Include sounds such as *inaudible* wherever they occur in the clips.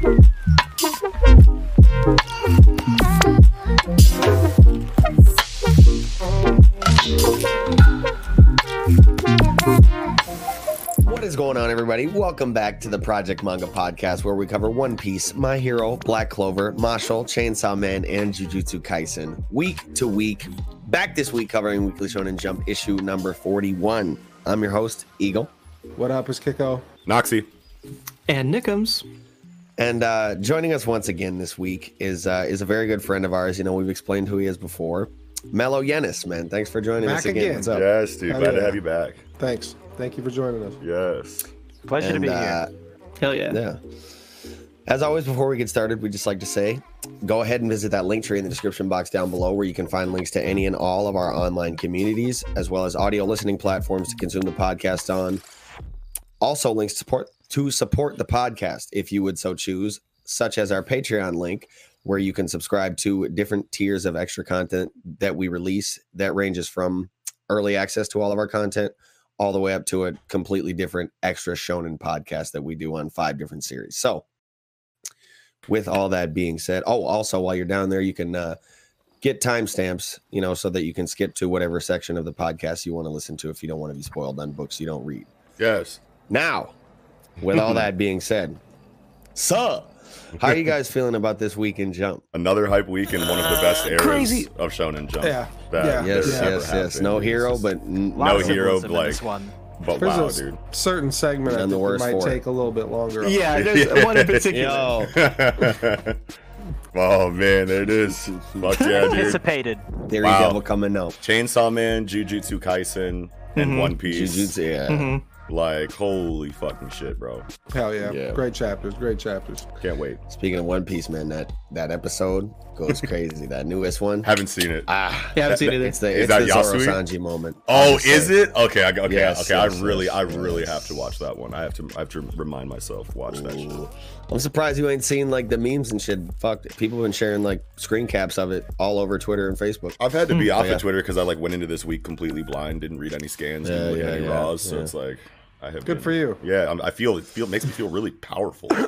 Going on, everybody? Welcome back to the Project Manga Podcast, where we cover One Piece, My Hero, Black Clover, Mashle, Chainsaw Man, and Jujutsu Kaisen, week to week. Back this week, covering Weekly Shonen Jump issue number 41. I'm your host, Eagle. What up, is Kiko? Noxie. And Nickums. And uh, joining us once again this week is uh, is a very good friend of ours. You know, we've explained who he is before. Mello Yenis, man. Thanks for joining us Back again. again. What's up? Yes, dude. Hell Glad to have you back. Thanks. Thank you for joining us. Yes. Pleasure And, to be uh, here. Hell yeah. Yeah. As always, before we get started, we'd just like to say go ahead and visit that link tree in the description box down below where you can find links to any and all of our online communities, as well as audio listening platforms to consume the podcast on. Also, links to support to support the podcast if you would so choose, such as our Patreon link, where you can subscribe to different tiers of extra content that we release that ranges from early access to all of our content all the way up to a completely different extra shonen podcast that we do on five different series. So, with all that being said, oh, also while you're down there, you can uh, get timestamps, you know, so that you can skip to whatever section of the podcast you want to listen to if you don't want to be spoiled on books you don't read. Yes. Now, with all that *laughs* being said, so how are you guys feeling about this week in Jump? Another hype week and one of the best eras Crazy. of Shonen Jump. Yeah. that Yeah. Yes, ever yes, yes. No hero, but n- No no hero, like- this one. But There's wow, a s- dude. certain segment I the think might for it. take a little bit longer. *laughs* Yeah, *laughs* there's one in particular. Oh man, there it is. Fuck yeah, dude. Anticipated. Theory Wow. Devil coming out. Chainsaw Man, Jujutsu Kaisen, and Mhm. One Piece. Jujutsu, yeah. Mhm. Like holy fucking shit, bro. Hell yeah. Yeah. Great chapters. Great chapters. Can't wait. Speaking of One Piece, man, that that episode goes crazy. that newest one. Haven't seen it. Ah, Yeah, I haven't seen it. it's the Is it's that the Zoro Sanji moment. Oh, Honestly. is it? Okay, I, okay, Yes, okay. yes, I really, yes, I really have to watch that one. I have to, I have to remind myself to watch that shit. I'm surprised you ain't seen like the memes and shit. Fuck, people have been sharing like screen caps of it all over Twitter and Facebook. I've had to be off yeah. of Twitter because I like went into this week completely blind, didn't read any scans, Yeah, didn't look at any yeah, raws, so it's like I have. Good been- for you. Yeah, I'm, I feel it. Feel makes me feel really powerful. *coughs*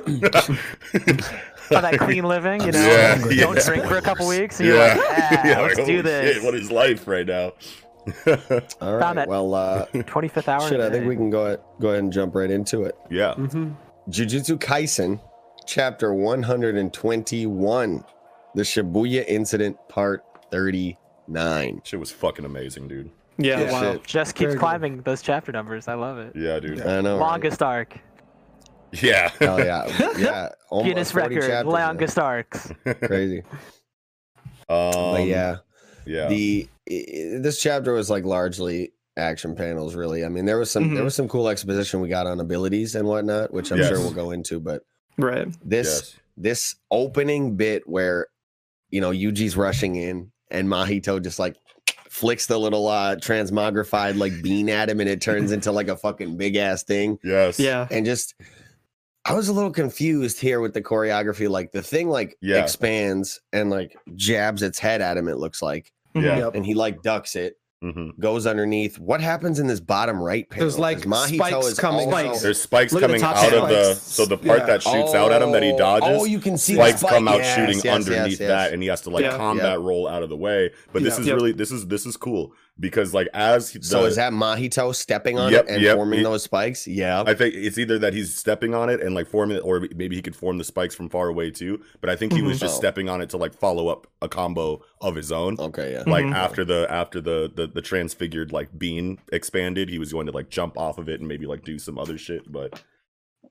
Oh, that clean living, you know. Yeah, Don't yeah. drink for a couple weeks. And you're yeah, like, ah, *laughs* yeah. let's like, do this. Shit, what is life right now? All *laughs* Found Well, uh, *laughs* 25th hour. shit. I think we can go ahead, go ahead and jump right into it. Yeah, Mm-hmm. Jujutsu Kaisen, chapter 121, the Shibuya Incident, part 39. shit was fucking amazing, dude. Yeah, Yeah. wow. Shit. Just keeps Very good. climbing those chapter numbers. I love it. Yeah, dude. I know. right? Longest arc. Yeah. *laughs* Hell yeah, *laughs* yeah. Almost Guinness record. chapters, man. Longest arcs. *laughs* Crazy. Um, but yeah, yeah. the i- i- this chapter was like largely action panels. Really, I mean, there was some there Mhm. was some cool exposition we got on abilities and whatnot, which I'm Yes. sure we'll go into. But Right. this yes. this opening bit where you know Yuji's rushing in and Mahito just like flicks the little uh transmogrified like bean at him and it turns into like a fucking big ass thing Yes. Yeah. and just I was a little confused here with the choreography like the thing like Yeah. expands and like jabs its head at him it looks like. Yeah. Yep. and he like ducks it hmm goes underneath what happens in this bottom right panel There's, like spikes coming- Spikes. There's spikes Look at the coming top out of the so the part Yeah. that shoots out at him that he dodges. oh you can see the spikes spike. come out Yes, shooting yes, yes, underneath yes. that, and he has to like Yeah. combat Yeah. roll out of the way. But this is Yep. really this is this is cool because like as he- So is that Mahito stepping on Yep, it and yep, forming he- those spikes? Yeah. I think it's either that he's stepping on it and like forming it, or maybe he could form the spikes from far away too. But I think he was Mhm. just Oh. stepping on it to like follow up a combo of his own. okay, yeah. Like Mhm. after the after the, the the transfigured like bean expanded, he was going to like jump off of it and maybe like do some other shit. But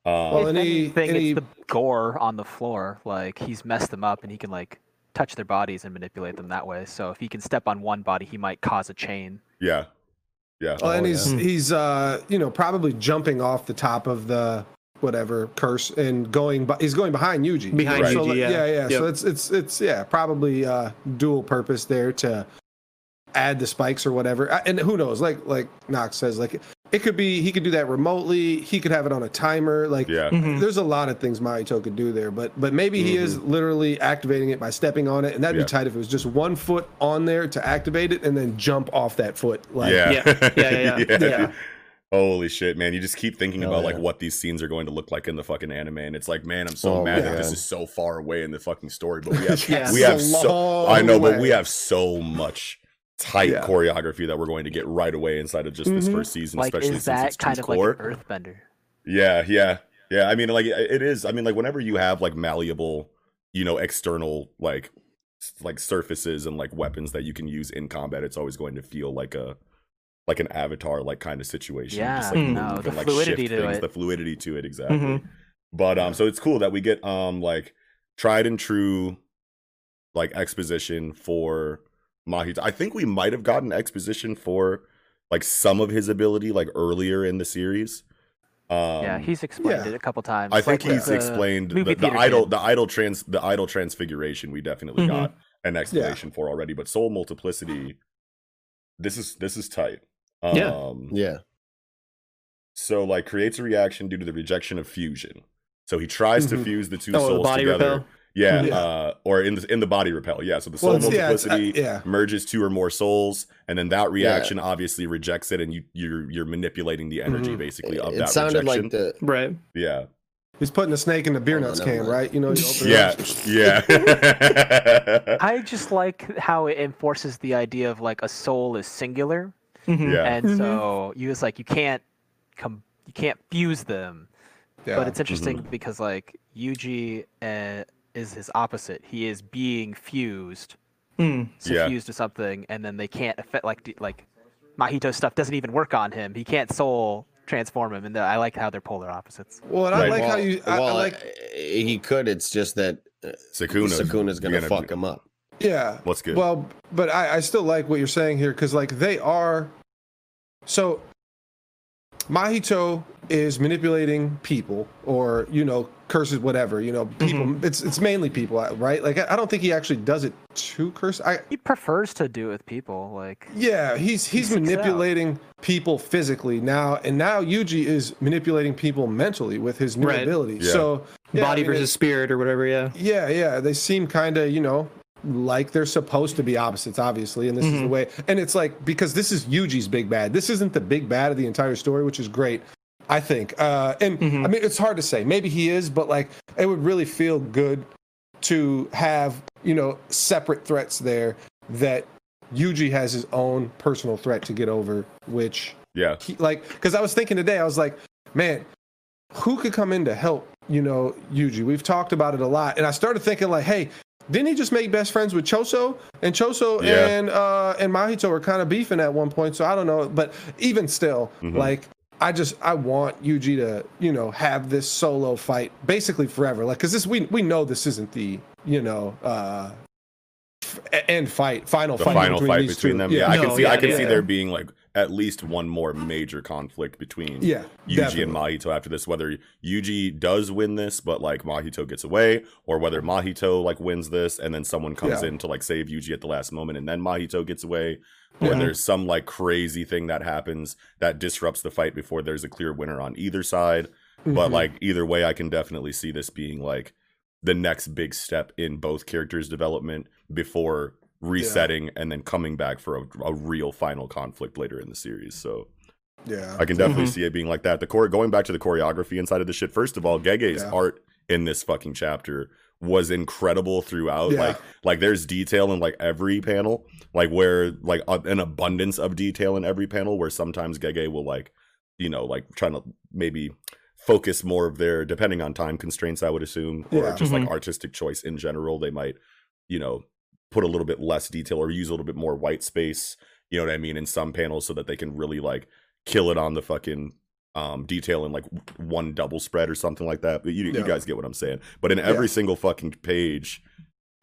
um, Well, if anything, and he- it's the gore on the floor. Like he's messed them up, and he can like touch their bodies and manipulate them that way. So if he can step on one body, he might cause a chain. yeah, yeah, Well, and Oh, he's yeah. he's uh you know probably jumping off the top of the whatever curse and going but he's going behind Yuji. Behind So, Yuji, like, yeah. yeah, yeah. So it's it's it's yeah, probably uh dual purpose there to add the spikes or whatever. And who knows? Like like Knox says, like it could be he could do that remotely. He could have it on a timer. Like Yeah. Mhm. there's a lot of things Mahito could do there, but but maybe he is literally activating it by stepping on it, and that'd Yeah. be tight if it was just one foot on there to activate it and then jump off that foot. Like, yeah. Yeah. Yeah, yeah, yeah. *laughs* Yeah. Holy shit, man. You just keep thinking Hell about like what these scenes are going to look like in the fucking anime. And it's like, man, I'm so Oh, mad that this is so far away in the fucking story. But we *laughs* have Yeah. we have a so I know, but we have so much tight Yeah. choreography that we're going to get right away inside of just this Mhm. first season, Like, especially is since that it's kind two's of like core. an earthbender? Yeah, yeah, yeah. I mean, like it it is. I mean, like whenever you have like malleable, you know, external like like surfaces and like weapons that you can use in combat, it's always going to feel like a like an avatar like kind of situation. Yeah, Just, like, no, the and, like, fluidity to things, it. the fluidity to it exactly. Mhm. But um, so it's cool that we get um like tried and true like exposition for Mahito. I think we might have gotten exposition for like some of his ability like earlier in the series. Um, yeah, he's explained yeah. it a couple times. I think like with he's the explained the, movie the theater idol, the idol trans, the idol transfiguration. We definitely Mhm. got an explanation for already, but soul multiplicity. This is this is tight. Um, Yeah. Yeah. So like creates a reaction due to the rejection of fusion. So he tries to Mhm. fuse the two Oh, the souls body together. repel? Yeah, Yeah. Uh, or in the in the body repel. Yeah. So the soul Well, it's- yeah, uh, multiplicity yeah. merges two or more souls, and then that reaction obviously rejects it, and you you're you're manipulating the energy Mhm. basically of It that sounded rejection. like the Right. yeah. He's putting a snake in the beer nuts can, right? You know, you Yeah, yeah, *laughs* *laughs* I just like how it enforces the idea of like a soul is singular, Mhm. yeah. and Mhm. so you just like you can't come, you can't fuse them. Yeah. But it's interesting because like Yuji uh, is his opposite. He is being fused, Mm. Yeah. suffused to something, and then they can't affect like like Mahito's stuff doesn't even work on him. He can't soul transform him, and I like how they're polar opposites. well, and I Right. like how you. I, I well, like. uh, he could. It's just that uh, Sukuna, Sukuna's gonna, fuck him up. Yeah. What's good? Well, but I, I still like what you're saying here because like they are. So, Mahito is manipulating people, or you know, curses, whatever. You know, people. Mm-hmm. It's it's mainly people, right? Like I, I don't think he actually does it to curse. I He prefers to do it with people, like yeah, he's he's seeks it out. manipulating people physically now, and now Yuji is manipulating people mentally with his new Right. ability. Yeah. So yeah, Body I mean, versus spirit or whatever. Yeah. Yeah, yeah. They seem kind of, you know, like they're supposed to be opposites, obviously. And this is the mm-hmm. way. And it's like, because this is Yuji's big bad. This isn't the big bad of the entire story, which is great, I think. Uh, and I mean, it's hard to say. Maybe he is, but like, it would really feel good to have, you know, separate threats there that Yuji has his own personal threat to get over, which yeah, he, like because I was thinking today, I was like, man, who could come in to help? You know, Yuji. We've talked about it a lot, and I started thinking like, hey, didn't he just make best friends with Choso? And Choso Yeah. and uh and Mahito were kind of beefing at one point, so I don't know. But even still, Mhm. like. I just I want Yuji to you know have this solo fight basically forever like because this we we know this isn't the you know uh f- end fight final the fight final between fight these between two. them. Yeah, I can No, see. I can yeah. see there being like at least one more major conflict between yeah Yuji definitely. and Mahito after this. Whether Yuji does win this, but like Mahito gets away, or whether Mahito like wins this and then someone comes Yeah. in to like save Yuji at the last moment and then Mahito gets away, or Yeah. there's some like crazy thing that happens that disrupts the fight before there's a clear winner on either side. But Mhm. like either way, I can definitely see this being like the next big step in both characters' development before resetting and then coming back for a, a real final conflict later in the series. So yeah I can definitely Mhm. see it being like that. The core going back to the choreography inside of the shit. First of all, Gege's Yeah. art in this fucking chapter was incredible throughout. Yeah. Like like there's detail in like every panel, like where like a, an abundance of detail in every panel. Where sometimes Gege will like, you know, like trying to maybe focus more of their depending on time constraints. I would assume, or Yeah. just Mhm. like artistic choice in general. They might, you know, put a little bit less detail or use a little bit more white space. You know what I mean in some panels so that they can really like kill it on the fucking um detail in like one double spread or something like that. But you, you guys get what I'm saying. But in every single fucking page,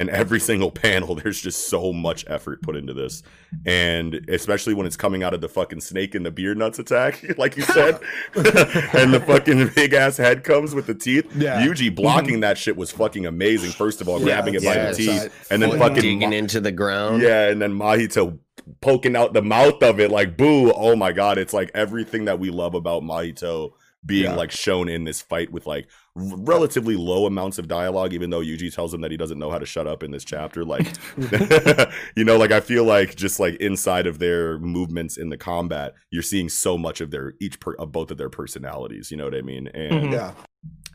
and every single panel *laughs* there's just so much effort put into this and especially when it's coming out of the fucking snake and the beer nuts attack *laughs* like you said *laughs* and the fucking big ass head comes with the teeth Yeah. yuji mm-hmm. blocking that shit was fucking amazing first of all grabbing it by the teeth side. and then fucking digging Ma- into the ground. yeah and then mahito poking out the mouth of it like boo oh my god it's like everything that we love about mahito being Yeah. like shown in this fight with like r- relatively low amounts of dialogue even though yuji tells him that he doesn't know how to shut up in this chapter like *laughs* *laughs* you know like i feel like just like inside of their movements in the combat you're seeing so much of their each per, of both of their personalities you know what i mean and Mhm. Yeah.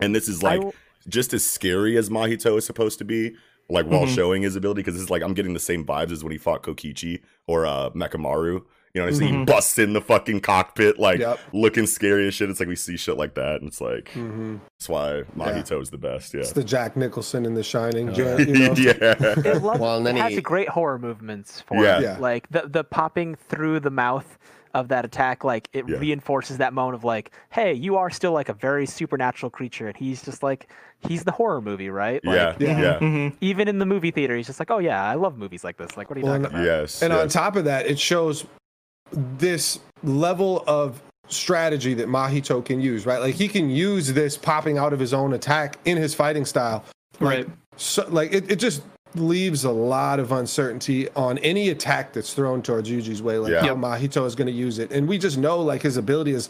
and this is like w- just as scary as Mahito is supposed to be, like while Mhm. showing his ability, because it's like I'm getting the same vibes as when he fought Kokichi or uh Mechamaru. You know what I'm saying? He Mhm. busts in the fucking cockpit, like Yep. looking scary as shit. It's like we see shit like that, and it's like hmm that's why Mahito is the best. Yeah. It's the Jack Nicholson in The Shining. Joint, you know? *laughs* *laughs* yeah. It, love, Well, and then it has he- great horror movements for Yeah. it. Yeah. Like the the popping through the mouth of that attack, like it Yeah. reinforces that moment of like, hey, you are still like a very supernatural creature, and he's just like he's the horror movie, right? Like, yeah. Yeah. Yeah. Mhm. Even in the movie theater, he's just like, oh yeah, I love movies like this. Like, what are you Well, talking about? Yes. And on top of that, it shows this level of strategy that Mahito can use, right? Like he can use this popping out of his own attack in his fighting style. Like, Right. So, like it, it just leaves a lot of uncertainty on any attack that's thrown towards Yuji's way, like Yeah. how Mahito is going to use it. And we just know like his ability is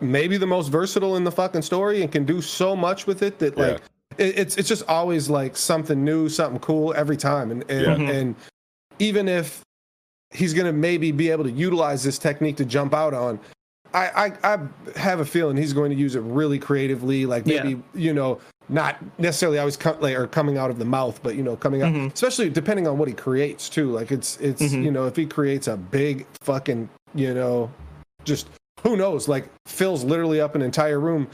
maybe the most versatile in the fucking story and can do so much with it that Yeah. like it, it's it's just always like something new, something cool every time. And and, Yeah. And even if he's going to maybe be able to utilize this technique to jump out on. I, I, I have a feeling he's going to use it really creatively, like Yeah. maybe you know not necessarily always like, or coming out of the mouth, but you know coming out, Mhm. especially depending on what he creates too. Like it's it's Mhm. you know if he creates a big fucking you know just who knows like fills literally up an entire room.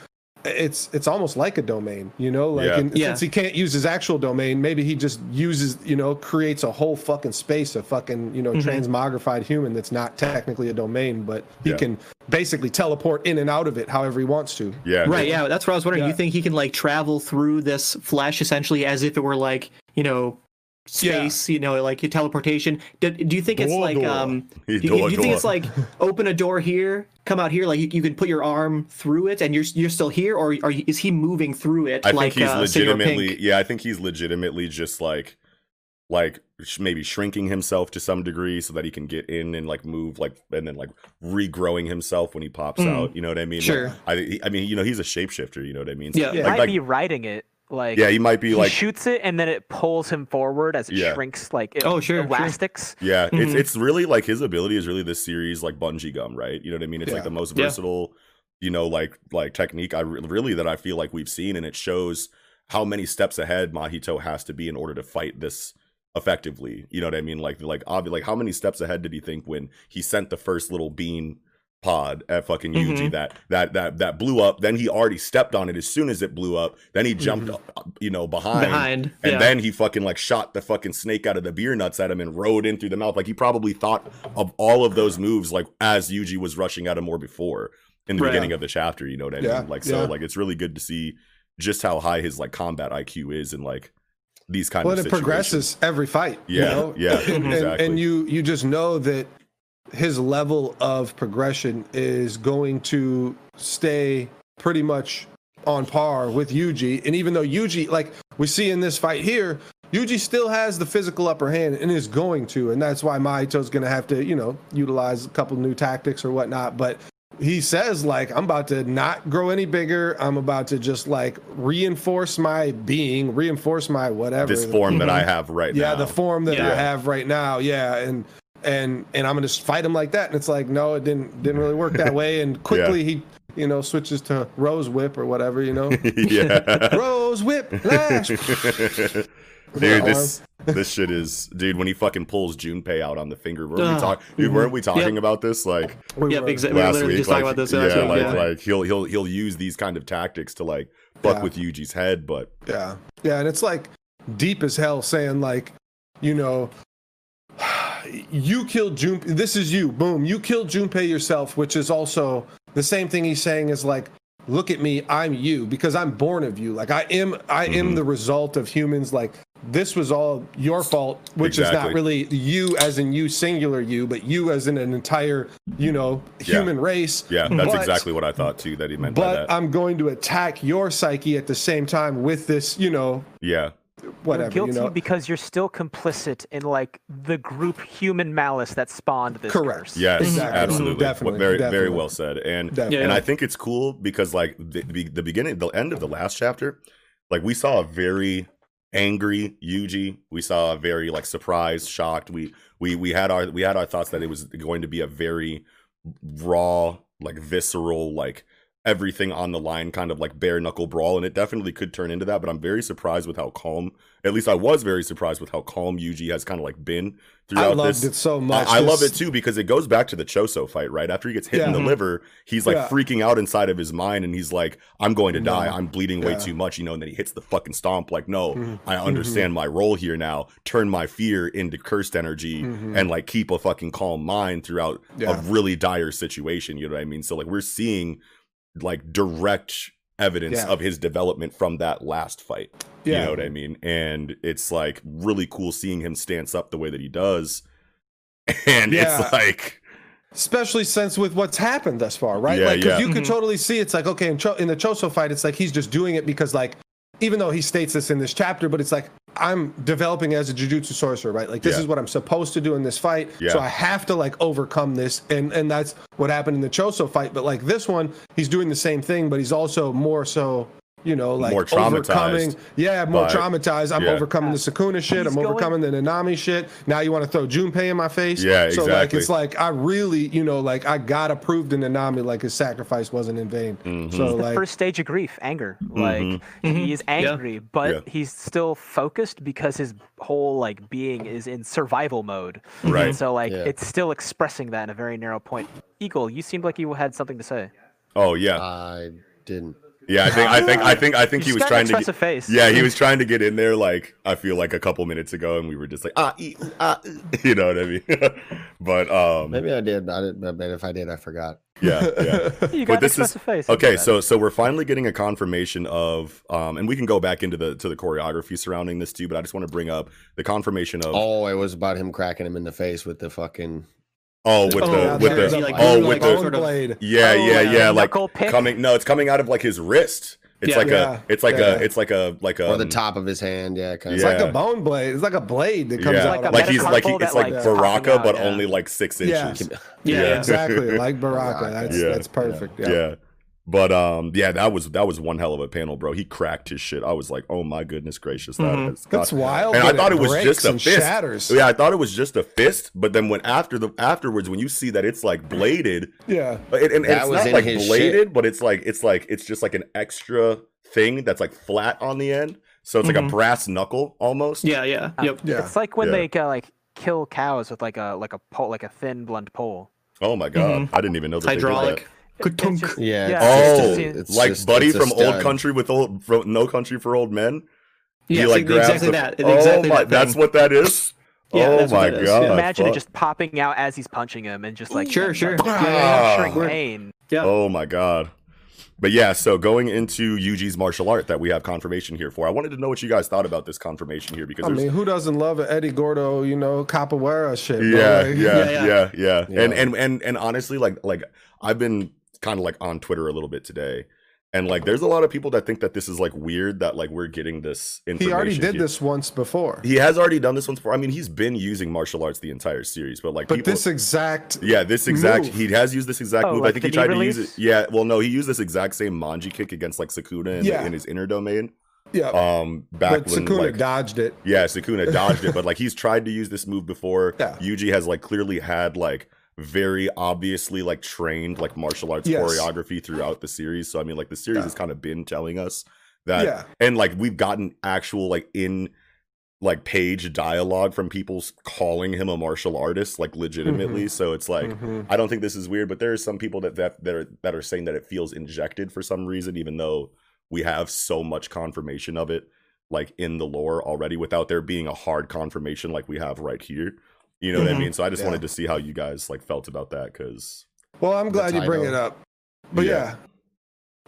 It's it's almost like a domain, you know. Like Yeah. and Yeah. since he can't use his actual domain, maybe he just uses you know creates a whole fucking space of fucking you know Mhm. transmogrified human that's not technically a domain, but he Yeah. can basically teleport in and out of it however he wants to. yeah. Right, yeah, that's what I was wondering. Yeah. You think he can like travel through this flesh essentially as if it were like, you know, space, you know, like teleportation? Do, do you think it's like door. um *laughs* do He you, do you think it's like open a door here, come out here, like you, you can put your arm through it and you're you're still here or are you, is he moving through it I like think he's uh, legitimately yeah, I think he's legitimately just like like sh- maybe shrinking himself to some degree so that he can get in and like move like and then like regrowing himself when he pops Mm. out, you know what I mean? Like, Sure. I I mean, you know, he's a shapeshifter, you know what I mean? So, Yeah. He Yeah. like, might like- be writing it. Like yeah, he might be he like shoots it and then it pulls him forward as it Yeah. shrinks like it Oh, sure, sure. elastics. Yeah, it's Mhm. it's really like his ability is really this series like bungee gum, right? You know what I mean? It's like the most Yeah. versatile, you know, like like technique I re- really that I feel like we've seen, and it shows how many steps ahead Mahito has to be in order to fight this effectively. You know what I mean? Like like obvi- like how many steps ahead did he think when he sent the first little bean pod at fucking Yuji Mhm. that that that that blew up? Then he already stepped on it as soon as it blew up. Then he jumped, uh, you know, behind behind. and yeah. then he fucking like shot the fucking snake out of the beer nuts at him and rode in through the mouth. Like he probably thought of all of those moves like as Yuji was rushing at him more before in the Right. beginning of the chapter. You know what I Yeah, mean? Like so, yeah. like it's really good to see just how high his like combat IQ is and like these kind Well, of and it situations. progresses every fight. you Yeah, know? yeah, *laughs* and, and- exactly. and you you just know that his level of progression is going to stay pretty much on par with Yuji. And even though Yuji, like we see in this fight here, Yuji still has the physical upper hand and is going to, and that's why Mahito's going to have to, you know, utilize a couple new tactics or whatnot. But he says like i'm about to not grow any bigger i'm about to just like reinforce my being reinforce my whatever this form that I have right Mm-hmm. yeah the form that i have right now yeah and and and i'm gonna just fight him like that and it's like no it didn't didn't really work that *laughs* way and quickly he you know switches to rose whip or whatever you know *laughs* yeah. *laughs* rose whip lash dude, this uh, this shit is dude. When he fucking pulls Junpei out on the finger, weren't we talk, dude? Weren't we mm-hmm. talking Yep. about this like We Yep, were- exactly. We were last literally week? just like, talking about this yeah, week. like yeah. like he'll he'll he'll use these kind of tactics to like fuck Yeah. with Yuji's head, but Yeah. Yeah. And it's like deep as hell saying, like, you know, you killed Junpei. This is you. Boom. You killed Junpei yourself, which is also the same thing he's saying is like, look at me. I'm you because I'm born of you. Like I am, I am Mhm. the result of humans like this was all your fault, which is not really you as in you singular you, but you as in an entire, you know, Yeah. human race. Yeah, that's But- exactly what I thought too. That he meant But. I'm going to attack your psyche at the same time with this, you know, yeah, whatever. You're guilty you know, because you're still complicit in like the group human malice that spawned this Correct. curse. yes, Exactly. absolutely, Definitely, very, very definitely. well said. And Definitely. and I think it's cool because like the, the the beginning, the end of the last chapter, like we saw a very angry Yuji. We saw a very like surprised, shocked. We we we had our we had our thoughts that it was going to be a very raw, like visceral, like everything on the line kind of like bare knuckle brawl and it definitely could turn into that but i'm very surprised with how calm at least i was very surprised with how calm yuji has kind of like been throughout I loved this it so much. I, I love it too because it goes back to the Choso fight, right? After he gets hit in the liver, he's like Yeah. freaking out inside of his mind and he's like, I'm going to die. I'm bleeding way Yeah. too much, you know, and then he hits the fucking stomp, like, no, Mhm. I understand my role here now. Turn my fear into cursed energy Mhm. and like keep a fucking calm mind throughout Yeah. a really dire situation. You know what I mean? So like we're seeing like direct evidence Yeah. of his development from that last fight. yeah. You know what I mean? And it's like really cool seeing him stance up the way that he does. *laughs* And Yeah. it's like, especially since with what's happened thus far, right? Yeah, like, because yeah. you could Mhm. totally see it's like okay, in, Cho- in the Choso fight, it's like he's just doing it because like, even though he states this in this chapter, but it's like I'm developing as a jujutsu sorcerer, right? Like this Yeah. is what I'm supposed to do in this fight, Yeah. so I have to like overcome this, and and that's what happened in the Choso fight. But like this one, he's doing the same thing, but he's also more so. You know, like More traumatized overcoming. Yeah, more by- traumatized. I'm yeah. overcoming the Sukuna shit. He's I'm going- overcoming the Nanami shit. Now you want to throw Junpei in my face? Yeah, So like it's like I really, you know, like I gotta prove to Nanami like his sacrifice wasn't in vain. Mhm. So the like, first stage of grief, anger. Like Mhm. he is angry, but Yeah. he's still focused because his whole like being is in survival mode. Right. And so like Yeah. it's still expressing that in a very narrow point. Eagle, you seemed like you had something to say. oh yeah, I didn't. Yeah. I think, I think, I think, I think he was just got an trying to. expressive Get, face. yeah, he was trying to get in there. Like I feel like a couple minutes ago, and we were just like ah, ee, ah, *laughs* you know what I mean? *laughs* but um, Maybe I did. I didn't. But if I did, I forgot. yeah, yeah. *laughs* You got an this is- expressive face. Okay, so so we're finally getting a confirmation of, um, and we can go back into the to the choreography surrounding this too. But I just want to bring up the confirmation of Oh, it was about him cracking him in the face with the fucking. Oh with Oh, the yeah, with the like, oh with bone the sort of- blade. yeah Oh, yeah yeah like coming no it's coming out of like his wrist. It's Yeah. like Yeah, a it's like yeah. a it's like a like a or the um, top of his hand. Yeah, kind It's of. Yeah. like a bone blade. It's like a blade that comes yeah out. Like of like he's like he, it's that, like like, Baraka out, but yeah. only like six inches. Yeah, Yeah. exactly like Baraka. That's Yeah. that's perfect. Yeah. Yeah. But um, yeah, that was that was one hell of a panel, bro. He cracked his shit. I was like, oh my goodness gracious, that Mhm. has got- That's wild. And I thought it was just a and fist. Shatters. Yeah, I thought it was just a fist, but then when after the afterwards, when you see that it's like bladed, Yeah. and, and, and That it's not like bladed, shit. but it's like it's like it's just like an extra thing that's like flat on the end. So it's like a Mhm. brass knuckle almost. Yeah, yeah, Uh, yep. Yeah. It's like when Yeah. they uh, like kill cows with like a like a pole like a thin blunt pole. Oh my god, Mhm. I didn't even know that they did that. Hydraulic. It's Ka-tunk. just- Yeah, yeah, it's Oh, just it's it's like just- Buddy it's from Old. Country with old from No Country for Old Men. Yeah, he like exactly the- that. Oh Exactly my, that that's what that is. Yeah, oh my god! yeah. Imagine it just popping out as he's punching him and just like Sure, sure. Ah. shrink We're- pain. Yeah. Oh my god. But yeah, so going into Yuji's martial art that we have confirmation here for, I wanted to know what you guys thought about this confirmation here because I mean, who doesn't love an Eddie Gordo, you know, capoeira shit? yeah, yeah, Yeah, *laughs* yeah, yeah. yeah, Yeah. And and and and honestly, like like I've been kind of like on Twitter a little bit today, and like there's a lot of people that think that this is like weird that like we're getting this information. He already did here. this once before. He has already done this once before. I mean, he's been using martial arts the entire series, but like But people, this exact Yeah, this exact move. he has used this exact Oh, move. I think he knee tried to use it. Yeah, well, no, he used this exact same manji kick against like Sukuna in, Yeah. in his inner domain. yeah, Um, back but when Sukuna like dodged it. yeah, Sukuna dodged it, but like *laughs* he's tried to use this move before. Yeah. Yuji has like clearly had like very obviously like trained like martial arts Yes. choreography throughout the series. So I mean, like the series Yeah. has kind of been telling us that, Yeah. and like we've gotten actual like in like page dialogue from people calling him a martial artist like legitimately. So it's like. Mhm. I don't think this is weird, but there are some people that that that are, that are saying that it feels injected for some reason, even though we have so much confirmation of it, like in the lore already, without there being a hard confirmation like we have right here. You know what I Mhm. mean? So I just Yeah. wanted to see how you guys like felt about that because Well, I'm glad you bring it up. But Yeah.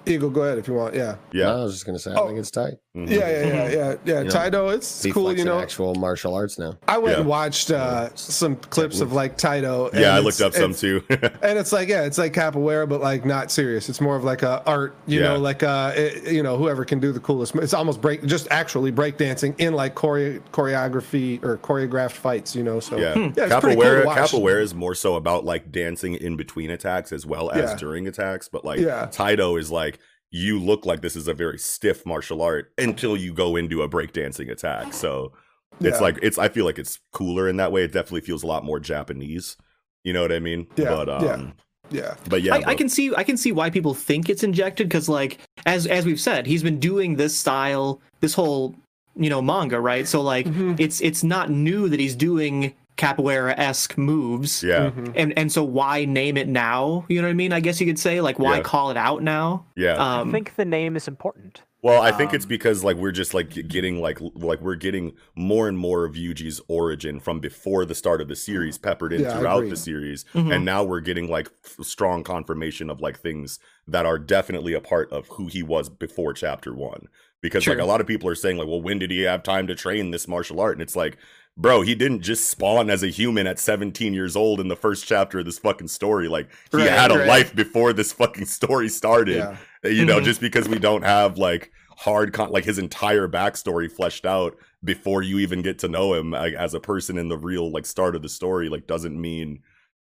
yeah. Eagle, go ahead if you want. Yeah. Yeah. No, I was just gonna say, I Oh. think it's tight. Mhm. Yeah, yeah, yeah, yeah, yeah. You know, Taido, it's cool, you know. actual martial arts now. I went Yeah. and watched uh, some clips of like Taido. and Yeah, I looked up some too. *laughs* And it's like, yeah, it's like capoeira, but like not serious. It's more of like a art, you Yeah. know, like uh, it, you know, whoever can do the coolest. It's almost break, just actually breakdancing in like chore- choreography or choreographed fights, you know. So Yeah, yeah, it's pretty cool to capoeira. capoeira is more so about like dancing in between attacks as well as Yeah. during attacks. But like Yeah. Taido is like you look like this is a very stiff martial art until you go into a breakdancing attack. So it's Yeah. like it's. I feel like it's cooler in that way. It definitely feels a lot more Japanese. You know what I mean? Yeah, But um, yeah. Yeah, but yeah, I, I can see I can see why people think it's injected because like as as we've said he's been doing this style this whole you know manga right so like Mm-hmm. it's it's not new that he's doing capoeira esque moves Yeah, Mm-hmm. and and so why name it now you know what I mean I guess you could say like why Yeah. call it out now yeah. um I think the name is important. Well, I think it's Um, because like we're just like getting like like we're getting more and more of Yuji's origin from before the start of the series peppered in Yeah, throughout the series, Mhm. and now we're getting like f- strong confirmation of like things that are definitely a part of who he was before chapter one. Because like a lot of people are saying like, well, when did he have time to train this martial art? And it's like, bro, he didn't just spawn as a human at 17 years old in the first chapter of this fucking story. Like he Right, had a right. life before this fucking story started yeah, you know Mhm. just because we don't have like hard con- like his entire backstory fleshed out before you even get to know him like, as a person in the real like start of the story like doesn't mean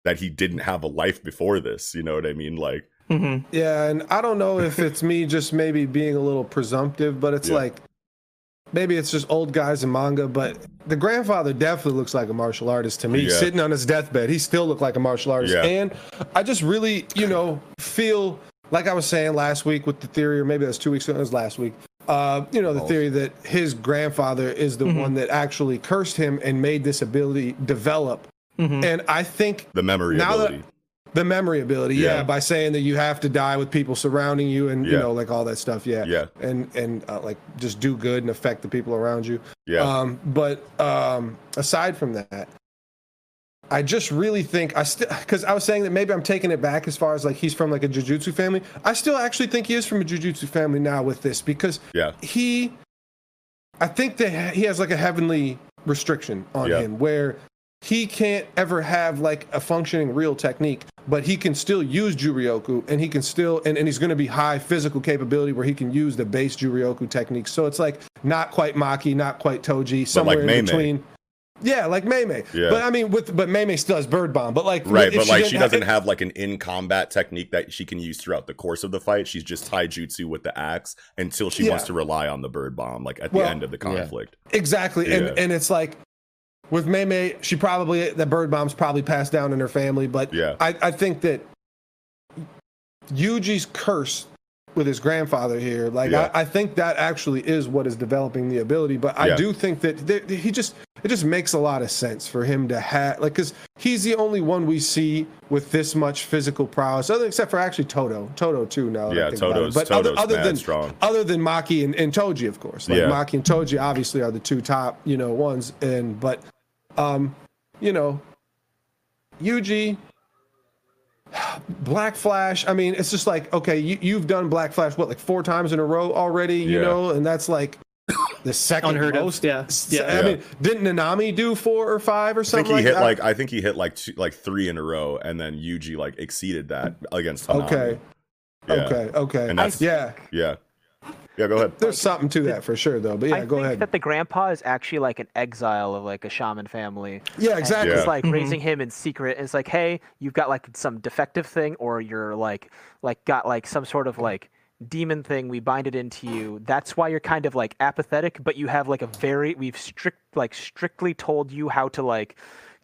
that he didn't have a life before this you know what i mean like mhm. yeah. And I don't know if it's me just maybe being a little presumptive, but it's Yeah. like maybe it's just old guys in manga. But the grandfather definitely looks like a martial artist to me. Yeah. Sitting on his deathbed, he still looked like a martial artist. Yeah. And I just really, you know, feel like I was saying last week with the theory, or maybe that's two weeks ago. It was last week. Uh, you know, the theory that his grandfather is the one that actually cursed him and made this ability develop. Mhm. And I think the memory Now that- ability the memory ability, yeah. Yeah. by saying that you have to die with people surrounding you and you know, like all that stuff, yeah, Yeah. and and uh, like just do good and affect the people around you. yeah Um, but um, aside from that, I just really think I still because I was saying that maybe I'm taking it back as far as like he's from like a jujutsu family. I still actually think he is from a jujutsu family now with this because yeah he i think that he has like a heavenly restriction on Yeah. him where he can't ever have like a functioning real technique but he can still use juryoku and he can still and, and he's going to be high physical capability where he can use the base juryoku technique. So it's like not quite maki not quite toji somewhere in Mei Mei. between. Yeah like Mei Yeah. but i mean with but Mei Mei still has bird bomb. But like right if but like she doesn't have like an in combat technique that she can use throughout the course of the fight. She's just taijutsu with the axe until she wants to rely on the bird bomb like at the end of the conflict. Exactly, Yeah. and and it's like with Mei Mei, she probably that bird bomb's probably passed down in her family, but Yeah. I I think that Yuji's curse with his grandfather here, like Yeah. I, I think that actually is what is developing the ability. But I Yeah. do think that th- he just it just makes a lot of sense for him to have like because he's the only one we see with this much physical prowess, other except for actually Todo, Todo too. Now, Yeah. Todo's- but other, Todo's other mad than strong. other than Maki and, and Toji, of course. Like Yeah. Maki and Toji obviously are the two top, you know, ones. And but um, you know, Yuji, Black Flash. I mean, it's just like okay, you, you've done Black Flash what like four times in a row already, you Yeah. know, and that's like the second Unheard of, most. yeah, yeah. I Yeah. mean, didn't Nanami do four or five or I think something he like hit that? like I think he hit like two, like three in a row, and then Yuji like exceeded that against Hanami. okay, Yeah. okay, okay. And that's- yeah, Yeah. Yeah. Go ahead. there's something to that for sure, though. But yeah, I go think ahead. that the grandpa is actually like an exile of like a shaman family. yeah, exactly. It's Yeah. like Mhm. raising him in secret. It's like, hey, you've got like some defective thing, or you're like, like got like some sort of like demon thing. We bind it into you. That's why you're kind of like apathetic, but you have like a very we've strict like strictly told you how to like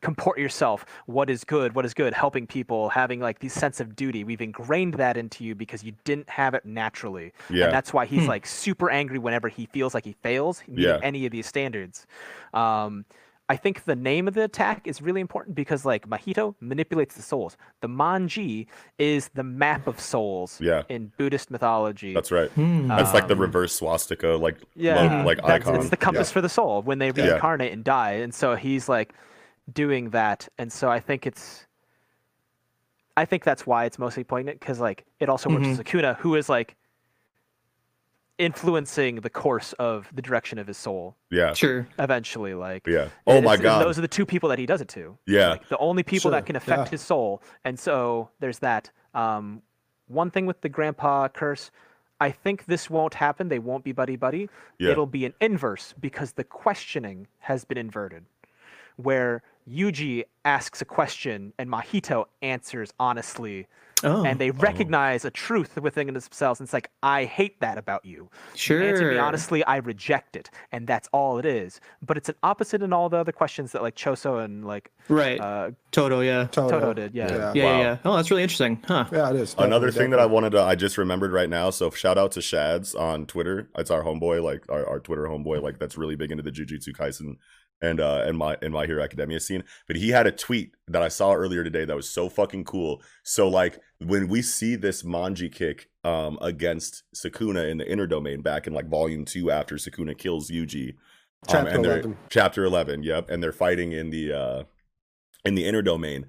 comport yourself. What is good? What is good? Helping people, having like this sense of duty. We've ingrained that into you because you didn't have it naturally. Yeah. And that's why he's Hmm. like super angry whenever he feels like he fails Yeah. any of these standards. Um, I think the name of the attack is really important because like Mahito manipulates the souls. The Manji is the map of souls Yeah. in Buddhist mythology. That's right. Hmm. That's like the Um, reverse swastika, like yeah, lo- like icon. It's the compass for the soul when they Yeah. reincarnate and die, and so he's like doing that, and so I think it's, I think that's why it's mostly poignant because like it also works Mhm. with Sukuna, who is like influencing the course of the direction of his soul Yeah. Sure. eventually. Like, Yeah. Oh my god. those are the two people that he does it to. Yeah. Like, the only people Sure, that can affect yeah. his soul. And so there's that. Um, one thing with the grandpa curse, I think this won't happen. They won't be buddy buddy. Yeah. It'll be an inverse because the questioning has been inverted, where Yuji asks a question and Mahito answers honestly, Oh, and they recognize a truth within themselves. And it's like, I hate that about you. sure. Answer me honestly, I reject it, and that's all it is. But it's an opposite in all the other questions that like Choso and like Right. uh, Todo, yeah. Todo, Todo did, yeah. Yeah, Wow. yeah, yeah. Oh, that's really interesting. Huh. Yeah, it is. Another definitely, thing that I wanted to, I just remembered right now. So shout out to Shads on Twitter. It's our homeboy, like our, our Twitter homeboy, like that's really big into the Jujutsu Kaisen and uh and my and my Hero Academia scene. But he had a tweet that I saw earlier today that was so fucking cool. So like when we see this Manji kick um against Sukuna in the inner domain back in like volume two after Sukuna kills Yuji. um, Chapter and 11. chapter 11 yep and they're fighting in the uh in the inner domain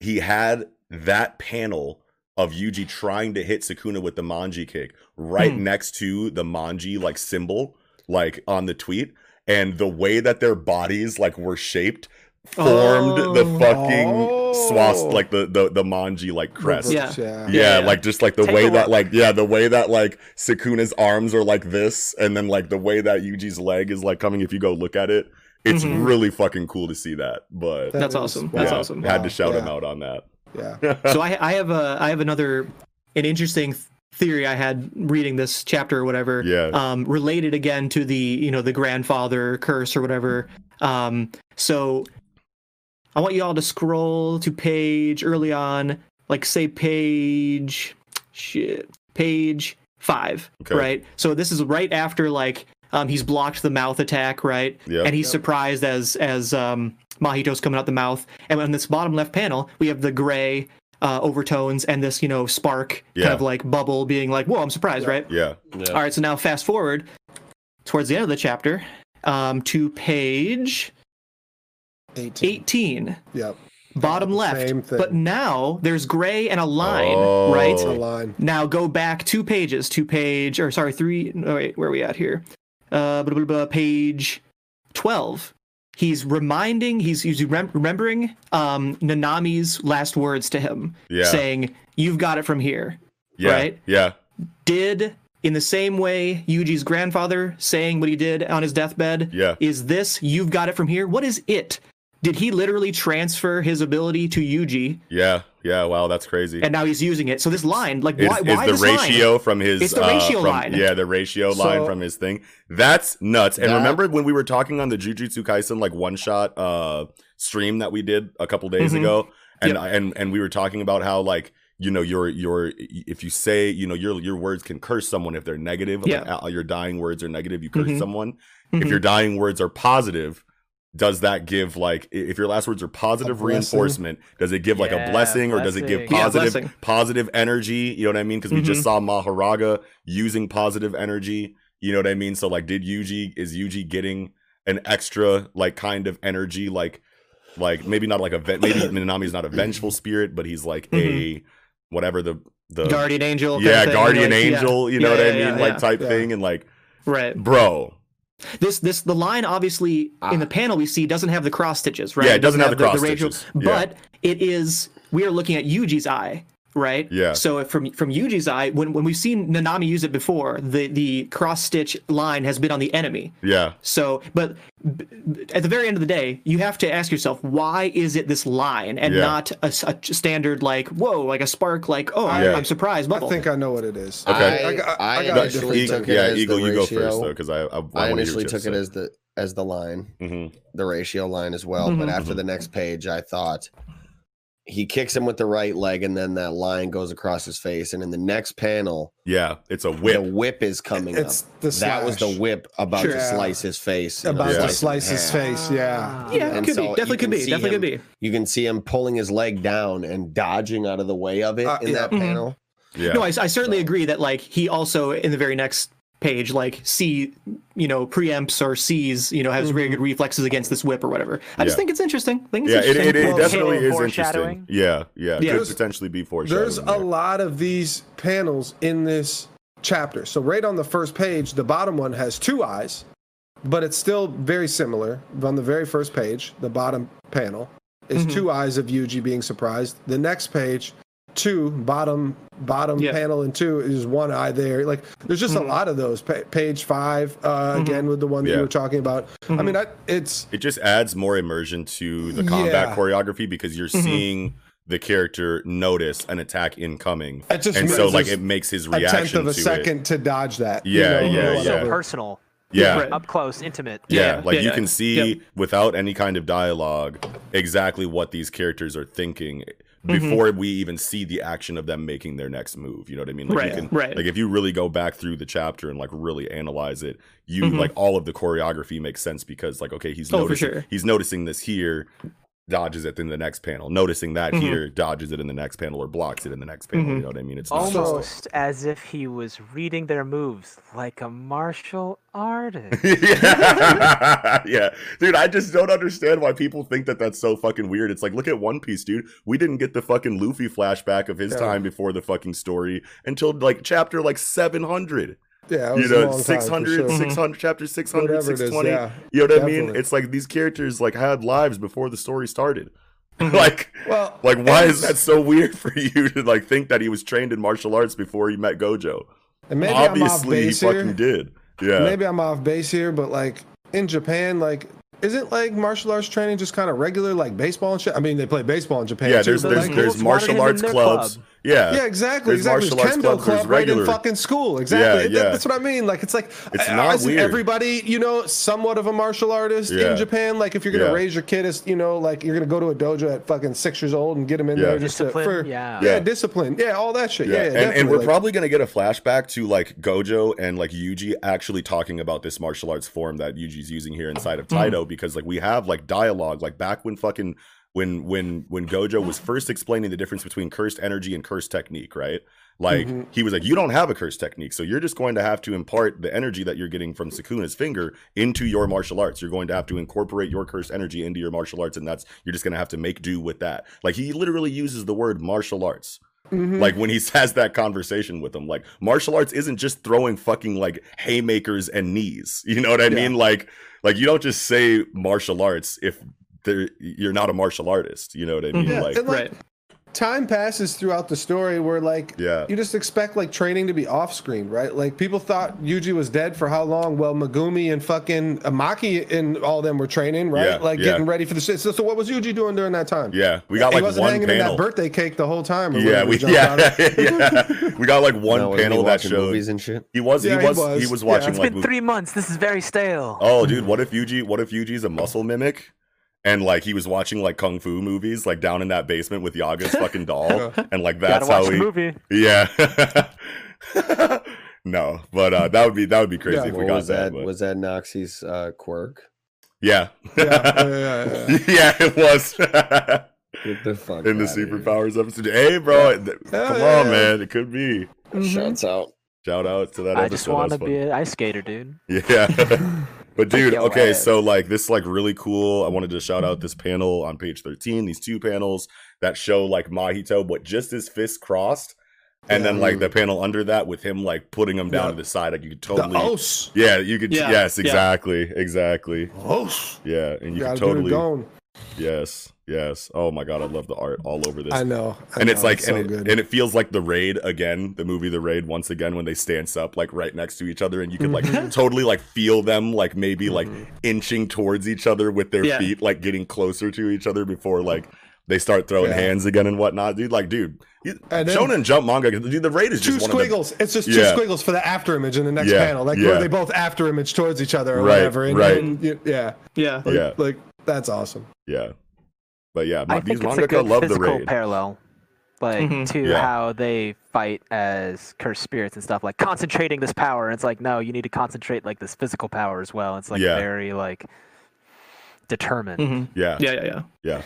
he had that panel of Yuji trying to hit Sukuna with the manji kick right Hmm. next to the manji like symbol like on the tweet and the way that their bodies like were shaped formed the Oh. fucking swast Oh. like the the the manji like crest Yeah. yeah. yeah, Yeah. like just like the Take way that look. like yeah, the way that like Sukuna's arms are like this, and then like the way that Yuji's leg is like coming. If you go look at it, it's Mhm. really fucking cool to see that. But That That's is- awesome. yeah, That's awesome. had to shout him out on that. Yeah. *laughs* so I, I have a, I have another, an interesting th- theory I had reading this chapter or whatever. Yeah. Um, related again to the, you know, the grandfather curse or whatever. Um, so I want you all to scroll to page early on, like say page, shit, page five, Okay. right? So this is right after like um, he's blocked the mouth attack, right? Yep. And he's surprised as as um, Mahito's coming out the mouth. And on this bottom left panel, we have the gray uh, overtones and this you know spark Yeah. kind of like bubble being like, "Whoa, I'm surprised!" Right? yeah, Yeah. All right. So now fast forward towards the end of the chapter um, to page 18. 18 Yep. bottom left Same thing. but now there's gray and a line Oh. right a line. now go back two pages to page or sorry three no wait where are we at here uh blah, blah, blah, page 12 he's reminding he's he's remem- remembering um nanami's last words to him Yeah. saying you've got it from here yeah, Right? yeah, did in the same way Yuji's grandfather saying what he did on his deathbed Yeah. is this you've got it from here what is it did he literally transfer his ability to Yuji yeah, yeah. Wow, that's crazy. and now he's using it so this line like why, is why the this line? ratio from his It's the uh, ratio from- line. yeah the ratio line from his thing that's nuts and That- remember when we were talking on the jujutsu kaisen like one shot uh stream that we did a couple days Mhm. ago and Yep. and and we were talking about how like you know your your if you say you know your your words can curse someone if they're negative Yeah. like, uh, your dying words are negative you curse Mhm. someone Mhm. if your dying words are positive does that give like if your last words are positive reinforcement does it give like a Yeah, blessing or does it give blessing. Yeah, positive energy? You know what i mean? Because we just mm-hmm. saw Mahoraga using positive energy. You know what i mean? So like did yuji is yuji getting an extra like kind of energy? Like like maybe not like a ve- maybe *laughs* Nanami's not a vengeful spirit but he's like a mm-hmm. whatever the the guardian angel yeah of thing, guardian like, yeah. angel you know Yeah, what i mean? yeah, like yeah. type Yeah. thing and like right. bro this this the line obviously in the ah. panel we see doesn't have the cross stitches right Yeah, it doesn't have the cross ratio- stitches. Yeah. but it is we are looking at Yuji's eye right Yeah. so if from from Yuji's eye when when we've seen Nanami use it before the the cross stitch line has been on the enemy yeah so but b- b- at the very end of the day you have to ask yourself why is it this line and Yeah. not a standard like whoa like a spark like oh I'm, Yeah. I'm surprised I think I know what it is. Okay. I, I got- I I got No, initially Eagle- took it yeah as eagle the you go first though because i i, I, I initially what you took it say. as the as the line, Mhm. the ratio line as well. But Mhm. after the next page, I thought he kicks him with the right leg, and then that line goes across his face. And in the next panel, yeah it's a whip. the whip whip is coming It's up. the that was the whip about Sure. to slice his face. you know, About Yeah. to slice his half. face. Yeah. yeah And could so be you definitely could can be see definitely could him- be You can see him pulling his leg down and dodging out of the way of it Uh, in yeah. that Mhm. panel. yeah No, I, I certainly agree that like he also in the very next page like see you know preempts or sees you know has very good reflexes against this whip or whatever. I just Yeah. yeah, interesting. it, it Well, definitely is interesting. Yeah, yeah, Yeah. could potentially be foreshadowing. There's a lot of these panels in this chapter. So right on the first page, the bottom one has two eyes, but it's still very similar. On the very first page, the bottom panel is Mhm. two eyes of Yuji being surprised. The next page, two bottom bottom Yeah. panel and two is one eye there. Like there's just Mhm. a lot of those. Pa- page five uh, Mhm. again with the one that Yeah. you were talking about. I Mhm. mean, I, it's It just adds more immersion to the combat Yeah. choreography because you're Mhm. seeing the character notice an attack incoming, it just and makes so like it makes his reaction a tenth of a to second it. to dodge that. Yeah, you know, yeah, or yeah. so personal, Yeah, Right. up close, intimate. Yeah, Yeah, like yeah, you yeah. can see Yep. without any kind of dialogue exactly what these characters are thinking Mm-hmm. before we even see the action of them making their next move. You know what I mean? Like Right, you can right. like if you really go back through the chapter and like really analyze it, you Mhm. like all of the choreography makes sense because like okay, he's Oh, noticing sure. he's noticing this here, dodges it in the next panel. Noticing that Mhm. here, dodges it in the next panel or blocks it in the next panel. Mhm. You know what I mean? It's not Almost as if he was reading their moves like a martial artist. *laughs* yeah. *laughs* yeah, dude, I just don't understand why people think that that's so fucking weird. It's like, look at One Piece, dude. We didn't get the fucking Luffy flashback of his Yeah. time before the fucking story until like chapter like 700. Yeah, You know, long 600, sure. 600, chapter 600, Whatever it is, 620. yeah. You know what I mean? It's like these characters like had lives before the story started. *laughs* Mhm. like, Well, like why is that so weird for *laughs* you to like think that he was trained in martial arts before he met Gojo? And maybe I'm off Obviously, he fucking here. did. Yeah. Maybe I'm off base here, but like in Japan, like isn't like martial arts training just kind of regular like baseball and shit? I mean, they play baseball in Japan. Yeah, too, there's there's like, there's schools wanted him martial arts clubs. club. Yeah, yeah, exactly, There's exactly. martial There's kendo clubs, there's club right in fucking school. Exactly. Yeah, That- yeah. That's what I mean. Like it's like It's uh, not isn't weird. everybody, you know, somewhat of a martial artist Yeah. in Japan. Like if you're gonna Yeah. raise your kid as you know, like you're gonna go to a dojo at fucking six years old and get him in Yeah. there just to, for yeah. yeah, Yeah. discipline, yeah, all that shit. yeah, Yeah, and, and we're like- probably gonna get a flashback to like Gojo and like Yuji actually talking about this martial arts form that Yuji's using here inside of. Taido because like we have like dialogue like back when fucking when when when Gojo was first explaining the difference between cursed energy and cursed technique, right? Like Mm-hmm. he was like, you don't have a cursed technique, so you're just going to have to impart the energy that you're getting from Sukuna's finger into your martial arts. You're going to have to incorporate your cursed energy into your martial arts, and that's you're just going to have to make do with that. Like he literally uses the word martial arts. Mhm. Like when he *laughs* has that conversation with him, like martial arts isn't just throwing fucking like haymakers and knees. You know what I Yeah. mean? Like, like you don't just say martial arts if there you're not a martial artist. You know what I mean? Yeah, Like, and, like, right. time passes throughout the story where like Yeah. you just expect like training to be off screen right like people thought yuji was dead for how long well megumi and fucking amaki and all them were training right Yeah, like yeah. getting ready for the shit so, so what was yuji doing during that time yeah, we got he like wasn't one hanging in panel. that birthday cake the whole time or Yeah, whatever we he jumped out yeah, *laughs* yeah. We got like one No, panel that watching showed movies and shit. he was Yeah, he he was was. he was Yeah. watching It's like been mov- three months. This is very stale. Oh, dude, what if Yuji? What if Yuji's a muscle mimic? And like he was watching like kung fu movies, like down in that basement with Yaga's fucking doll, *laughs* and like that's Gotta watch how the he. movie. Yeah. *laughs* no, but uh, that would be that would be crazy Yeah. if we got was that? but- Was that Noxie's uh, quirk? yeah. Yeah, yeah, yeah, yeah. Yeah, *laughs* it was. Get the fuck in the outta here. superpowers episode. Hey, bro, th- come yeah, on, man, it could be. Shouts out. Shout out to that I episode. just want to be an ice skater, dude. Yeah. But dude, your okay, so like this is like really cool. I wanted to shout out this panel on page 13, these two panels that show like Mahito, but just his fist crossed. And then like the panel under that with him like putting him down Yeah. to the side. Like you could the totally os Yeah, you could Yeah, yes, yeah. exactly. Exactly. os Yeah. And you gotta could get totally Yes. Yes. Oh my god, I love the art all over this i know I and it's know, like so and, it, good and it feels like the raid again the movie the raid once again when they stance up like right next to each other and you could like Mm-hmm. totally like feel them like maybe like inching towards each other with their Yeah. feet like getting closer to each other before like they start throwing Yeah. hands again and whatnot dude like dude you- And then- shonen jump manga dude the raid is two just one of the squiggles it's just two Yeah. squiggles for the after image in the next Yeah, panel like yeah. where they both after image towards each other or Right, whatever and, right. and you- yeah Yeah. like, Yeah. like that's awesome yeah but yeah I these think it's a mangaka good love the physical raid parallel, like Mhm. to Yeah. how they fight as cursed spirits and stuff. Like concentrating this power, and it's like no, you need to concentrate like this physical power as well. It's like Yeah. very like determined. hmm yeah Yeah, yeah, yeah. yeah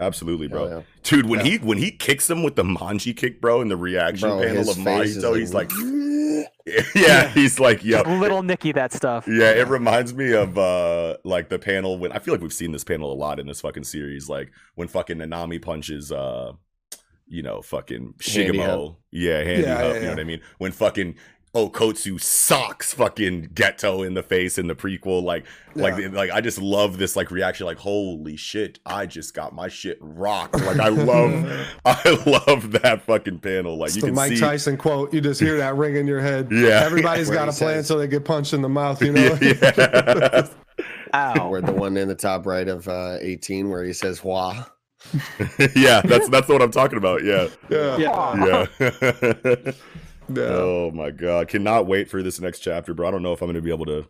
absolutely bro Hell Dude, when Yeah. he when he kicks him with the manji kick, bro, in the reaction Bro, panel of face is Mahito, he's like, *laughs* *laughs* yeah, he's like, yeah, Little Nicky, that stuff. yeah. It reminds me of uh like the panel when I feel like we've seen this panel a lot in this fucking series, like when fucking Nanami punches uh you know fucking Handy Shigemo, yeah, handy Yeah, Hup, yeah, you know what I mean? When fucking Okkotsu socks fucking Geto in the face in the prequel. Like, like, Yeah. like I just love this like reaction. Like, holy shit, I just got my shit rocked. *laughs* Like, I love, *laughs* I love that fucking panel. Like, It's you the can Mike see. Tyson quote. You just hear that *laughs* ring in your head. Yeah. everybody's got a plan says- so they get punched in the mouth, you know? yeah. Ow. Where the one in the top right of uh, 18 where he says "Hua." yeah, that's that's what I'm talking about. Yeah, yeah. Yeah. yeah. Yeah. oh my god, cannot wait for this next chapter, bro. I don't know if I'm gonna be able to.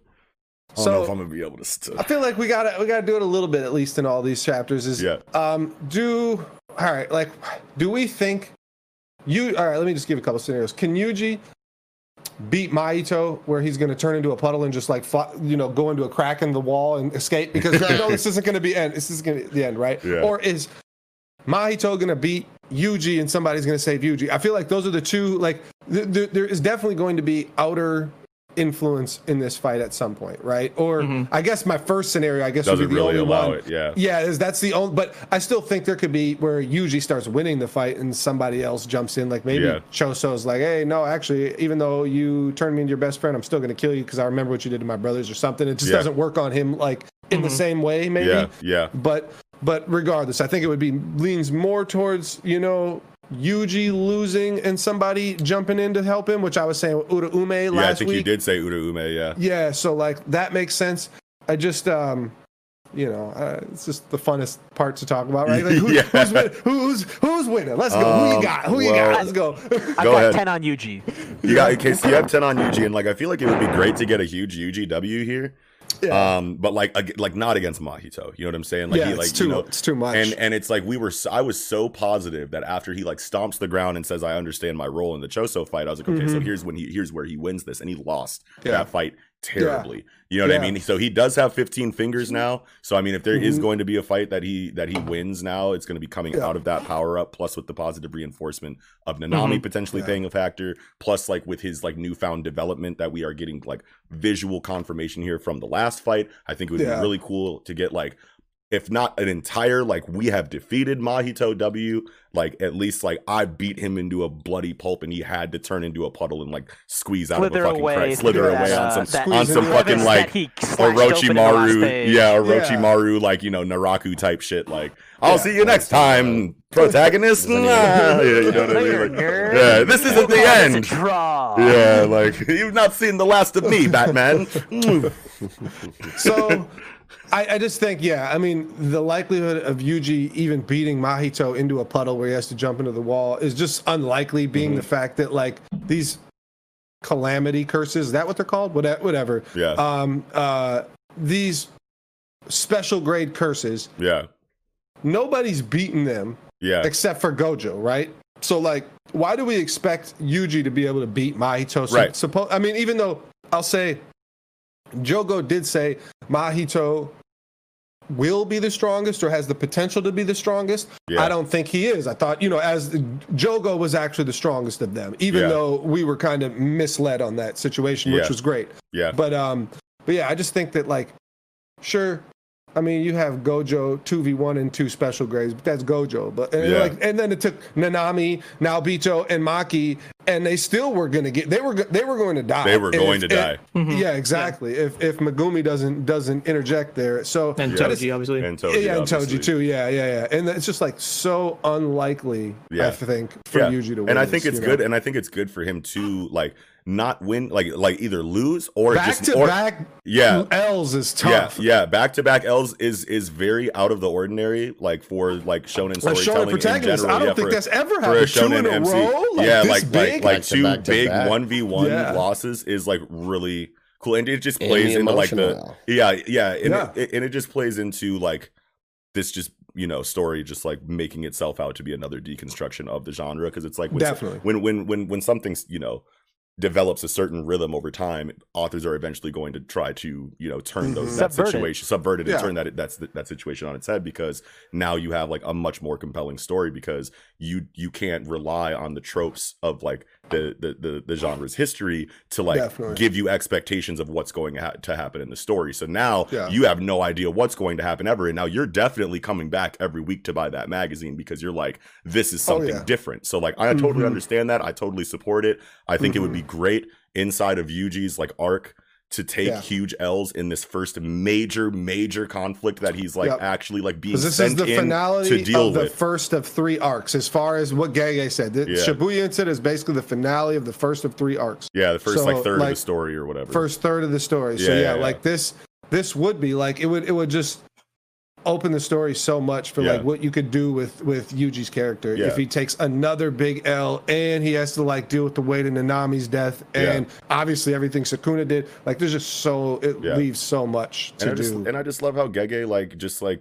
I don't know So- if I'm gonna be able to. St- I feel like we gotta we gotta do it a little bit at least in all these chapters. Is Yeah. um do all right like do we think you all right? Let me just give a couple scenarios. Can Yuji beat Mahito where he's going to turn into a puddle and just like fly, you know go into a crack in the wall and escape? Because I know *laughs* this isn't going to be end. This is going to be the end, right? Yeah. Or is Mahito going to beat Yuji and somebody's going to save Yuji? I feel like those are the two. Like th- th- there is definitely going to be outer influence in this fight at some point, right? Or mm-hmm. I guess my first scenario, I guess, would Doesn't be the really only one. it. Yeah. Yeah, is that's the only. But I still think there could be where Yuji starts winning the fight and somebody else jumps in. Like maybe Yeah. Choso's like, hey, no, actually, even though you turned me into your best friend, I'm still gonna kill you because I remember what you did to my brothers or something. It just Yeah. doesn't work on him like in the mm-hmm. same way, maybe. Yeah. Yeah. But but regardless, I think it would be leans more towards you know. Yuji losing and somebody jumping in to help him, which I was saying Uraume last Yeah. I think week. you did say Uda Ume. Yeah. Yeah, so like that makes sense. I just um you know, uh, it's just the funnest part to talk about, right? Like who, *laughs* Yeah. who's, win- who's who's winning? Let's go. Who you Um, got? Who you got? Let's go. I've Go got ahead. 10 on Yuji. You got okay. So you have ten on Yuji, and like I feel like it would be great to get a huge UGW here. Yeah. Um, but like ag- like not against Mahito. You know what I'm saying? Like yeah, he like it's too you know, it's too much. and and it's like we were so, I was so positive that after he like stomps the ground and says I understand my role in the Choso fight, I was like, okay, so Mhm. here's when he here's where he wins this, and he lost Yeah. that fight terribly. You know what I mean? So he does have 15 fingers now. So I mean, if there is Mhm. going to be a fight that he that he wins now, it's going to be coming Yeah. out of that power up, plus with the positive reinforcement of Nanami potentially Yeah. playing a factor, plus like with his like newfound development that we are getting like visual confirmation here from the last fight. I think it would Yeah. be really cool to get like if not an entire like we have defeated Mahito W, like at least like I beat him into a bloody pulp and he had to turn into a puddle and like squeeze out Slither of a fucking away. crack, slither through away that, on uh, some that on some fucking like he slashed open in the last Orochimaru, yeah, Yeah. Orochimaru, like you know Naraku type shit. Like I'll Yeah. see you next time, protagonist. *laughs* Nah. *laughs* yeah, you know what I mean? Like, yeah, this isn't We'll the call this end. draw. Yeah, like *laughs* you've not seen the last of me, Batman. Mm. so I, I just think, yeah, I mean, the likelihood of Yuji even beating Mahito into a puddle where he has to jump into the wall is just unlikely, being Mm-hmm. the fact that like these calamity curses, is that what they're called? Whate- Whatever. Yeah, Um, uh, these special grade curses, yeah, nobody's beaten them yeah, except for Gojo, right? So like, why do we expect Yuji to be able to beat Mahito? So, Right. Suppo- I mean, even though I'll say, Jogo did say Mahito will be the strongest or has the potential to be the strongest. Yeah. I don't think he is. I thought, you know, as Jogo was actually the strongest of them, even Yeah. though we were kind of misled on that situation, which Yeah. was great. yeah. But um, but yeah, I just think that like, sure. I mean, you have Gojo two v one and two special grades, but that's Gojo. But and Yeah. like, and then it took Nanami, Naobito, and Maki, and they still were gonna get. They were they were going to die. They were And going if- to die. if- Yeah, exactly. If if Megumi doesn't doesn't interject there, so And Yeah. Toji, obviously. And Toji, yeah, and obviously. Toji too. Yeah, yeah, yeah. And it's just like so unlikely. Yeah. I think for yeah. Yuji to win. and I think it's you good, know? and I think it's good for him to like not win, like like either lose or Back just to or, back Yeah, L's is tough. Yeah, yeah, back to back L's is is very out of the ordinary, like for like shonen Like showing storytelling in protagonist, general. I don't yeah, think for, that's ever for a happened. Two shonen in a MC. row, like yeah, like big? like like two big one v one losses is like really cool, and it just plays the into like the yeah yeah, and, Yeah. It, and it just plays into like this just you know story just like making itself out to be another deconstruction of the genre because it's like when, Definitely. when when when when something's you know develops a certain rhythm over time authors are eventually going to try to you know turn those Mhm. that Subvert it. situation subvert it Yeah. and turn that that's that situation on its head because now you have like a much more compelling story because you you can't rely on the tropes of like the the the, the genre's history to like Definitely. give you expectations of what's going ha- to happen in the story so now Yeah. you have no idea what's going to happen ever and now you're definitely coming back every week to buy that magazine because you're like this is Oh, something yeah. different so like i totally Mhm. understand that i totally support it i think it would be great inside of Yuji's like arc to take Yeah. huge L's in this first major major conflict that he's like Yep. actually like being this sent is the in finale to deal of the first of three arcs, as far as what Gege said. The Yeah. Shibuya incident is basically the finale of the first of three arcs. yeah, the first So, like third of the story or whatever. first third of the story. So yeah, yeah. like this this would be like it would it would just open the story so much for Yeah. like what you could do with with Yuji's character Yeah. if he takes another big L and he has to like deal with the weight of Nanami's death and obviously everything Sukuna did. Like there's just so it Yeah. leaves so much to and I just do. and I just love how Gege like just like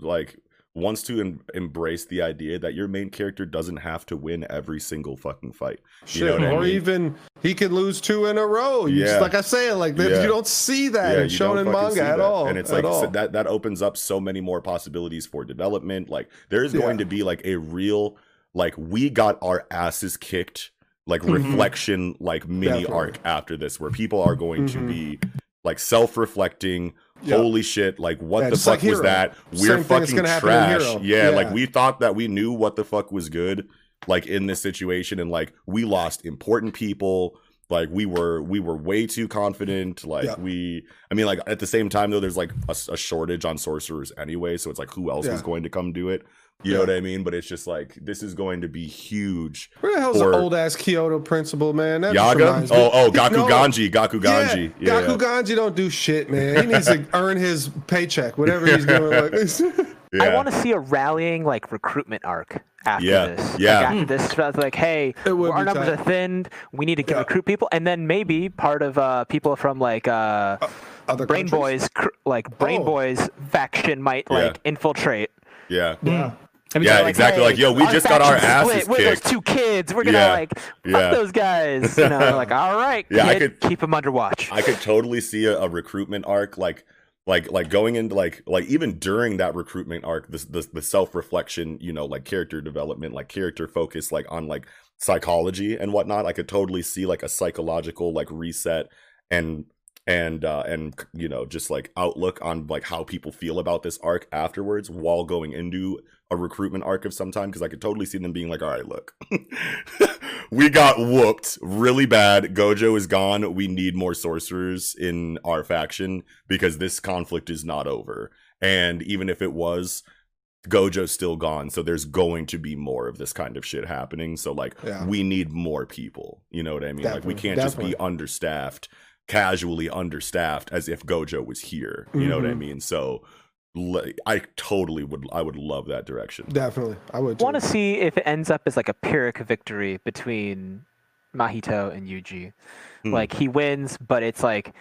like wants to em- embrace the idea that your main character doesn't have to win every single fucking fight. You know Shit, I or mean? even he could lose two in a row. You just, Yeah. like I say, like Yeah. you don't see that in shonen manga at all. And it's like so that that opens up so many more possibilities for development. Like there is Yeah. going to be like a real like we got our asses kicked like Mhm. reflection like mini Definitely. arc after this where people are going to Mhm. be like self-reflecting Yeah. holy shit like what Yeah, the fuck like was that we're that's fucking gonna happen in trash Hero. yeah, like we thought that we knew what the fuck was good like in this situation and like we lost important people like we were we were way too confident like Yeah. we i mean like at the same time though there's like a, a shortage on sorcerers anyway so it's like who else Yeah. going to come do it you know what i mean but it's just like this is going to be huge Where the hell's or- the old ass Kyoto principle, man? That yaga oh oh gaku No. ganji Gakuganji Yeah, Gaku Ganji don't do shit, man. He needs to *laughs* earn his paycheck, whatever he's doing. Like, *laughs* yeah. I want to see a rallying like recruitment arc after Yeah, this. yeah. Like, after this, it's like, hey, It would our be numbers tight. are thinned. We need to get Yeah. recruit people, and then maybe part of uh, people from like uh, Other Brain countries? Boys, cr- like Brain Oh. Boys faction might Yeah. like infiltrate. yeah Yeah. Yeah, like, exactly. hey, like, yo, we just got our split. asses We're kicked. those two kids. We're gonna Yeah, like fuck yeah. those guys. You know, *laughs* like all right, Yeah, I could- keep them under watch. I could totally see a, a recruitment arc like like like going into like like even during that recruitment arc this the, the self-reflection you know like character development like character focus like on like psychology and whatnot i could totally see like a psychological like reset and and uh and you know just like outlook on like how people feel about this arc afterwards while going into a recruitment arc of some time because i could totally see them being like all right look *laughs* we got whooped really bad. Gojo is gone. We need more sorcerers in our faction because this conflict is not over. And even if it was gojo's still gone so there's going to be more of this kind of shit happening. So like Yeah. we need more people. You know what i mean? Like we can't just be understaffed casually understaffed as if gojo was here you know what i Mhm. mean so i totally would i would love that direction Definitely. I would. Want to see if it ends up as like a Pyrrhic victory between Mahito and Yuji. Hmm. Like he wins, but it's like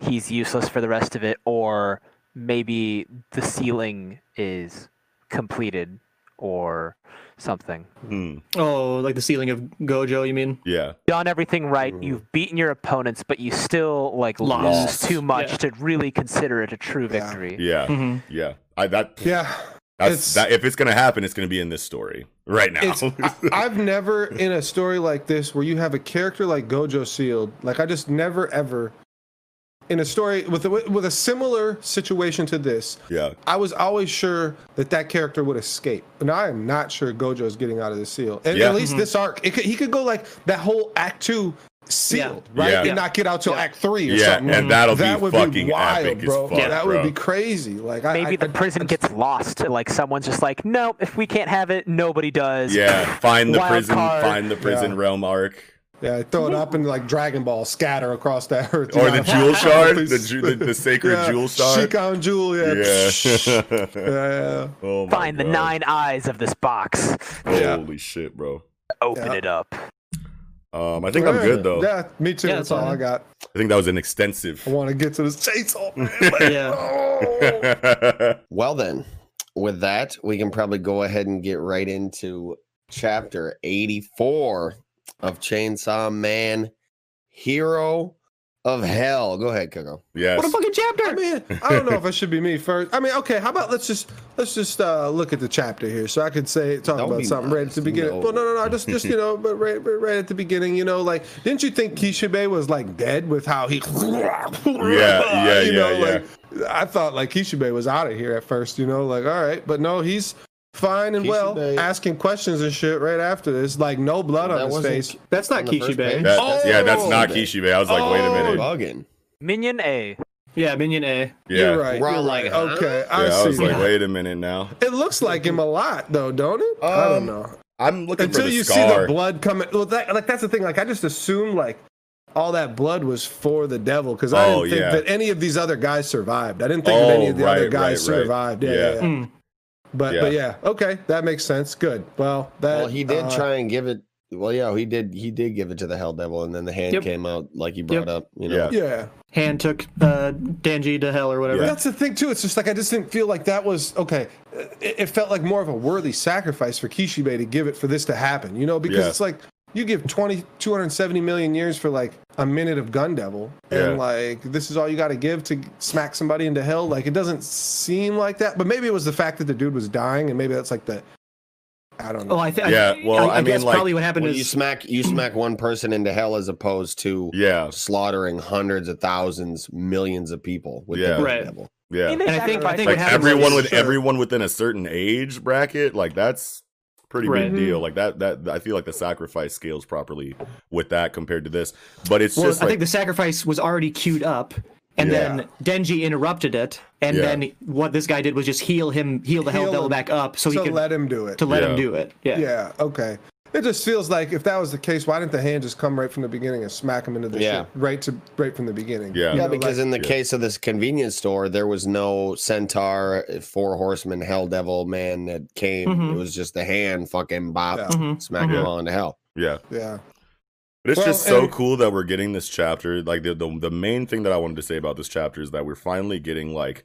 he's useless for the rest of it, or maybe the sealing is completed or something. Hmm. oh, like the sealing of Gojo, you mean? yeah Done everything right, Mm. you've beaten your opponents, but you still like Lost. lose too much Yeah. to really consider it a true Yeah. victory. yeah hmm yeah i that Yeah. that's It's- that if it's gonna happen it's gonna be in this story right now I, *laughs* I've never in a story like this where you have a character like Gojo Sealed. Like I just never ever in a story with a, with a similar situation to this. yeah I was always sure that that character would escape, and I am not sure Gojo is getting out of the seal. And Yeah. at least mm-hmm. this arc, it could, he could go like that whole Act Two sealed, right, Yeah. and not get out till Yeah. Act Three or yeah something. and that'll that be would fucking be wild, epic bro. as fuck that bro. would be crazy. Like I, Maybe I, the I- prison I- gets lost. Like someone's just like, no, if we can't have it, nobody does. yeah find the prison card. find the prison Yeah. realm arc Yeah, throw it up and like Dragon Ball scatter across that earth. or the jewel shard *laughs* the, ju- the, the sacred Yeah, jewel shard Shikon Jewel, yeah. yeah yeah, *laughs* *laughs* yeah. oh my Find the nine eyes of this box. Yeah. holy shit bro Open Yeah. it up. um i think i'm good though Yeah, me too. Yeah, that's that's all I got. i think that was an extensive I want to get to this chainsaw. Man. Yeah. Oh. Well, then, with that, we can probably go ahead and get right into chapter 84 of Chainsaw Man Hero of Hell. Go ahead, Coco. yes What a fucking chapter! I mean, *laughs* I don't know if it should be me first. I mean, okay, how about let's just let's just uh, look at the chapter here, so I could say talk Don't about be something right at the beginning. No. Well, no, no, no, just just you know, but right, right, right at the beginning, you know, like didn't you think Kishibe was like dead with how he? yeah *laughs* yeah you know, yeah like I thought like Kishibe was out of here at first, you know, like all right, but no, he's fine and well, Kishibe- asking questions and shit right after this. Like no blood That on his face. That's not On the first Kishibe. page? Yeah, that's not Oh. Kishibe. I was like, wait a Oh. minute. bugging. Minion A. Yeah, Minion A. Yeah. You're right. We're all you're like, right. huh? okay, Yeah, I I, was like, wait a minute now. It looks like him a lot, though, don't it? I don't Um, know. I'm looking Until for the you see the blood coming. Well, that, like that's the thing. Like I just assumed like all that blood was for the devil because I Oh, didn't think yeah. that any of these other guys survived. I didn't think that any Oh, of the other guys right, right. survived. Yeah, Yeah. yeah. yeah. Mm. But Yeah. but yeah, okay, that makes sense. Good. Well, that Well, he did uh, try and give it. Well, yeah, he did. He did give it to the Hell Devil, and then the hand Yep. came out like you brought Yep. up. You know, Yeah. Yeah, Hand took uh, Denji to hell or whatever. Yeah. that's the thing too. It's just like I just didn't feel like that was okay. It, it felt like more of a worthy sacrifice for Kishibe to give it for this to happen. You know, because Yeah. it's like you give 20, 270 million years for like a minute of Gun Devil, and Yeah. like this is all you got to give to smack somebody into hell. Like it doesn't seem like that, but maybe it was the fact that the dude was dying, and maybe that's like the I don't know. Oh, I think. Yeah, well, I, I mean, guess like- probably what happened when you smack you smack one person into hell as opposed to Yeah. slaughtering hundreds of thousands, millions of people with Yeah. the Right. devil. Yeah. And I think- I think like what happened everyone was- with Sure. everyone within a certain age bracket, like that's pretty Right. big deal. Mm-hmm. Like that that I feel like the sacrifice scales properly with that compared to this. But it's well, just I like think the sacrifice was already queued up, and Yeah. then Denji interrupted it, and Yeah. then what this guy did was just heal him, heal the hell devil back up, so, so he could let him do it. to let him do it. Yeah. yeah, okay. It just feels like if that was the case, why didn't the hand just come right from the beginning and smack him into the Yeah. shit right to right from the beginning? Yeah. You Yeah, because like- in the yeah. case of this convenience store, there was no centaur, four horsemen, hell devil man that came. Mhm. It was just the hand fucking bop, Yeah. Mhm. smack Mhm. them all into hell. yeah. yeah. But it's Well, just so and- cool that we're getting this chapter. Like the, the the main thing that I wanted to say about this chapter is that we're finally getting like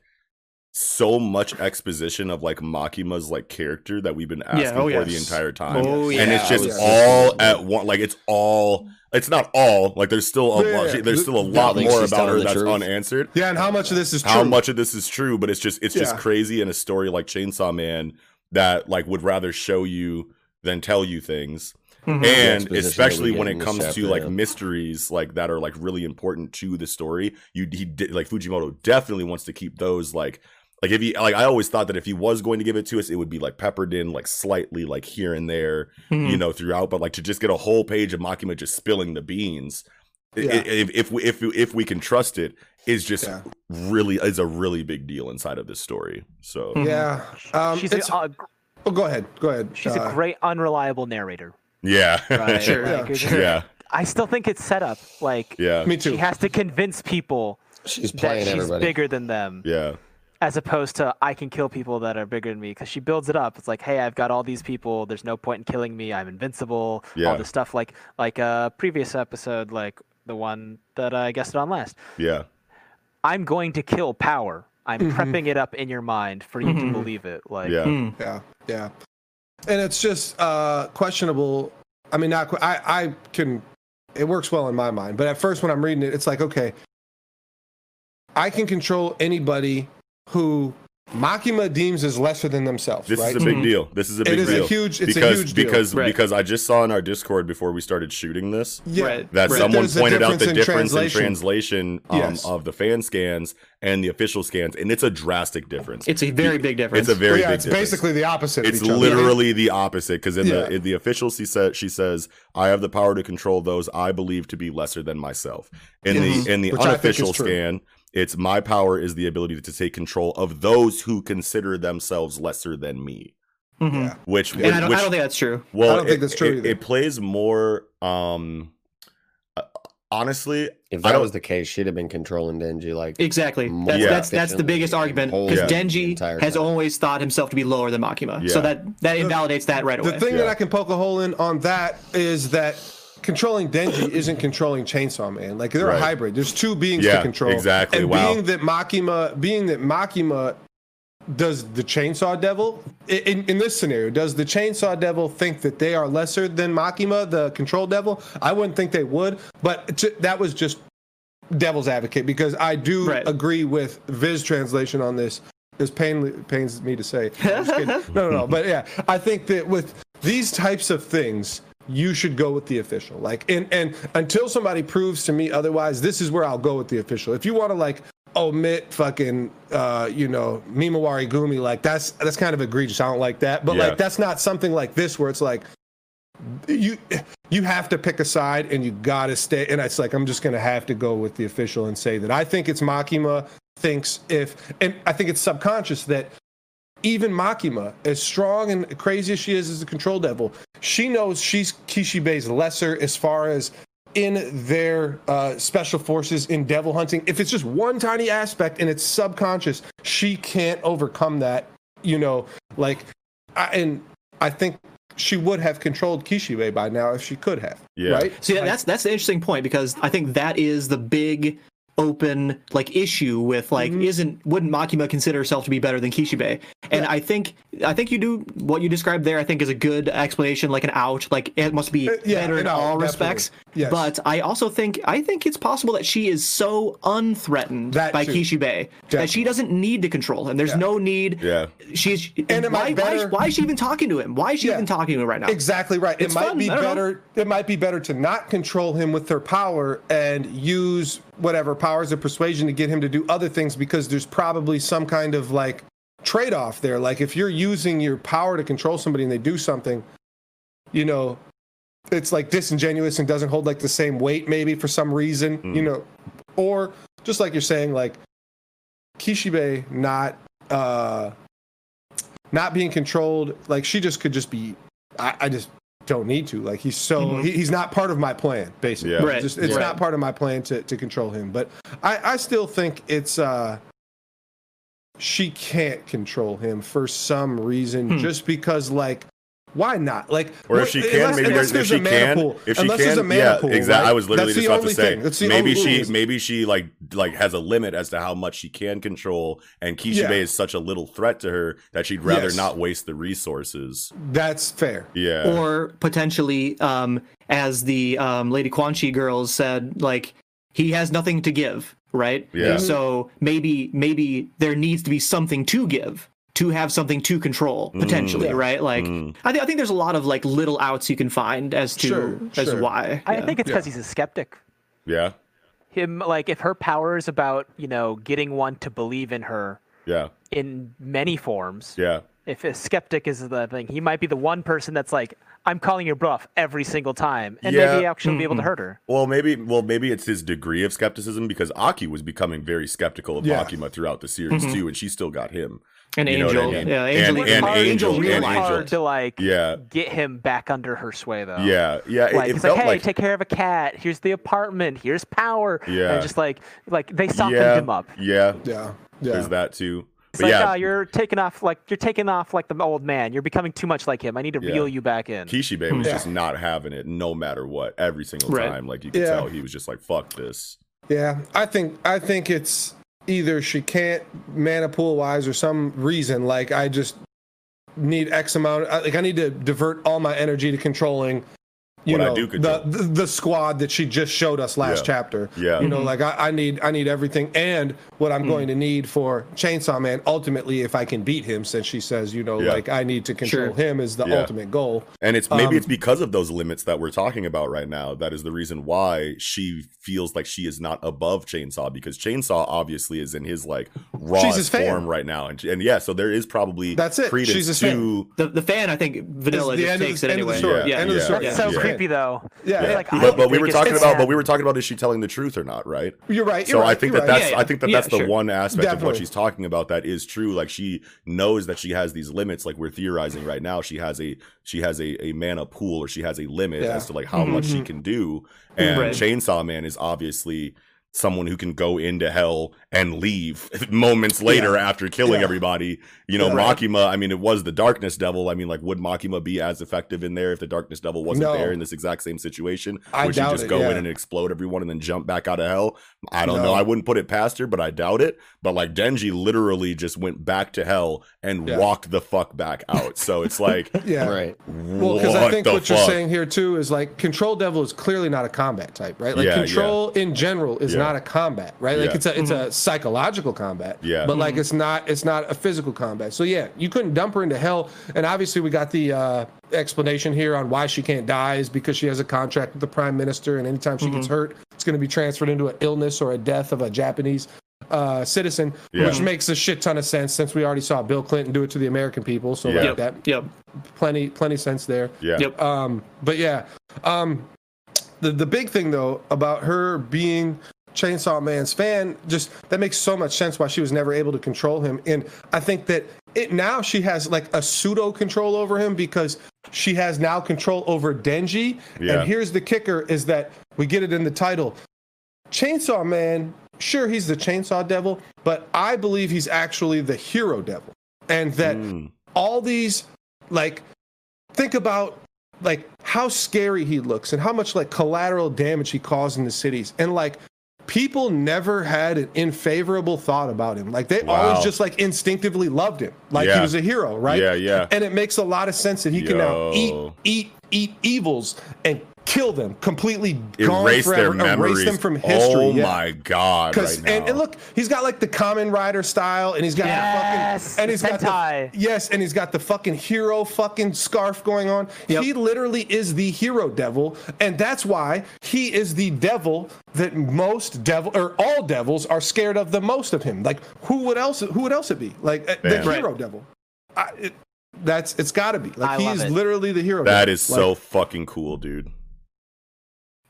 so much exposition of like Makima's like character that we've been asking oh, for the entire time. Oh yeah. and it's just yes. all at one like it's all it's not all like there's still a Yeah, lot yeah. there's still a lot think more about her that's truth? unanswered Yeah, and how much of this is true? how much of this is true but it's just it's just crazy in a story like chainsaw man that like would rather show you than tell you things Mhm. and especially when it comes chapter, to like yeah. mysteries like that are like really important to the story you he did like fujimoto definitely wants to keep those like like if he like i always thought that if he was going to give it to us it would be like peppered in like slightly like here and there Mhm. you know throughout but like to just get a whole page of makima just spilling the beans Yeah. if, if we if if we can trust it is just Yeah. really is a really big deal inside of this story so Mhm. Yeah. Um, she's it's- a, uh, oh, go ahead. Go ahead. she's Uh, a great unreliable narrator. yeah *laughs* Right? Sure. Like, Yeah. yeah I still think it's set up. Like yeah Me too. she has to convince people She's that she's everybody. bigger than them, yeah as opposed to I can kill people that are bigger than me. Because she builds it up. It's like, hey, I've got all these people. There's no point in killing me. I'm invincible. Yeah. All this stuff. Like like a previous episode, like the one that I guessed on last. yeah I'm going to kill power. I'm Mhm. prepping it up in your mind for you to Mhm. believe it. Like yeah Mm. Yeah, yeah. And it's just uh, questionable. I mean, not. I I can. It works well in my mind, but at first when I'm reading it, it's like, okay, I can control anybody who Makima deems as lesser than themselves. This right? is a big Mhm. deal. This is a It big is a huge- it's a huge deal. because Right. because I just saw in our Discord before we started shooting this yeah. Right. that Right. someone There's pointed out the difference in difference in translation. translation um, Yes. of the fan scans and the official scans, and it's a drastic difference. It's a very big difference. It's a very yeah, big it's difference. basically the opposite. It's of each other. literally the opposite because in Yeah. the in the officials he said she says I have the power to control those I believe to be lesser than myself. In Yes. the in the Which I think unofficial true. Scan, it's my power is the ability to take control of those who consider themselves lesser than me. Mhm. Yeah. Which And I don't, which I don't think that's true. well, I don't think it- that's true It, it plays more. Um, uh, honestly, If that was the case, she'd have been controlling Denji like Exactly. That's Yeah. that's that's the biggest argument because Yeah. Denji has time. always thought himself to be lower than Makima. Yeah. So that that invalidates that right away. The thing that I can poke a hole in on that is that controlling Denji isn't controlling Chainsaw Man. Like they're Right. a hybrid. There's two beings Yeah, to control. exactly. And Wow. being that Makima, being that Makima does the Chainsaw Devil in, in this scenario, does the Chainsaw Devil think that they are lesser than Makima, the Control Devil? I wouldn't think they would, but t- that was just devil's advocate because I do Right. agree with Viz translation on this. This pain pains me to say. *laughs* I'm just kidding. no, no, no. But yeah, I think that with these types of things, you should go with the official. Like, and and until somebody proves to me otherwise, this is where I'll go with the official. If you want to like omit fucking uh you know Mimawari Gumi like that's that's kind of egregious. I don't like that. But Yeah. like that's not something like this where it's like you you have to pick a side and you gotta stay and it's like I'm just gonna have to go with the official and say that I think it's Makima thinks if and I think it's subconscious that even Makima, as strong and crazy as she is as a control devil, she knows she's Kishibe's lesser as far as in their uh, special forces in devil hunting. If it's just one tiny aspect and it's subconscious, she can't overcome that. You know, like, I, and I think she would have controlled Kishibe by now if she could have. Yeah. Right. So yeah, that's that's the interesting point because I think that is the big open like issue with like Mm-hmm. isn't wouldn't Makima consider herself to be better than Kishibe? And I think I think you do what you described there. I think is a good explanation, like an out. Like it must be Uh, yeah, better in an out, all respects. Yes. But I also think I think it's possible that she is so unthreatened That by too. Kishibe that she doesn't need to control him. There's Yeah. no need. Yeah. She's And it why, might why, better- why is she even talking to him? Why is she Yeah. even talking to him right now? Exactly right. It's it might fun. be I don't know. better. It might be better to not control him with their power and use whatever powers of persuasion to get him to do other things because there's probably some kind of like trade-off there. Like if you're using your power to control somebody and they do something, you know, it's like disingenuous and doesn't hold like the same weight maybe for some reason, you know, or just like you're saying, like Kishibe not uh not being controlled, like she just could just be I, I just don't need to. Like he's so he, he's not part of my plan, basically. Yeah. Right. Just, it's Yeah. not part of my plan to, to control him. But I, I still think it's uh she can't control him for some reason, Hmm. just because like why not? Like, Or if she can, unless- maybe unless there's, if there's she a mana can, pool. if she Unless a can, yeah, pool, exactly. right? I was literally That's just about to say, thing. Maybe she, reason. maybe she like like has a limit as to how much she can control, and Kishibe Yeah. is such a little threat to her that she'd rather Yes. not waste the resources. That's fair. Yeah, or potentially um as the um lady Quanxi girls said like he has nothing to give right Yeah. so maybe maybe there needs to be something to give to have something to control mm. potentially Yeah. right like Mm. I, th- I think there's a lot of like little outs you can find as to Sure, as sure. why I yeah. think it's Yeah. because he's a skeptic. yeah, Him like if her power is about you know getting one to believe in her yeah, in many forms. yeah. If a skeptic is the thing, he might be the one person that's like, I'm calling your bluff every single time, and Yeah. maybe actually be able to mm-hmm. hurt her. Well, maybe, well, maybe it's his degree of skepticism because Aki was becoming very skeptical of Yeah. Makima throughout the series mm-hmm. too, and she still got him. And You know what I angel mean? yeah angel It was and hard- Angel, it was and hard Angel. to like Yeah, get him back under her sway though. yeah, yeah. Like it it's like, felt hey, like, take care of a cat. Here's the apartment. Here's power. Yeah. And just like like they softened yeah, him up. yeah. Yeah. Yeah. There's that too. It's But like, yeah, oh, you're taking off like you're taking off like the old man. You're becoming too much like him. I need to Yeah. reel you back in. Kishibe hmm. was Yeah. just not having it, no matter what, every single Right. time. Like you could Yeah. tell, he was just like, "Fuck this." Yeah, I think I think it's either she can't mana pool wise or some reason. Like I just need X amount. Like I need to divert all my energy to controlling. You What I know do the, control. the the squad that she just showed us last Yeah. chapter. Yeah. you know, like I, I need I need everything and what I'm going to need for Chainsaw Man. Ultimately, if I can beat him, since she says you know Yeah. like I need to control Sure. him is the Yeah. ultimate goal. And it's maybe Um, it's because of those limits that we're talking about right now. That is the reason why she feels like she is not above Chainsaw because Chainsaw obviously is in his like raw She's fan. form right now, and and yeah, so there is probably That's it. credence She's his fan. to the, the fan i think vanilla It's the just takes the- it end of the anyway. Yeah, End of the yeah. story. Yeah. so Yeah. Creepy though. Yeah. Yeah. like, but, but we were talking about bad. but we were talking about is she telling the truth or not, right? You're right. so you're I right, think you're that right. that's Yeah, I think that yeah, that's the sure. one aspect of what she's talking about that is true. Like she knows that she has these limits. Like we're theorizing right now, she has a she has a, a mana pool or she has a limit Yeah. as to like how much she can do. And Right. Chainsaw Man is obviously someone who can go into hell and leave moments later after killing Yeah. everybody. You know, Yeah. Right. Makima, I mean, it was the Darkness Devil. I mean, like, would Makima be as effective in there if the Darkness Devil wasn't No. there in this exact same situation? I would she just it, go yeah. in and explode everyone and then jump back out of hell? I don't No. know. I wouldn't put it past her, but I doubt it. But like Denji literally just went back to hell and Yeah. walked the fuck back out. So it's like, *laughs* Yeah. Right. Well, because I think the what you're saying here too is like Control Devil is clearly not a combat type, right? Like Yeah, Control in general is Yeah. not a combat, right? Like Yeah. it's a it's a mm-hmm. Psychological combat. Yeah. But like it's not it's not a physical combat. So yeah, you couldn't dump her into hell. And obviously we got the uh, explanation here on why she can't die is because she has a contract with the prime minister, and anytime she gets hurt, it's going to be transferred into an illness or a death of a Japanese uh, citizen, Yeah. which makes a shit ton of sense since we already saw Bill Clinton do it to the American people. So Yeah. like that, Yep. plenty plenty sense there. Yeah. Yep. Um, but yeah, um, the the big thing though about her being Chainsaw Man's fan, just that makes so much sense why she was never able to control him. And I think that it now she has like a pseudo control over him because she has now control over Denji. Yeah. And here's the kicker: is that we get it in the title. Chainsaw Man, sure he's the Chainsaw Devil, but I believe he's actually the Hero Devil, and that Mm. all these like think about like how scary he looks and how much like collateral damage he caused in the cities and like people never had an unfavorable thought about him like they Wow. always just like instinctively loved him like Yeah. he was a hero right Yeah, yeah. and it makes a lot of sense that he can now eat eat eat evils and kill them completely gone Erase their memories. erase them from history Oh yeah. my god! Right now. and, and look, he's got like the Kamen Rider style, and he's got Yes, fucking and he's got the yes, and he's got the fucking hero fucking scarf going on. Yep. He literally is the hero devil, and that's why he is the devil that most devil or all devils are scared of the most of him. Like who would else? Who would else it be? Like uh, the Bam. Right. hero devil. I, it, that's it's got to be. Like I he love is it. literally the hero. that devil. is Like, so fucking cool, dude.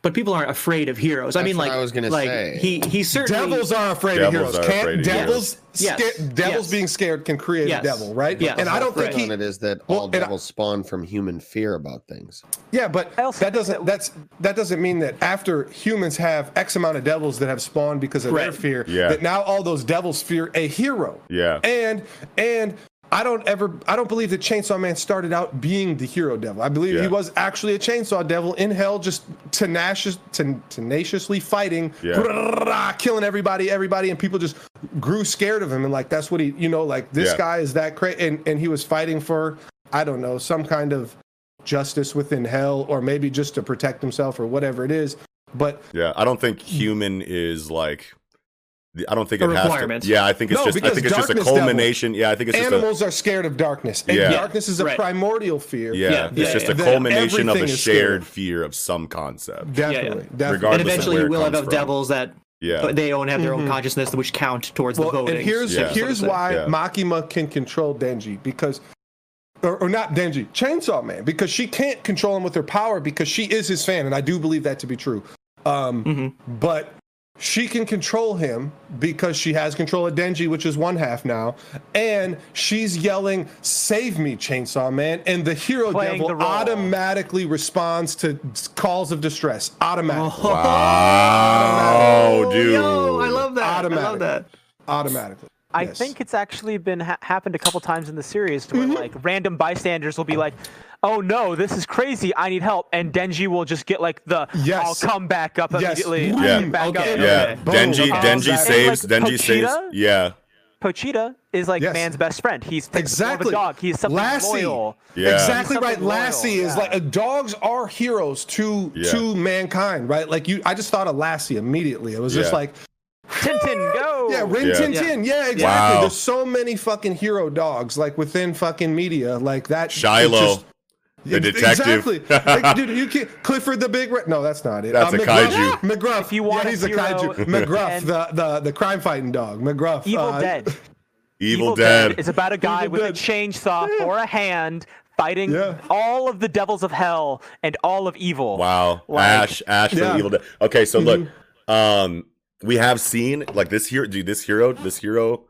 But people aren't afraid of heroes. I mean, what like, I was gonna like say. he he certainly Devils are afraid Devils of heroes. Can't devils? Yes. sca- devils Yes. being scared can create Yes. a devil, right? Yeah. And I don't think he. on it is that Well, all I- devils spawn from human fear about things. Yeah, but that doesn't that's that doesn't mean that after humans have X amount of devils that have spawned because of their fear, Yeah. that now all those devils fear a hero. Yeah. And and I don't ever. I don't believe that Chainsaw Man started out being the hero devil. I believe Yeah. he was actually a chainsaw devil in hell, just tenacious, ten, tenaciously fighting, Yeah. killing everybody, everybody, and people just grew scared of him. And like that's what he, you know, like this Yeah. guy is that crazy, and and he was fighting for, I don't know, some kind of justice within hell, or maybe just to protect himself or whatever it is. But Yeah, I don't think human is like. The- I don't think A it has to. Yeah, I think it's No, just. I because think it's just a darkness devil- Yeah, I think it's just a. animals are scared of darkness, and Yeah. darkness is a Right. primordial fear. Yeah, Yeah, it's yeah, just yeah. a culmination of a shared scary. fear of some concept. Definitely, yeah. definitely. Regardless and of eventually where it we'll have from. devils that Yeah, they own have their Mm-hmm. own consciousness which count towards the voting. and here's Yeah. here's So to say. why Yeah. Makima can control Denji because, or, or not Denji, Chainsaw Man because she can't control him with her power because she is his fan, and I do believe that to be true. Um, Mm-hmm. But she can control him because she has control of Denji, which is one half now, and she's yelling, "Save me, Chainsaw Man!" And the hero Playing devil the automatically responds to calls of distress. Automatically, Oh, dude. Yo, I love that. I love that. automatically. I Yes. think it's actually been ha- happened a couple times in the series where like random bystanders will be like, "Oh no, this is crazy! I need help," and Denji will just get like the, Yes. "I'll come back up Yes. immediately." I'll Yeah. back Okay, up. Yeah, Okay. Boom. Denji. Um, Denji and, saves. like, Denji saves. Yeah, Pochita is like Yes. man's best friend. He's takes the of Exactly. a dog. He's something Lassie. loyal. Yeah. Exactly right. loyal, Lassie is like uh, dogs are heroes to Yeah. to mankind, right? Like you, I just thought of Lassie immediately. It was just like, Tintin, go. yeah, Rin Yeah. Tin Tin. Yeah, exactly. Wow. There's so many fucking hero dogs like within fucking media, like that. Shiloh, the detective. Exactly. *laughs* Like, dude, you can't Clifford the Big Red. No, that's not it. That's a McGruff, kaiju. McGruff. If you want yeah, he's a hero kaiju. McGruff, *laughs* the, the the crime fighting dog. McGruff. Evil uh, Dead. Evil, Dead. is about a guy Evil with Dead. a chainsaw for a hand fighting Yeah. all of the devils of hell and all of evil. Wow, Like- Ash, Ash from Yeah. Mm-hmm. Evil Dead. Okay, so look, um, we have seen like this hero, dude. This hero, this hero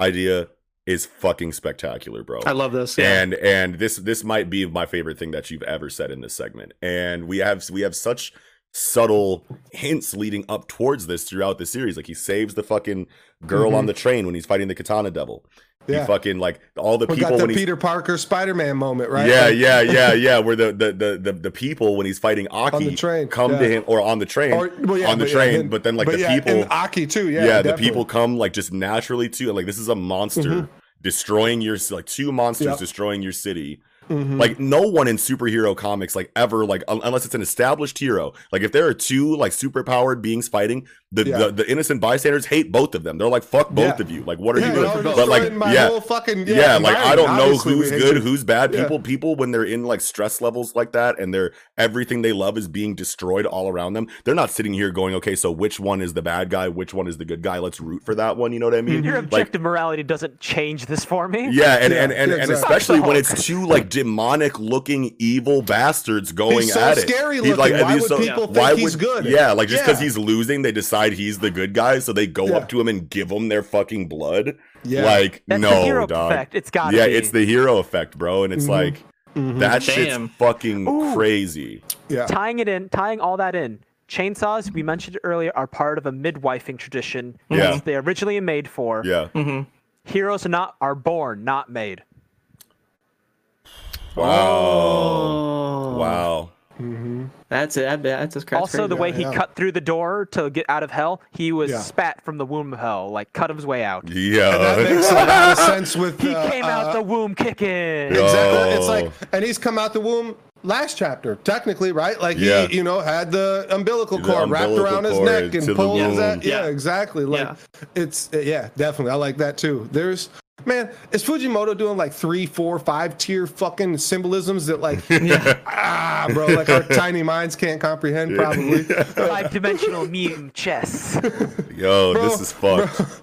idea is fucking spectacular, bro. I love this. Yeah. and and this this might be my favorite thing that you've ever said in this segment. And we have we have such subtle hints leading up towards this throughout the series. Like he saves the fucking girl on the train when he's fighting the Katana Devil. Mm-hmm. Yeah. He fucking like all the We people got the when Peter Parker Spider Man moment, right? yeah, Like, yeah, yeah, *laughs* yeah. Where the, the the the the people when he's fighting Aki on the train, come to him or on the train Or, well, yeah, on the yeah, train, then- but then like but the yeah, people, Aki too. Yeah, yeah, the people come like just naturally too. Like this is a monster destroying your like two monsters Mm-hmm. Yep. destroying your city. Mhm. Like no one in superhero comics like ever like un- unless it's an established hero. Like if there are two like superpowered beings fighting, the Yeah. the, the innocent bystanders hate both of them. They're like fuck both Yeah. of you. Like what are yeah, you doing? But like my yeah. whole fucking Yeah, like I don't environment. know who's good, who's bad. Yeah. People, people, when they're in like stress levels like that, and they're everything they love is being destroyed all around them. They're not sitting here going, okay, so which one is the bad guy? Which one is the good guy? Let's root for that one. You know what I mean? Your Like, objective morality doesn't change this for me. yeah, and Yeah, and and, yeah, and especially when it's two like demonic looking evil bastards going He's so at it. scary He's looking. Why he's would people think why he's would- good? Yeah, like just because Yeah. he's losing, they decide he's the good guy, so they go Yeah. up to him and give him their fucking blood. Yeah. Like That's no, the hero dog. effect. It's got yeah, be. Yeah, it's the hero effect, bro, and it's Mhm. like Mhm. that Damn. shit's fucking Ooh. crazy. yeah. tying it in, tying all that in. Chainsaws, we mentioned earlier, are part of a midwifing tradition. Yeah. as They originally made for. Yeah. hmm Heroes are not are born, not made. Wow. Oh. Wow. Mhm. That's it. That- That's just that's also, crazy. the way he yeah. cut through the door to get out of hell, he was Yeah. spat from the womb of hell, like cut his way out. And that Yeah. makes a lot of sense with He uh, came uh, out the womb kicking. Exactly. It's like, and he's come out the womb last chapter, technically, right? Like Yeah. he, you know, had the umbilical The cord wrapped around his neck and pulled his. womb. Yeah, Yeah. exactly. Like Yeah. it's yeah, definitely. I like that too. There's man, is Fujimoto doing like three, four, five tier fucking symbolisms that like *laughs* ah, bro, like our *laughs* tiny minds can't comprehend probably. *laughs* Five dimensional meme chess. Yo, Bro, this is fucked.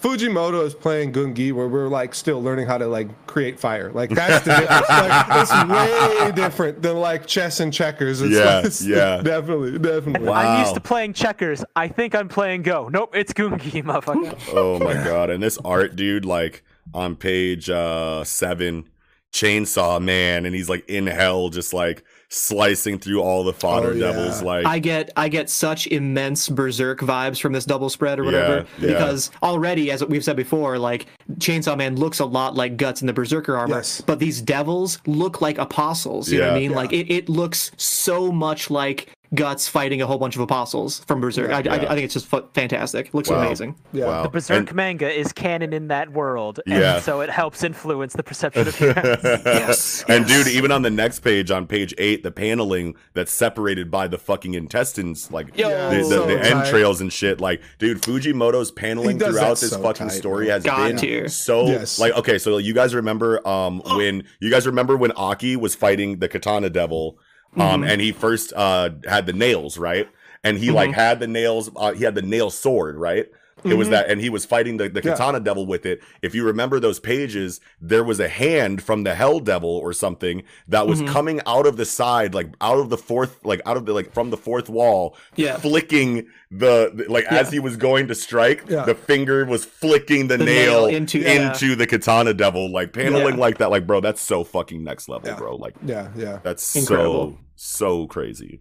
Fujimoto is playing Gungi where we're like still learning how to like create fire. Like that's the difference. like, it's way different than like chess and checkers. It's Yeah, like, it's yeah. definitely, definitely. I'm used to playing checkers. I think I'm playing Go. Nope, it's Gungi, motherfucker. Oh my god. And this art, dude, like on page uh seven, chainsaw man, and he's like in hell, just like slicing through all the fodder Oh, yeah. devils. Like I get I get such immense berserk vibes from this double spread or whatever Yeah, yeah. because already as we've said before like Chainsaw Man looks a lot like Guts in the berserker armor Yes. but these devils look like apostles you know what I mean Yeah. like it, it looks so much like Guts fighting a whole bunch of apostles from berserk I, I, Yeah. I think it's just fu- fantastic looks Wow. amazing Yeah. wow. The Berserk And- manga is canon in that world, and Yeah. so it helps influence the perception of *laughs* heroes. yes and dude, even on the next page, on page eight, the paneling that's separated by the fucking intestines, like Yo, the, the, so the tight. entrails and shit. Like, dude, Fujimoto's paneling He throughout this so fucking tight, story bro. has God been tier. so Yes. like okay. So you guys remember um *gasps* when you guys remember when Aki was fighting the Katana Devil, um, Mm-hmm. and he first uh had the nails right, and he like had the nails. Uh, he had the nail sword right. It was that, and he was fighting the, the Mm-hmm. Yeah. katana devil with it. If you remember those pages, there was a hand from the hell devil or something that was Mhm. coming out of the side, like out of the fourth, like out of the like from the fourth wall, Yeah. flicking the, the- like as he was going to strike, Yeah. the finger was flicking the, The nail, nail into- into, yeah. the katana devil, like paneling Yeah. like that. Like, bro, that's so fucking next level, Yeah. bro. Like, Yeah, yeah, that's Incredible. so so crazy.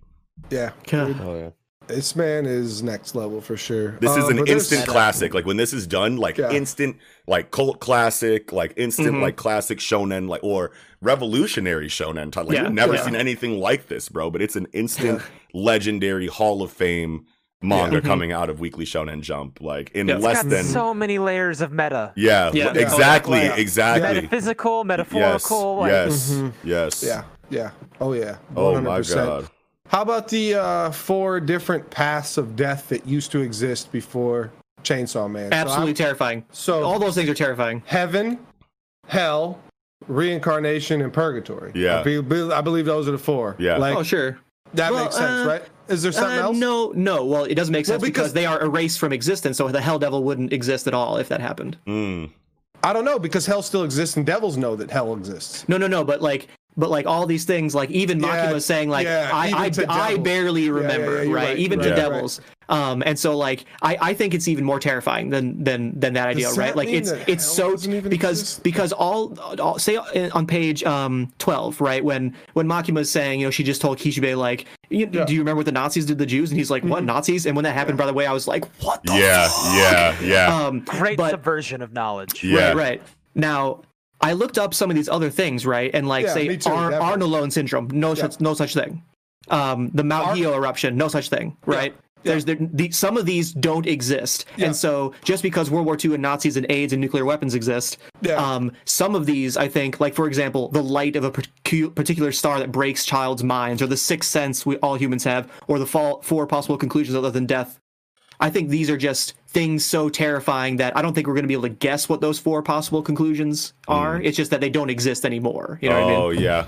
yeah. Oh yeah. This man is next level for sure. This is Um, an instant classic. Like when this is done, like Yeah. instant, like cult classic, like instant, Mhm. like classic shonen, like or revolutionary shonen. type. Like Yeah, you've never yeah. seen anything like this, bro. But it's an instant, legendary Hall of Fame manga Yeah. Mhm. coming out of Weekly Shonen Jump. Like in It's less Got than, so many layers of meta. yeah, Yeah. exactly, Like, exactly. Metaphysical, Yes, metaphorical. like- yes, Mhm. yes. Yeah, yeah. Oh yeah. Oh my god. How about the uh, four different paths of death that used to exist before Chainsaw Man? Absolutely I'm- terrifying So, all those things are terrifying heaven, hell, reincarnation, and purgatory. Yeah. I, be- I believe those are the four. Yeah. Like oh sure that Well, makes sense, uh, right? Is there something Uh, else? No, no. Well, it doesn't make Well, sense because, because- they are erased from existence, so the Hell Devil wouldn't exist at all if that happened. Mm. I don't know because hell still exists and devils know that hell exists. No, no, no. But like, but like all these things, like even Yeah, Makima saying like, yeah, I, I, I barely remember, yeah, you're right? right, Even you're to right. devils. Um, and so like, I, I think it's even more terrifying than than than that idea, Does right? Like it's it's so because exist? because all, all say on page um twelve, right? When when Makima is saying, you know, she just told Kishibe like, you, Yeah. Mm-hmm. do you remember what the Nazis did to the Jews? And he's like, what Nazis? And when that happened, by the way, I was like, what the Yeah, fuck? yeah, yeah. Um, Great but, subversion of knowledge. Yeah. Right, right. Now, I looked up some of these other things, right? And like Yeah, say Ar-. Arnolone syndrome, no such no such thing. Um, the Mount Ar- eruption, no such thing, right? There's there, the, some of these don't exist, Yeah. and so just because World War II and Nazis and AIDS and nuclear weapons exist, Yeah. um, some of these I think, like for example, the light of a particular star that breaks child's minds, or the sixth sense we all humans have, or the fall, four possible conclusions other than death. I think these are just things so terrifying that I don't think we're going to be able to guess what those four possible conclusions are. It's just that they don't exist anymore. You know what I mean? oh yeah,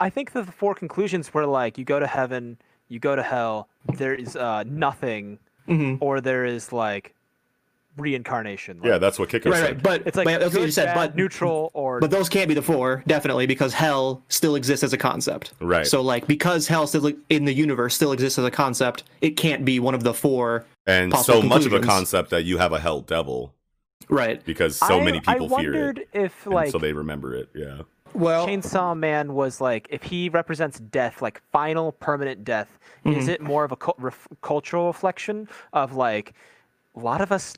I think that the four conclusions were like you go to heaven, you go to hell, there is uh, nothing, Mhm. or there is like reincarnation. yeah. That's what Kiko Right, said. right. But it's like but that's what you said. bad, But neutral or But those can't be the four, definitely, because hell still exists as a concept. Right. So, like, because hell still in the universe still exists as a concept, it can't be one of the four. And possible so much of a concept that you have a hell devil Right. because so I, many people I fear wondered it, if and like so they remember it. Yeah. Well, Chainsaw Man was like if he represents death, like final permanent death. Mm-hmm. Is it more of a cul- ref- cultural reflection of like a lot of us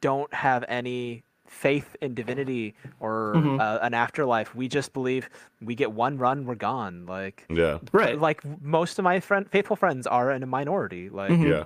don't have any faith in divinity or Mm-hmm. uh, an afterlife. We just believe we get one run, we're gone. Like Yeah. Right. like most of my friend faithful friends are in a minority. Like Mm-hmm. Yeah.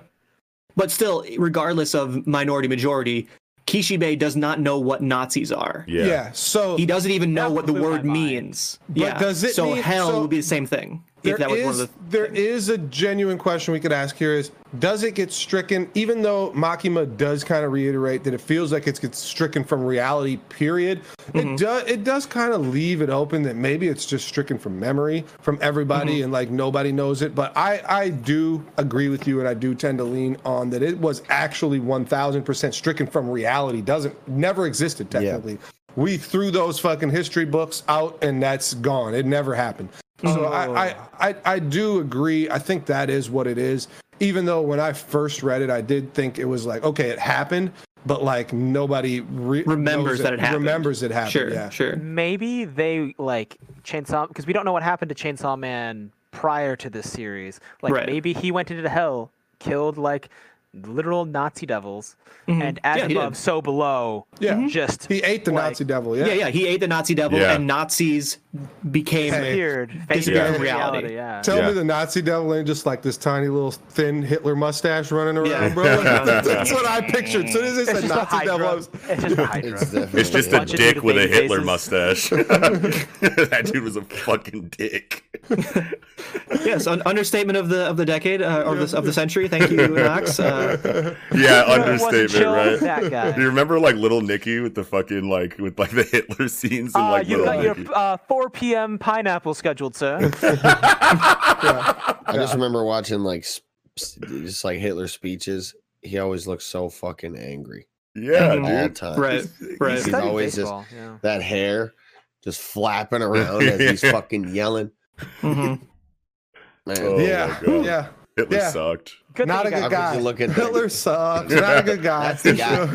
But still, regardless of minority majority, Kishibe does not know what Nazis are. Yeah. yeah. So He doesn't even know what the word mind. means. yeah. does it so mean- hell so would be the same thing. There if that was one is of the there is a genuine question we could ask here is does it get stricken? Even though Makima does kind of reiterate that it feels like it gets stricken from reality period Mm-hmm. it does it does kind of leave it open that maybe it's just stricken from memory from everybody Mm-hmm. and like nobody knows it. But I I do agree with you and I do tend to lean on that it was actually 1000% stricken from reality. Doesn't never existed technically. We threw those fucking history books out and that's gone. It never happened so I, I, I I do agree. I think that is what it is. Even though when I first read it, I did think it was like, okay, it happened, but like nobody re- Remembers that it happened. Remembers it happened. Sure, yeah. sure. maybe they like Chainsaw because we don't know what happened to Chainsaw Man prior to this series. Like Right. maybe he went into hell, killed like literal Nazi devils, and as Mm-hmm. Yeah, above, so below. Yeah. just He ate the like, Nazi devil. Yeah. Yeah, yeah. He ate the Nazi devil, Yeah. and Nazis became. Hey. disappeared, faded Disappeared into from reality. reality. Yeah. Tell Yeah. me the Nazi devil ain't just like this tiny little thin Hitler mustache running around, Yeah. bro. Like, *laughs* *laughs* that's what I pictured. As soon as they said a Nazi devil, I was, It's just a Hydra. It's It's just a Bunch of dick with a Hitler faces. mustache. *laughs* that dude was a fucking dick. Yes, un- understatement of the of the decade uh, or the, of the century. Thank you, Knox. Uh, Yeah, understatement, right? That guy. Do you remember like little Nicky with the fucking like with like the Hitler scenes and Uh, like you little got your Nicky? uh, 4 p.m. pineapple scheduled, sir. *laughs* I just remember watching like s- s- just like Hitler speeches. He always looks so fucking angry Yeah, all dude. the time. right, right. He's Studied always just- yeah. That hair just flapping around as he's *laughs* fucking yelling. hmm Man, Oh my yeah, God. yeah. Hitler Yeah. sucked. Good Not a good got- How could guy. you look at that? Hitler sucks. Not a good guy. That's the guy.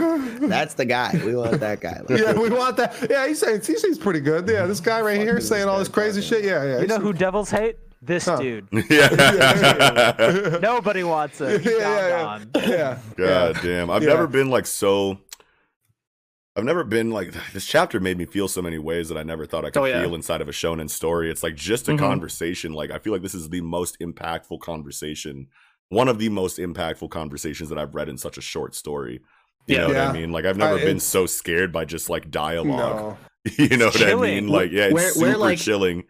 That's the guy. We want that guy. Like, *laughs* yeah, we want that. Yeah, he saying he seems pretty good. Yeah, this guy right here saying all this crazy talking shit. Yeah, yeah. You know who devils hate? This Huh. dude. *laughs* Yeah. *laughs* Nobody wants it. He's Yeah, gone, yeah, gone. yeah. God damn. I've Yeah. never been like so I've never been like this chapter made me feel so many ways that I never thought I could Oh, yeah. feel inside of a shonen story. It's like just a Mhm. conversation. Like I feel like this is the most impactful conversation. One of the most impactful conversations that I've read in such a short story. You Yeah. know what Yeah. I mean? Like I've never I- been so scared by just like dialogue. No. *laughs* you know what I mean? Like yeah, it's Where- super where, like- chilling.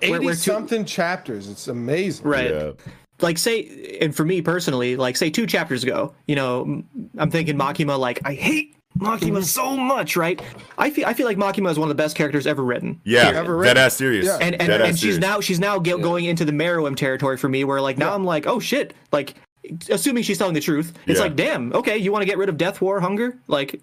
Where- 80 where two- something chapters. It's amazing. Right. Yeah. Like say, and for me personally, like say two chapters ago, you know, I'm thinking Makima. Like I hate Makima so much, right? I feel I feel like Makima is one of the best characters ever written. Yeah. Ever Dead written. ass serious. Yeah. and and, Dead ass and she's serious. now she's now get, going into the Meruem territory for me, where like now Yeah. I'm like, oh shit, like assuming she's telling the truth, it's Yeah. like, damn, okay, you want to get rid of death, war, hunger, like,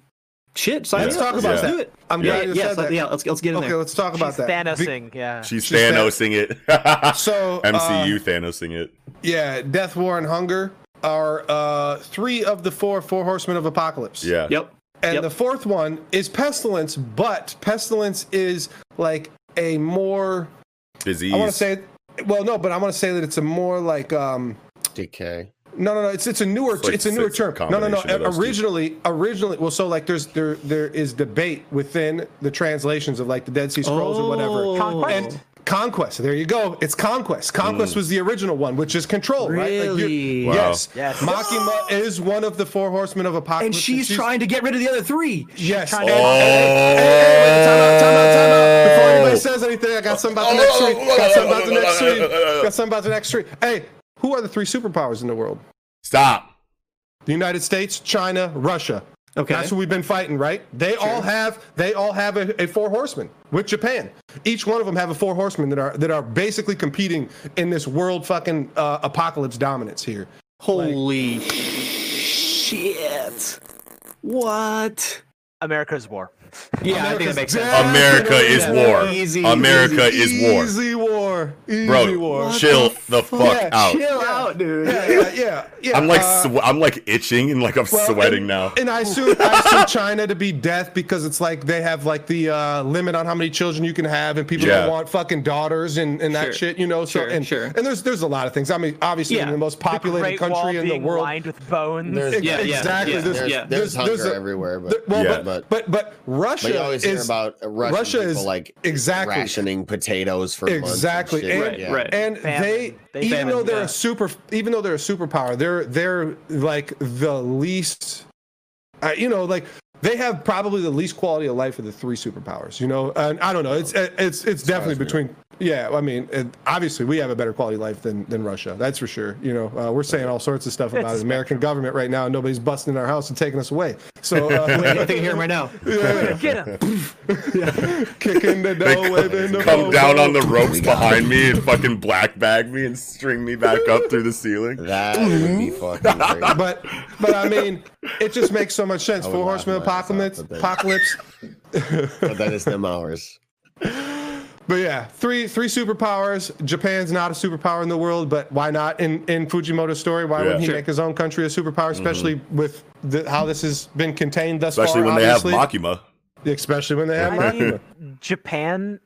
shit, sign Let's me up, talk about let's that. do it. I'm Yeah. glad you yes, said let- that. yeah, let's let's get in Okay, there. let's talk about She's that. Thanosing, yeah. She's She's Thanosing it. *laughs* So, MCU uh, Thanosing it. yeah, Death, War, and Hunger are uh, three of the four Four Horsemen of Apocalypse. Yeah. Yep. And Yep. the fourth one is Pestilence, but Pestilence is like a more. Disease. I want to say, well, no, but I want to say that it's a more like. um decay. No, no, no. It's it's a newer It's like- it's a newer it's a term. No, no, no. combination of those two. Originally, originally, well, so like there's there there is debate within the translations of like the Dead Sea Scrolls or whatever. Oh. Conquest? And Conquest. There you go. It's Conquest. Conquest mm. was the original one, which is Control, right? you- Really? Wow. Yes. Yes. Makima is one of the four horsemen of apocalypse. And she's trying to get rid of the other three. Yes. trying And- to- and- and- and- time out, time out, time out. Before anybody says anything, I got something about the next three. Got something about the next three. Got something about the next three. Hey, who are the three superpowers in the world? Stop. The United States, China, Russia. Okay. That's who we've been fighting, right? They all have they all have a, a four horsemen with Japan. Each one of them have a four horsemen that are that are basically competing in this world fucking uh, apocalypse dominance here. Holy shit. What? America's war. Yeah, I think that makes sense. America is definitely war. Easy, America is war. Easy war. Easy Bro, war. chill the fuck Yeah, out. Chill out, dude. Yeah, yeah, yeah, yeah. I'm like uh, swe- I'm like itching and like I'm Well, sweating and, now. And I assume I assume China to be death because it's like they have like the uh, limit on how many children you can have, and people Yeah. don't want fucking daughters and, and that Sure. shit, you know. So Sure, and sure. and there's there's a lot of things. I mean, obviously, Yeah. in the most populated Great Wall country in the being world. lined with bones. There's, Yeah, yeah, exactly. yeah. There's, there's, Yeah. there's hunger a- everywhere, but, well, but, but but Russia but always is hear about Russian Russia people is like exactly rationing potatoes for months and Exactly, and, Right, yeah. right. and Famine. they, They even famine, though they're yeah. a super, even though they're a superpower, they're they're like the least, uh, you know, like they have probably the least quality of life of the three superpowers. You know, and I don't know, it's it's it's definitely between. Yeah, I mean, it, obviously we have a better quality of life than, than Russia. That's for sure. You know, uh, we're saying all sorts of stuff about the American government right now, and nobody's busting in our house and taking us away. So *laughs* uh, I think I hear him right now. *laughs* yeah, Get him. *laughs* kicking the They door, waving the come down on the ropes behind me and fucking black bag me and string me back up through the ceiling. That would be fucking crazy. but but I mean, *laughs* it just makes so much sense. I Four Horsemen my ass off, apocalypse, but apocalypse. *laughs* but then it's them hours. But yeah, three three superpowers. Japan's not a superpower in the world, but why not? In in Fujimoto's story, why Yeah. wouldn't he Sure. make his own country a superpower? Mm-hmm. Especially with the, how this has been contained thus Especially far. Especially when they have obviously. Makima. Especially when they have I Makima. mean, Japan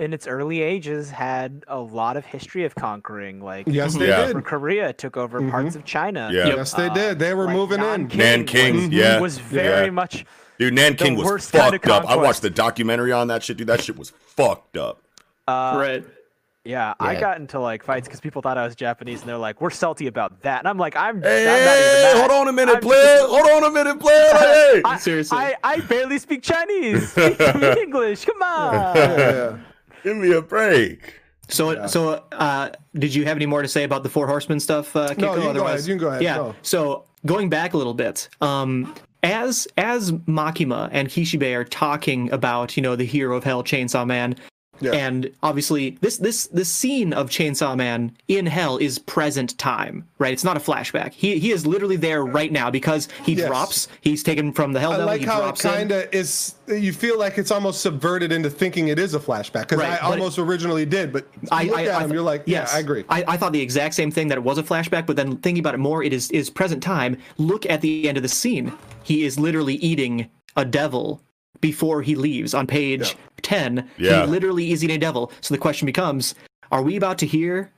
in its early ages had a lot of history of conquering. Like, Yes, they Yeah. did. Korea took over parts of China. Yeah. Yes, they did. They were Like, moving in. Nanking Nanking, was, yeah. was very Yeah. much. Dude, Nanking The was worst kind of fucked up. I watched the documentary on that shit, dude. That shit was fucked up. Uh, Right. Yeah, I got into like fights because people thought I was Japanese, and they're like, "We're salty about that," and I'm like, "I'm, Hey, I'm not even mad. hold on a minute, I'm player. Hold on a minute, player. Hey. *laughs* I, Seriously. I, I barely speak Chinese. *laughs* Speak English. Come on. Yeah. Give me a break. So, so uh, did you have any more to say about the Four Horsemen stuff, uh, Kiko? No, you can go Otherwise, ahead, you can go ahead, Yeah. go. So going back a little bit, um, as as Makima and Kishibe are talking about, you know, the hero of hell, Chainsaw Man, Yeah. and obviously this this this scene of Chainsaw Man in hell is present time, right? It's not a flashback. He he is literally there right now because he Yes. drops. He's taken from the hell I devil. like he how it drops in. kind of is. You feel like it's almost subverted into thinking it is a flashback because Right, I but it- almost originally did, but I, look I, at I him, th- you're like, yes, yeah, I agree. I, I thought the exact same thing that it was a flashback, but then thinking about it more, it is is present time. Look at the end of the scene. He is literally eating a devil before he leaves on page ten. Yeah. He literally is eating a devil. So the question becomes: Are we about to hear?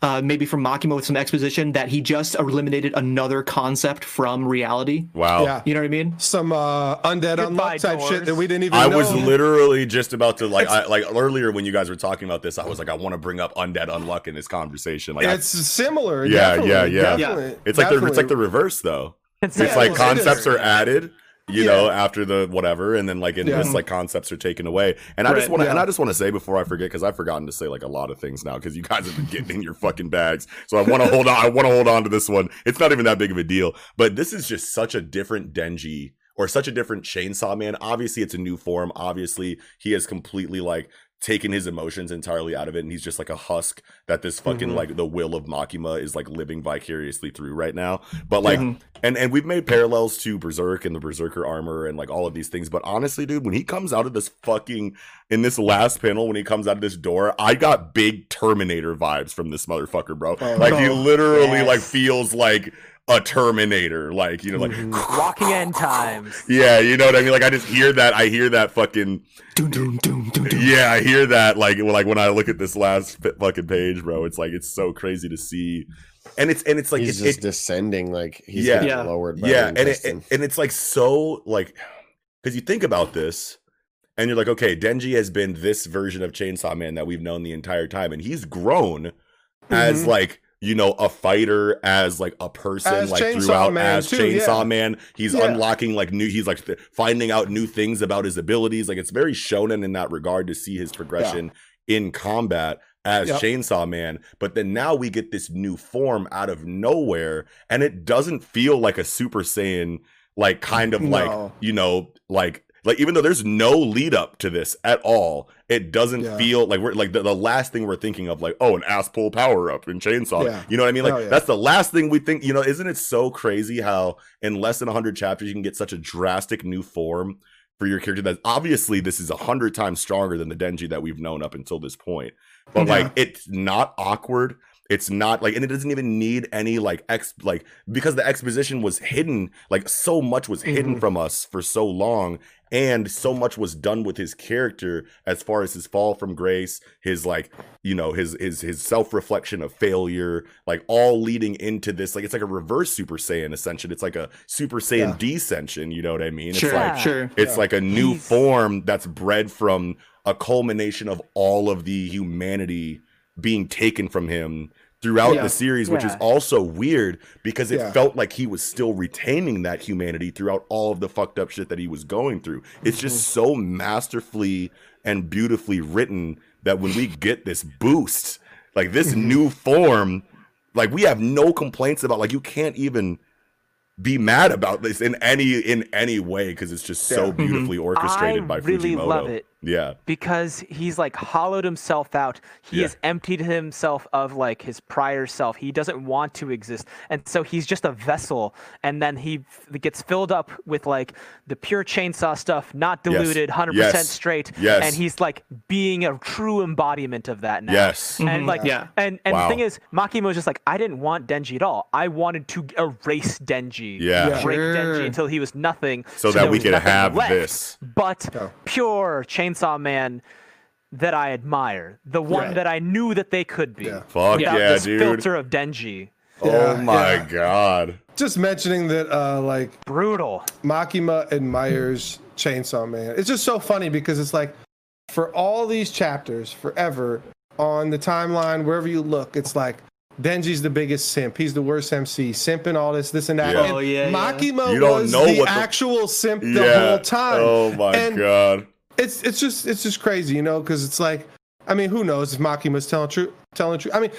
Uh, maybe from Makima with some exposition that he just eliminated another concept from reality. Wow. Yeah. You know what I mean? Some uh, undead Goodbye, unluck type shit that we didn't even I know. was literally just about to like, I, like earlier when you guys were talking about this, I was like, I want to bring up undead unluck in this conversation. Like, I- It's similar. Yeah, definitely, yeah, yeah. It's like the it's like the reverse though. It's It's Yeah, like it is. concepts are added, you Yeah. know, after the whatever, and then like in Yeah. this, like concepts are taken away. And I just want to, and. I just want to say before I forget, because I've forgotten to say like a lot of things now, because you guys have been getting in your fucking bags. So I want to hold on. I want to hold on to this one. It's not even that big of a deal, but this is just such a different Denji. Or such a different Chainsaw Man. Obviously, it's a new form. Obviously, he has completely like taken his emotions entirely out of it, and he's just like a husk that this fucking Mhm. like the will of Makima is like living vicariously through right now. But like, and and we've made parallels to Berserk and the Berserker armor and like all of these things. But honestly, dude, when he comes out of this fucking in this last panel, when he comes out of this door, I got big Terminator vibes from this motherfucker, bro. like he literally Yes. like feels like a Terminator, like you know, like walking end times. *laughs* yeah, you know what I mean. Like I just hear that. I hear that fucking Doom, doom, doom, doom, doom. yeah, I hear that. Like, like when I look at this last fucking page, bro, it's like it's so crazy to see, and it's and it's like he's it's, just descending, like he's Yeah. getting Yeah. lowered. By yeah, the and it, intestine. and it's like so like because you think about this, and you're like, okay, Denji has been this version of Chainsaw Man that we've known the entire time, and he's grown as Mm-hmm. like you know a fighter, as like a person, As like Chainsaw throughout Man, as too, Chainsaw yeah. Man. He's Yeah. unlocking like new. He's like th- finding out new things about his abilities. Like it's very shonen in that regard to see his progression in combat as Yep. Chainsaw Man. But then now we get this new form out of nowhere, and it doesn't feel like a Super Saiyan, like kind of like you know, like like even though there's no lead up to this at all, it doesn't Yeah. feel like we're like the, the last thing we're thinking of, like oh, an ass pull power up in Chainsaw. Yeah. You know what I mean? Like Oh, yeah. that's the last thing we think. You know, isn't it so crazy how in less than hundred chapters you can get such a drastic new form for your character that obviously this is a hundred times stronger than the Denji that we've known up until this point. But like it's not awkward. It's not like and it doesn't even need any like ex like because the exposition was hidden, like so much was hidden Mhm. from us for so long, and so much was done with his character as far as his fall from grace, his like, you know, his his his self-reflection of failure, like all leading into this, like it's like a reverse Super Saiyan ascension. It's like a Super Saiyan descension, you know what I mean? It's Sure, like sure. it's Yeah. like a new He's- form that's bred from a culmination of all of the humanity being taken from him throughout Yeah. the series, which is also weird because it Yeah. felt like he was still retaining that humanity throughout all of the fucked up shit that he was going through. It's just Mm-hmm. so masterfully and beautifully written that when we get this boost, like this Mm-hmm. new form, like we have no complaints about like you can't even be mad about this in any in any way because it's just so Yeah. beautifully orchestrated I by really Fujimoto. love it. Yeah. because he's like hollowed himself out. He Yeah. has emptied himself of like his prior self. He doesn't want to exist. And so he's just a vessel. And then he f- gets filled up with like the pure chainsaw stuff, not Yes. diluted, 100% Yes. straight. Yes. And he's like being a true embodiment of that now. Yes. And Mhm. like, Yeah. and and Wow. the thing is, Makima was just like, I didn't want Denji at all. I wanted to erase Denji, Yeah. Yeah. break Sure. Denji until he was nothing, So there that we could have left this. but Yeah. pure Chainsaw Man that I admire, the one Right. that I knew that they could be. Yeah. Fuck Without yeah, this dude. filter of Denji. oh my yeah. god. Just mentioning that, uh, like Brutal. Makima admires Chainsaw Man. It's just so funny because it's like for all these chapters, forever on the timeline, wherever you look, it's like Denji's the biggest simp. He's the worst MC. simp and all this, this and that. Yeah. And Oh, yeah, yeah. Makima You was the the- actual simp the yeah. whole time. Oh my And god. It's it's just it's just crazy, you know, because it's like, I mean, who knows if Makima's telling true telling true. I mean,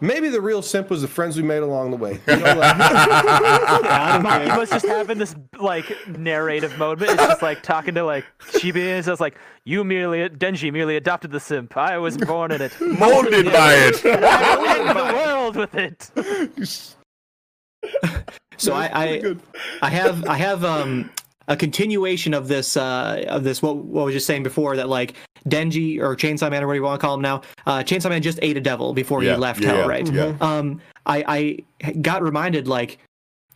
maybe the real simp was the friends we made along the way. You know, like, *laughs* He was just having this like narrative moment. It's just like talking to like Chibi and it's like, you merely Denji merely adopted the simp. I was born in it. *laughs* Molded by it. *laughs* I ruined the world with it. So I, I, I have, I have um, a continuation of this, uh, of this. What, what I was just saying before that like Denji or Chainsaw Man or whatever you want to call him now. Uh, Chainsaw Man just ate a devil before Yeah, he left yeah, Hell, yeah, right? yeah. Um, I, I got reminded like,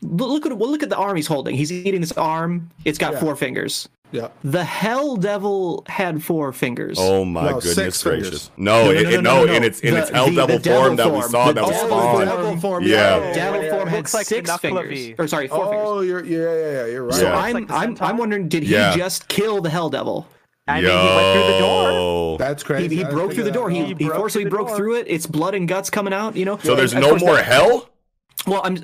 look look at well, look at the arm he's holding. He's eating this arm. It's got Yeah. four fingers. Yeah. The Hell Devil had four fingers. Oh my No, goodness gracious. fingers. No, No, it, no, it- no, no, no, no, in its in The- its hell the- the devil devil form that we saw The that was devil spawned. form. Devil form, Yeah. yeah. Devil form had Looks like six fingers. Or sorry, four oh, fingers. Oh, you're yeah, yeah, yeah, you're right. So Yeah. I'm Like I'm centaur? I'm wondering, did he Yeah. just kill the Hell Devil? I mean, he went through the door. Yo. That's crazy. he I broke through the door. He, that. He he broke forcibly through broke door. through it. It's blood and guts coming out. You know. So there's no more hell? Well, I'm.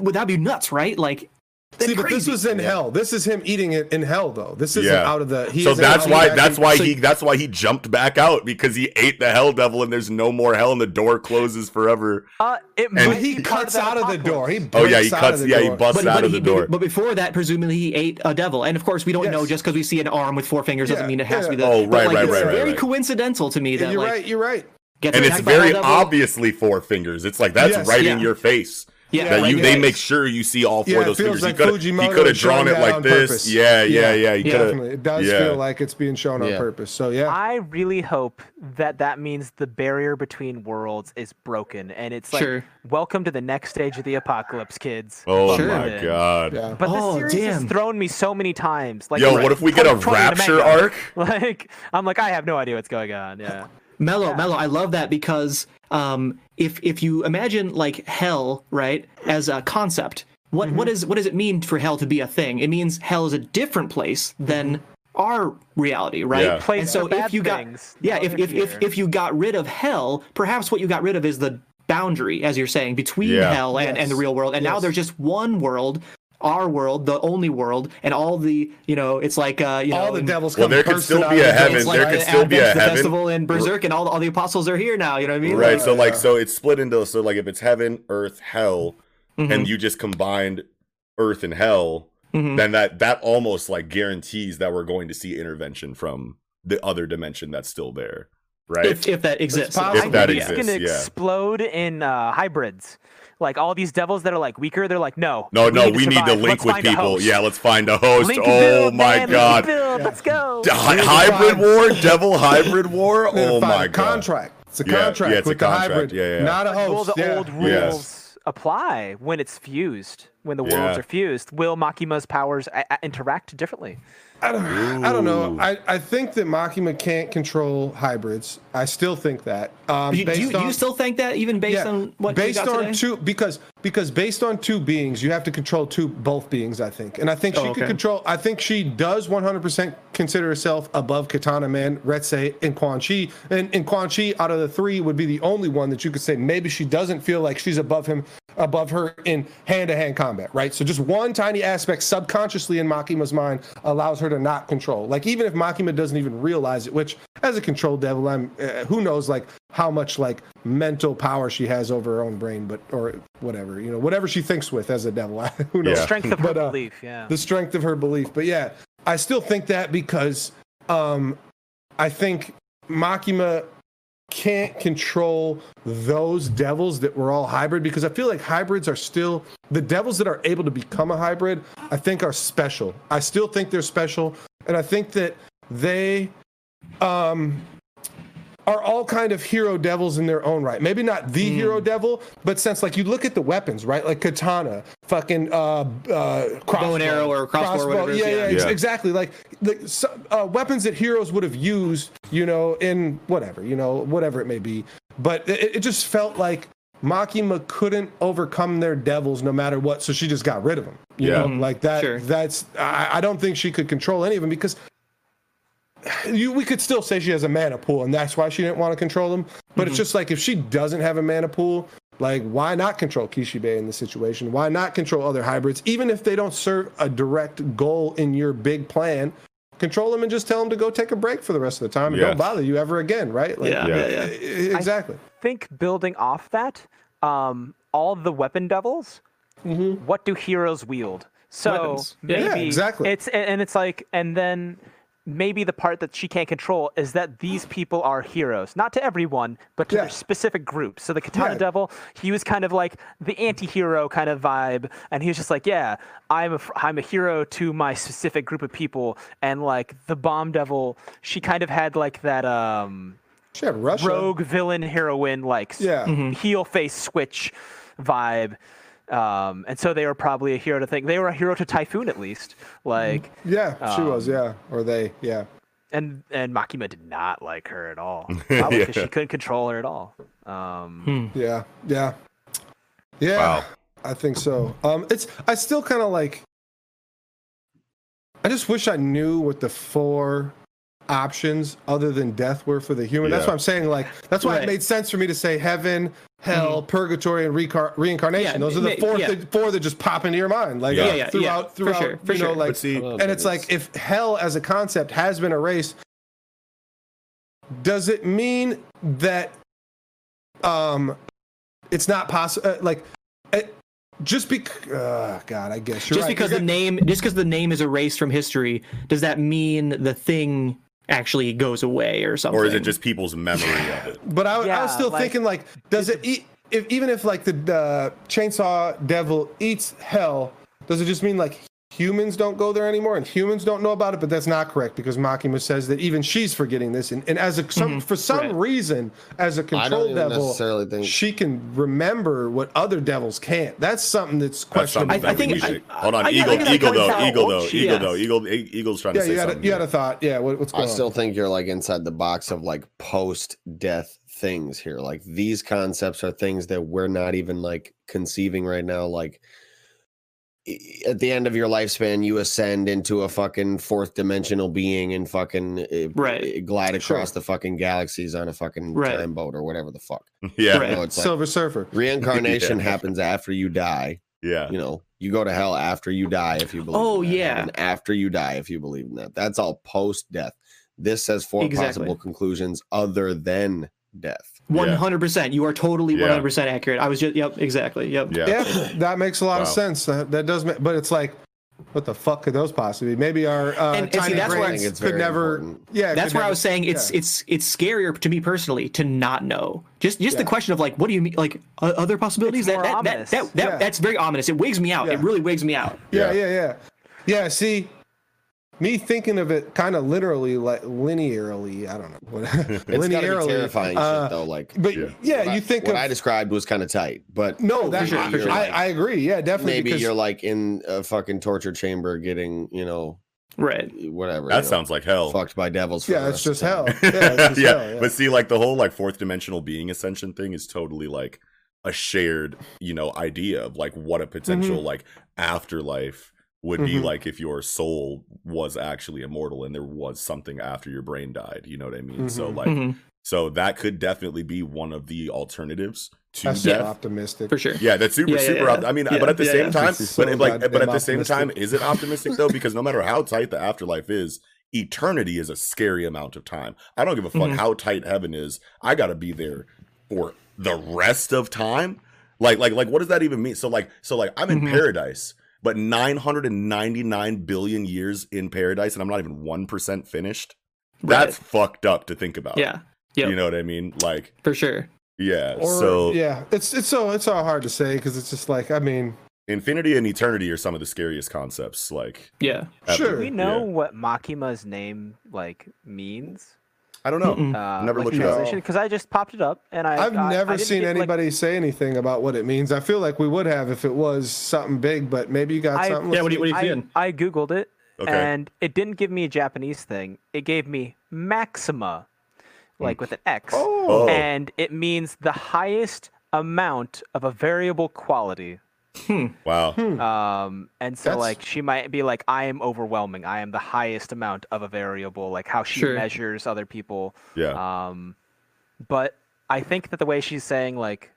Would that be nuts, right? Like. That's See, but this was in hell. This is him eating it in hell, though. This isn't Yeah. out of the. He So that's why that's why so- he that's why he jumped back out because he ate the hell devil and there's no more hell and the door closes forever. Uh, it And- might But he be part cuts of out of the door. He. Oh yeah, he cuts of the yeah, he busts But, out but, of he, the door. but before that, presumably he ate a devil, and of course we don't know just because we see an arm with four fingers doesn't mean it has to be yeah. the. Oh, but, right, like, right, it's right, right, Very right. coincidental to me that You're like right. You're right. gets and it's attacked by a very obviously four fingers. It's like that's right in your face. Yeah, that right you they make sure you see all four Yeah, of those feels fingers. like he could Fujimoto he could have drawn it like this. purpose. Yeah, yeah, yeah. Yeah. Definitely, it does yeah. feel like it's being shown on Yeah. purpose. So yeah, I really hope that that means the barrier between worlds is broken, and it's like, Sure. welcome to the next stage of the apocalypse, kids. Oh Sure. my god. yeah. But Oh, this series has thrown me so many times. Like, Yo, right, what if we get a 2020 rapture manga. arc? *laughs* Like, I'm like, I have no idea what's going on. Yeah. Mellow, Yeah. mellow. I love that because um, if if you imagine like hell, right, as a concept, what what is what does it mean for hell to be a thing? It means hell is a different place than our reality, right? Yeah. Place And so if you got yeah, if if, if if you got rid of hell, perhaps what you got rid of is the boundary, as you're saying, between Yeah. hell and, and the real world. And now there's just one world, our world, the only world, and all the you know, it's like uh, you know, All the in- devils Well, come there could still be a the heaven. gates It's There could the still be a Advent, the heaven. festival in Berserk, and all, all the apostles are here now. You know what I mean? Right. Like, So like yeah. so it's split into so like if it's heaven, earth, hell, mhm, and you just combined earth and hell, mhm. then that that almost like guarantees that we're going to see intervention from the other dimension that's still there. Right? if, if that exists. If that I exists, it's gonna yeah. explode in uh, hybrids. Like all these devils that are like weaker, they're like, no. no, no, to we need to link Let's with people. Yeah, let's find a host. Link oh build, my man, link god. build, Let's go. Hi- hybrid war, devil hybrid *laughs* war. Oh my god. contract. It's a contract yeah, it's a with the contract. hybrid, Yeah, yeah. not a Will host. the yeah. old rules Yes. apply when it's fused? When the worlds Yeah. are fused, will Makima's powers a- a- interact differently? I don't, I don't know. I, I think that Makima can't control hybrids. I still think that. Um, do, you- do you, based do you still think that even based on what we based got on today? two because because based on two beings you have to control two both beings i think and i think she Oh, can okay. control i think she does 100% consider herself above katana man Reze and Quanxi and, and Quanxi out of the three would be the only one that you could say maybe she doesn't feel like she's above him above her in hand-to-hand combat right so just one tiny aspect subconsciously in makima's mind allows her to not control like even if makima doesn't even realize it which as a control devil i'm uh, who knows like how much like mental power she has over her own brain but or whatever you know whatever she thinks with as a devil *laughs* who knows Yeah. Strength of her But, uh, belief, yeah. the strength of her belief but yeah i still think that because um i think makima can't control those devils that were all hybrid because i feel like hybrids are still the devils that are able to become a hybrid i think are special. I still think they're special and i think that they um are all kind of hero devils in their own right. Maybe not the hero devil, but since like you look at the weapons, right? Like katana, fucking uh, uh, crossbow, and arrow or crossbow or whatever Yeah, yeah, yeah. ex- Yeah. exactly. Like the so, uh, weapons that heroes would have used, you know, in whatever, you know, whatever it may be. But it, it just felt like Makima couldn't overcome their devils no matter what, so she just got rid of them. You Yeah. know, like that. Sure. That's I, I don't think she could control any of them because you, we could still say she has a mana pool, and that's why she didn't want to control them. But it's just like if she doesn't have a mana pool, like why not control Kishibe in this situation? Why not control other hybrids, even if they don't serve a direct goal in your big plan? Control them and just tell them to go take a break for the rest of the time and Yeah. don't bother you ever again, right? Like, yeah, Yeah. yeah, yeah. Exactly. think building off that, um, all the weapon devils, what do heroes wield? So Weapons. Yeah. maybe Yeah, exactly. It's and and it's like, and then maybe the part that she can't control is that these people are heroes, not to everyone, but to Yeah. their specific groups. So the Katana Yeah. Devil, he was kind of like the anti-hero kind of vibe, and he was just like, yeah, I'm a I'm a hero to my specific group of people, and like the Bomb Devil, she kind of had like that um She had Russia. rogue villain heroine like Yeah. heel face switch vibe um and so they were probably a hero to think they were a hero to typhoon at least like Yeah, she was. Um, Yeah, or they. Yeah. and and makima did not like her at all *laughs* probably because Yeah. she couldn't control her at all um Yeah. Yeah. Yeah. Wow. I think so. Um, it's I still kind of like. I just wish I knew what the four options other than death were for the human. That's Yeah. what I'm saying. Like that's why Right. it made sense for me to say heaven, hell, purgatory, and recar- reincarnation. Yeah, Those are the four, yeah. th- four that just pop into your mind. Like Yeah. uh, Yeah, yeah, throughout, for throughout, sure, for you know, sure. like, But see- and it's like if hell as a concept has been erased, does it mean that um it's not possible? Uh, like, it, just because, uh, God, I guess you're just right. because the name just because the name is erased from history does that mean the thing actually goes away or something Or is it just people's memory of it? *laughs* But I, I was still like- thinking, like, does it eat? If even if like the uh, chainsaw devil eats hell, does it just mean like humans don't go there anymore and humans don't know about it? But that's not correct because Makima says that even she's forgetting this, and, and as a some mm-hmm. for some Right. reason, as a control devil, necessarily think. she can remember what other devils can't. That's something that's That's something questionable. I that think- should. I- Hold on, I- I Eagle, think Eagle though, out Eagle though, shit. Eagle Yes. though, Eagle, Eagle's trying to yeah, say you had a, you had a thought. Yeah, what, what's I still on? think you're like inside the box of like post death things here. Like these concepts are things that we're not even like conceiving right now. Like at the end of your lifespan, you ascend into a fucking fourth dimensional being and fucking uh, Right. glide Sure. across the fucking galaxies on a fucking Right. time boat or whatever the fuck. *laughs* Yeah, Right. You know, it's like Silver Surfer. *laughs* reincarnation Yeah. happens after you die. yeah, You know, you go to hell after you die if you believe. Oh, in that, yeah. and after you die if you believe in that. That's all post death. This says four Exactly. possible conclusions other than death. One hundred percent. You are totally one hundred percent accurate. I was just yep, exactly. Yep. yeah. Yeah, that makes a lot of sense. Uh, that does, make, but it's like, what the fuck could those possibly be? Maybe our uh, And- and see, that's where I brains it's could never. important. Yeah, That's could where I was saying it's yeah. it's it's scarier to me personally to not know. Just just the question of like, what do you mean? Like o- other possibilities? That that, that, that, that Yeah. that's very ominous. It wigs me out. Yeah. It really wigs me out. Yeah, Yeah. yeah, yeah. Yeah, see, me thinking of it kind of literally, like linearly, I don't know. What, *laughs* It's gotta linearly. be terrifying uh, shit though. Like, But Yeah. yeah, what I- you think what of. I described was kind of tight, but no, that, sure, I, for sure. I, I agree. Yeah, definitely. maybe because, you're like in a fucking torture chamber getting, you know, Right. whatever. That you know, sounds like hell. fucked by devils. For yeah, the it's just hell. Yeah, it's just *laughs* yeah, hell, yeah. but see, like the whole like fourth dimensional being ascension thing is totally like a shared, you know, idea of like what a potential Mm-hmm. like afterlife would be Mhm. like if your soul was actually immortal and there was something after your brain died. You know what I mean? So Mhm. like, Mhm. so that could definitely be one of the alternatives to That's so death. optimistic. For sure. Yeah, that's super, Yeah, yeah, super. yeah. opt- I mean, Yeah, but at the yeah, same yeah. time, so but like, but goddamn at the same time, is it optimistic though? *laughs* Because no matter how tight the afterlife is, eternity is a scary amount of time. I don't give a fuck Mhm. how tight heaven is. I gotta be there for the rest of time. Like, like, like, what does that even mean? So, like, so, like, I'm in Mhm. paradise, but 999 billion years in paradise, and I'm not even one percent finished. That's fucked up to think about. Yeah. Yep. you know what I mean? Like, For sure. yeah. Or, so, yeah, it's it's so it's all hard to say because it's just like I mean, infinity and eternity are some of the scariest concepts. Like, Yeah. ever. Sure. Do we know Yeah. what Makima's name like means? I don't know. Uh, Never like looked it up. Because I just popped it up and I. I've I- I never didn't seen get, like- anybody say anything about what it means. I feel like we would have if it was something big, but maybe you got I- something. Yeah, what are, you- what do you- I. I googled it Okay. and it didn't give me a Japanese thing. It gave me maxima, like with an X, Oh. and it means the highest amount of a variable quality. Wow. Hmm. Um, and so That's- like she might be like, I am overwhelming. I am the highest amount of a variable. Like how she Sure. measures other people. Yeah. Um, but I think that the way she's saying like,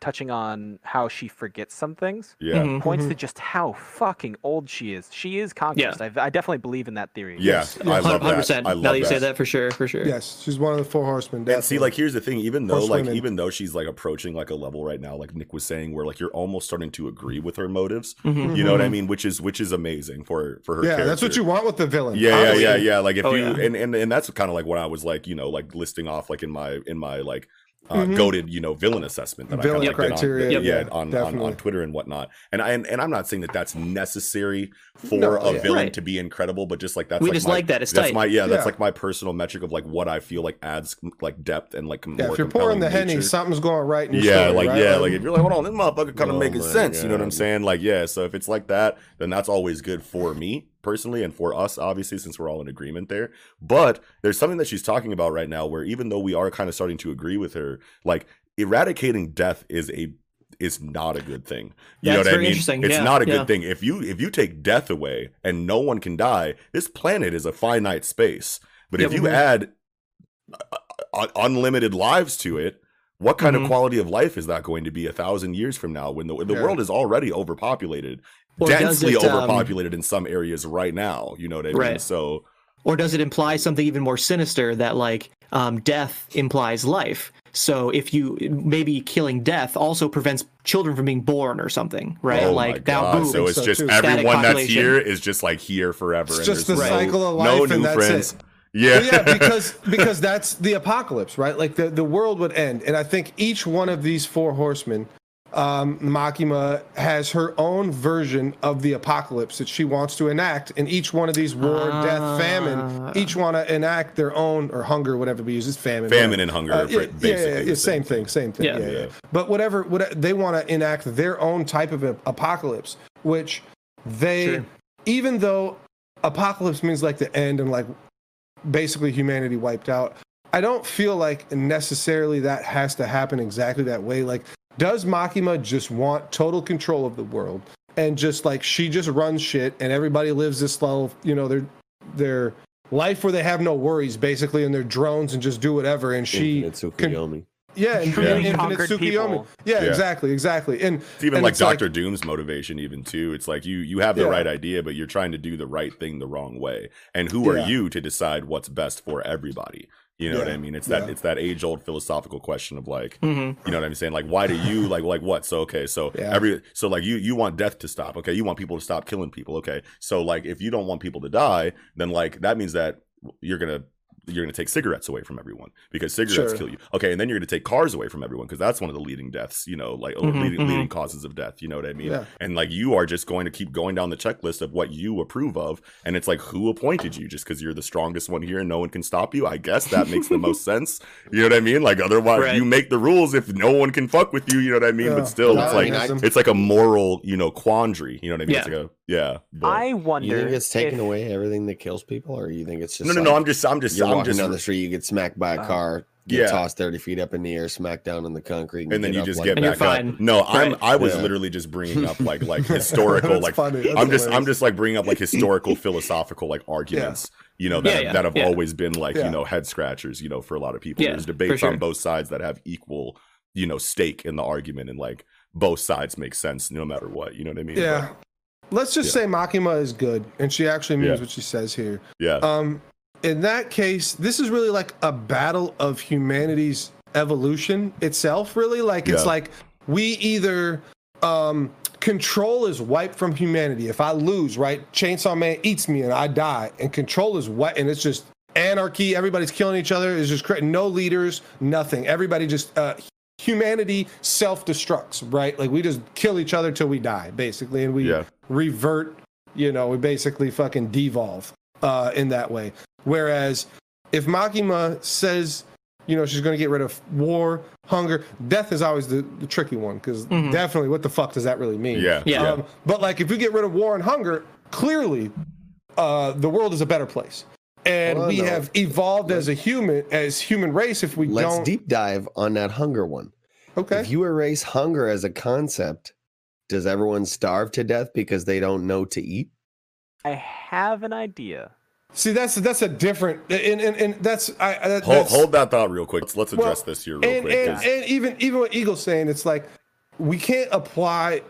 touching on how she forgets some things, yeah. Mhm. points to just how fucking old she is. She is conscious. I, I definitely believe in that theory. Yeah. Yes. I love Hundred that. percent. I Now that you say that. that for sure. For sure. yes, she's one of the four horsemen. And see, like, here's the thing. Even though, Horse like, even though she's like approaching like a level right now, like Nick was saying, where like you're almost starting to agree with her motives. Mhm. You know what I mean? Which is which is amazing for for her. yeah, that's what you want with the villain. Yeah, yeah, yeah, yeah. Like if Oh, you yeah. and, and and that's kind of like what I was like, you know, like listing off like in my in my like uh, Mhm. goated, you know, villain assessment that Villain I kind of like did criteria, on, yeah, yeah, on, on on Twitter and whatnot. And I and, and I'm not saying that that's necessary for No, a yeah. villain Right. to be incredible, but just like that's We like just my, like that. It's that's tight. my yeah, that's like my personal metric of like what I feel like adds like depth and like Yeah, more if you're pouring compelling the henny, something's going right in your Yeah, story, like right? yeah, like if you're like, hold on, this motherfucker kind of Oh making my sense. You know what I'm saying? Like, yeah. So if it's like that, then that's always good for me personally, and for us, obviously, since we're all in agreement there. But there's something that she's talking about right now, where even though we are kind of starting to agree with her, like eradicating death is a is not a good thing. You know That's what I very mean? interesting. It's Yeah, not a yeah. good thing. If you if you take death away and no one can die, this planet is a finite space. But if Yep. you add uh, uh, unlimited lives to it, what kind Mhm. of quality of life is that going to be a thousand years from now when the the Yeah. world is already overpopulated, Or densely it, um, overpopulated in some areas right now? You know what I mean? Right. So Or does it imply something even more sinister that like um, death implies life? So if you maybe killing death also prevents children from being born or something, right? oh like now, boom. So it's so just too. everyone Static that's population. here is just like here forever. It's and just the no- cycle of no life, and new that's friends. it. Yeah, Well, yeah, *laughs* because because that's the apocalypse, right? Like the, the world would end, and I think each one of these four horsemen, um, Makima has her own version of the apocalypse that she wants to enact, and each one of these war, death, Ah. famine, each want to enact their own or hunger, whatever we use is famine. Famine whatever. and hunger Uh, are yeah, yeah, basically yeah, yeah, same same thing, same thing. Yeah. Yeah, yeah. Yeah. But whatever, what they want to enact their own type of apocalypse, which they, Sure. even though apocalypse means like the end and like basically humanity wiped out. I don't feel like necessarily that has to happen exactly that way. Like, does Makima just want total control of the world and just like she just runs shit and everybody lives this little you know their their life where they have no worries basically and they're drones and just do whatever and she Infinite can- Tsukuyomi. yeah, and Truly Infinite conquered Tsukuyomi. Yeah, Yeah. exactly, exactly. And It's even and like it's Doctor Doom's motivation, even too. It's like you you have the Yeah. right idea, but you're trying to do the right thing the wrong way. And who are you to decide what's best for everybody? You know what I mean? It's that Yeah. it's that age old philosophical question of like, hmm you know what I'm saying? Like, why do you like like what? So okay, so Yeah. every so like you you want death to stop. Okay, you want people to stop killing people. Okay, so like if you don't want people to die, then like that means that you're gonna you're gonna take cigarettes away from everyone because cigarettes Sure. kill you. Okay, and then you're gonna take cars away from everyone because that's one of the leading deaths. You know, like or Mhm, leading, mhm. leading causes of death. You know what I mean? Yeah. And like you are just going to keep going down the checklist of what you approve of, and it's like who appointed you just because you're the strongest one here and no one can stop you. I guess that makes the most *laughs* sense. You know what I mean? Like otherwise, Right. you make the rules if no one can fuck with you. You know what I mean? Yeah. But still, No, it's I like mean, it's like a moral, you know, quandary. You know what I mean? It's like a yeah. but- I wonder. You think it's taking if- away everything that kills people, or you think it's just no, no, like, no. I'm just, I'm just, you're I'm walking just, down the street, you get smacked by a Uh, car, get yeah. tossed thirty feet up in the air, smacked down on the concrete, and then you just like get And you're back up. fine. No, I'm, I was Yeah. literally just bringing up like, like *laughs* *laughs* historical, like, funny. I'm just, I'm just like bringing up like *laughs* historical, philosophical like arguments. You know that Yeah, yeah, that have yeah. always been like Yeah. you know head scratchers. You know for a lot of people, Yeah, there's debates sure. on both sides that have equal, you know, stake in the argument, and like both sides make sense no matter what. You know what I mean? yeah. Let's just Yeah. say Makima is good, and she actually means Yeah. what she says here. Yeah. Um, in that case, this is really like a battle of humanity's evolution itself. Really, like it's like we either um, control is wiped from humanity. If I lose, right, Chainsaw Man eats me and I die, and control is wiped, and it's just anarchy. Everybody's killing each other. It's just no leaders, nothing. Everybody just uh, humanity self destructs, right? Like we just kill each other till we die, basically, and we Yeah. revert. You know, we basically fucking devolve uh, in that way. Whereas if Makima says, you know, she's going to get rid of war, hunger, death is always the, the tricky one because Mhm. definitely, what the fuck does that really mean? yeah. Yeah. Um, but like, if you get rid of war and hunger, clearly, uh, the world is a better place, and Well, we no. have evolved as a human, as human race. If we Let's don't, deep dive on that hunger one. okay, If you erase hunger as a concept, does everyone starve to death because they don't know to eat? I have an idea. see, that's that's a different, and and, and that's I I- that, Hold, that's, hold that thought real quick. Let's, let's Well, address this here real and, quick. and, 'cause- and even even what Eagle's saying, it's like we can't apply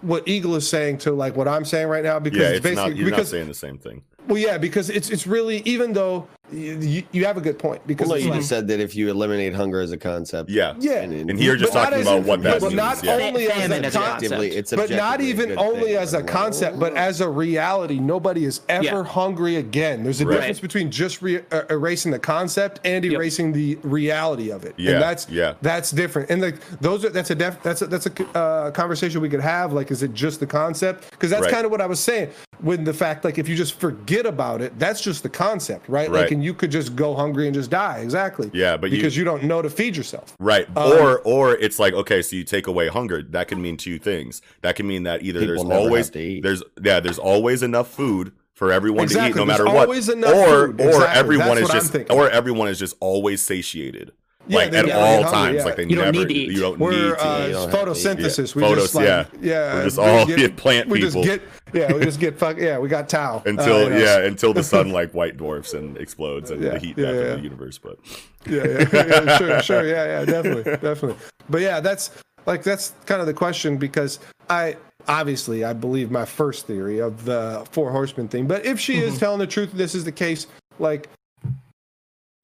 what Eagle is saying to like what I'm saying right now because yeah, it's it's basically not. You're not saying the same thing. Well, yeah, because it's it's really even though you, you have a good point because Well, no, you like- just said that if you eliminate hunger as a concept, Yeah. yeah, and, And here just But not talking about in- what that but means. not yeah. only as Famine a as a concept, it's but not even only thing. as a I'm like, concept, but as a reality. Nobody is ever Yeah. hungry again. There's a Right. difference between just re- uh, erasing the concept and Yep. erasing the reality of it. Yeah, and that's yeah. that's different. And like those are that's a def, that's a, that's a uh, conversation we could have. Like, is it just the concept? Because that's Right. kind of what I was saying. When the fact, like, if you just forget about it, that's just the concept, right? Right. Like, and you could just go hungry and just die. Exactly. Yeah, but because you don't know to feed yourself. Right. Um, or or it's like okay, so you take away hunger. That can mean two things. That can mean that either there's always have to eat. there's yeah, there's always enough food for everyone to eat no matter there's what. always enough or food. or Exactly, everyone that's is just thinking. or everyone is just always satiated. Yeah, like at get all hungry, times. yeah. Like they You don't never need to eat. you don't We're need to uh, eat. You don't have to eat. photosynthesis. Yeah. We just like yeah. yeah, We're just we all get- *laughs* plant we people. just get yeah, we just get fuck yeah, we got Tau *laughs* until Uh, you know, yeah, until the sun like white dwarfs and explodes and Yeah, the heat yeah, death yeah. of the universe. But yeah, yeah, yeah, *laughs* sure, sure, yeah, yeah, definitely, definitely. But yeah, that's like that's kind of the question because I obviously I believe my first theory of the four horsemen thing. But if she is telling the truth, this is the case. Like,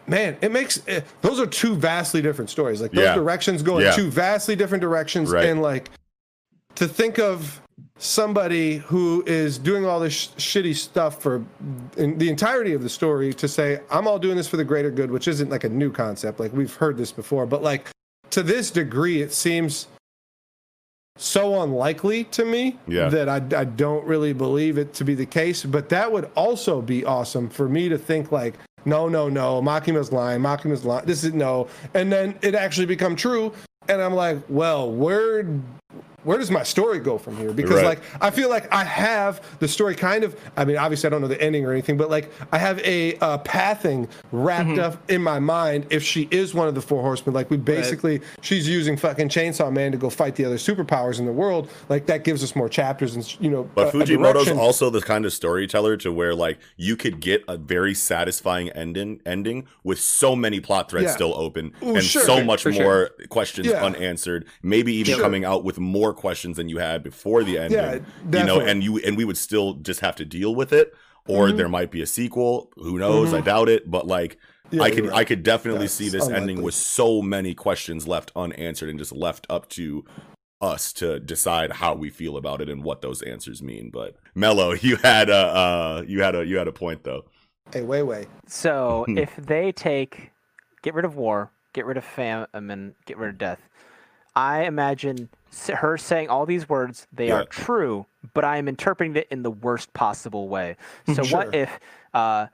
man, it makes eh, those are two vastly different stories. Like those Yeah. directions go in Yeah. two vastly different directions, Right. and like to think of somebody who is doing all this sh- shitty stuff for in the entirety of the story to say i'm all doing this for the greater good which isn't like a new concept. Like we've heard this before. But like to this degree it seems so unlikely to me Yeah. that I, I don't really believe it to be the case. But that would also be awesome for me to think like no no no makima's lying makima's lying this is no. And then it actually become true. And i'm like well where where does my story go from here? Because Right. like I feel like I have the story kind of. I mean, obviously I don't know the ending or anything, but like I have a uh, pathing wrapped Mm-hmm. up in my mind. If she is one of the four horsemen, like we basically she's using fucking Chainsaw Man to go fight the other superpowers in the world. Like that gives us more chapters and you know. But a Fujimoto's also the kind of storyteller to where like you could get a very satisfying ending ending with so many plot threads Yeah. still open Ooh, and sure. so much more sure. questions Yeah. unanswered. Maybe even Sure. coming out with more questions than you had before the ending. Yeah, you know, and you and we would still just have to deal with it. Or Mm-hmm. there might be a sequel. Who knows? I doubt it. But like Yeah, I you're could right. I could definitely That's see this ending with so many questions left unanswered and just left up to us to decide how we feel about it and what those answers mean. But Mello, *laughs* you had a uh, you had a you had a point though. Hey, way way. So *laughs* if they take, get rid of war, get rid of famine, get rid of death, I imagine s- her saying all these words. They Yeah. are true, but I am interpreting it in the worst possible way. So Sure. what if uh,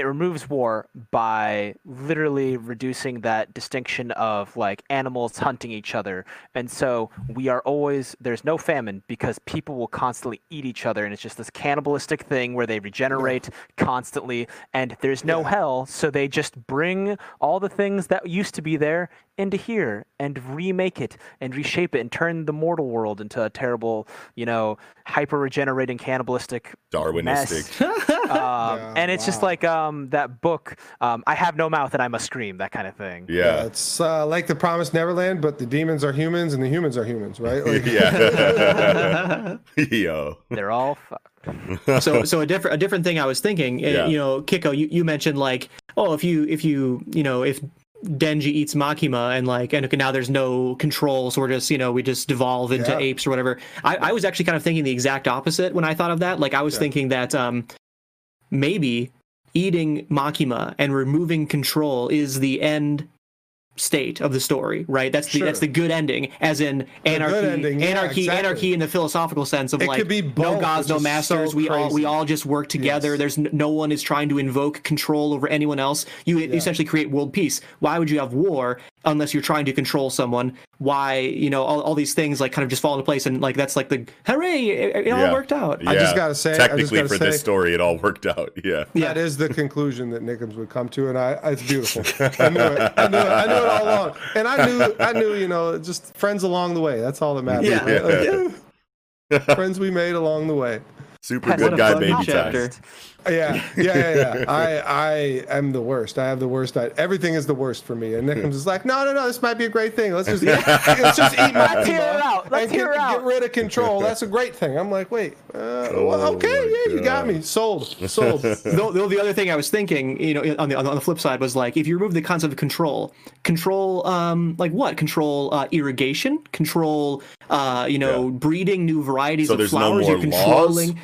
it removes war by literally reducing that distinction of like animals hunting each other, and so we are always there's no famine because people will constantly eat each other, and it's just this cannibalistic thing where they regenerate constantly, and there's no hell, so they just bring all the things that used to be there into here and remake it and reshape it and turn the mortal world into a terrible, you know, hyper regenerating cannibalistic Darwinistic. mess. *laughs* um, Yeah, and it's just wow. like um, that book, um, I have no mouth and I must scream, that kind of thing. Yeah, Yeah. it's uh, like the Promised Neverland, but the demons are humans and the humans are humans, right? Like, *laughs* Yeah. *laughs* Yo. They're all fucked. *laughs* so so a different a different thing I was thinking, uh, Yeah. you know, Kiko, you, you mentioned like, oh, if you if you you know if Denji eats Makima and like and okay, now there's no control, so we're just you know we just devolve into Yeah. apes or whatever. I, I was actually kind of thinking the exact opposite when I thought of that. Like I was thinking that um maybe eating Makima and removing control is the end state of the story, right? That's the Sure. that's the good ending, as in anarchy, ending, yeah, anarchy, exactly. anarchy in the philosophical sense of It like could be no gods, no masters. so we all we all just work together. Yes. There's n- no one is trying to invoke control over anyone else. You essentially create world peace. Why would you have war unless you're trying to control someone? Why you know all, all these things like kind of just fall into place and like that's like the hooray, it, it all worked out. I just gotta say- I just technically gotta for this story, it all worked out. Yeah. Yeah, That is the conclusion that Nickums would come to, and I, it's beautiful. I knew it. I knew it. I knew it all along, and I knew, I knew, you know, just friends along the way. That's all that matters. Yeah. right? Like, *laughs* friends we made along the way. Super What good guy, baby chapter. Time. Yeah, yeah, yeah, yeah. *laughs* I, I am the worst. I have the worst. I, everything is the worst for me. And Nickums is like, no, no, no. This might be a great thing. Let's just, *laughs* let's just eat my Let's hear it out. Let's hear get, it out. get rid of control. That's a great thing. I'm like, wait, uh, well, Oh okay, my yeah, you got me. Sold, sold. *laughs* Though, though the other thing I was thinking, you know, on the on the flip side was like if you remove the concept of control, control, um, like what? Control uh, irrigation, control, uh, you know, Yeah. breeding new varieties So of there's no flowers. more You're controlling.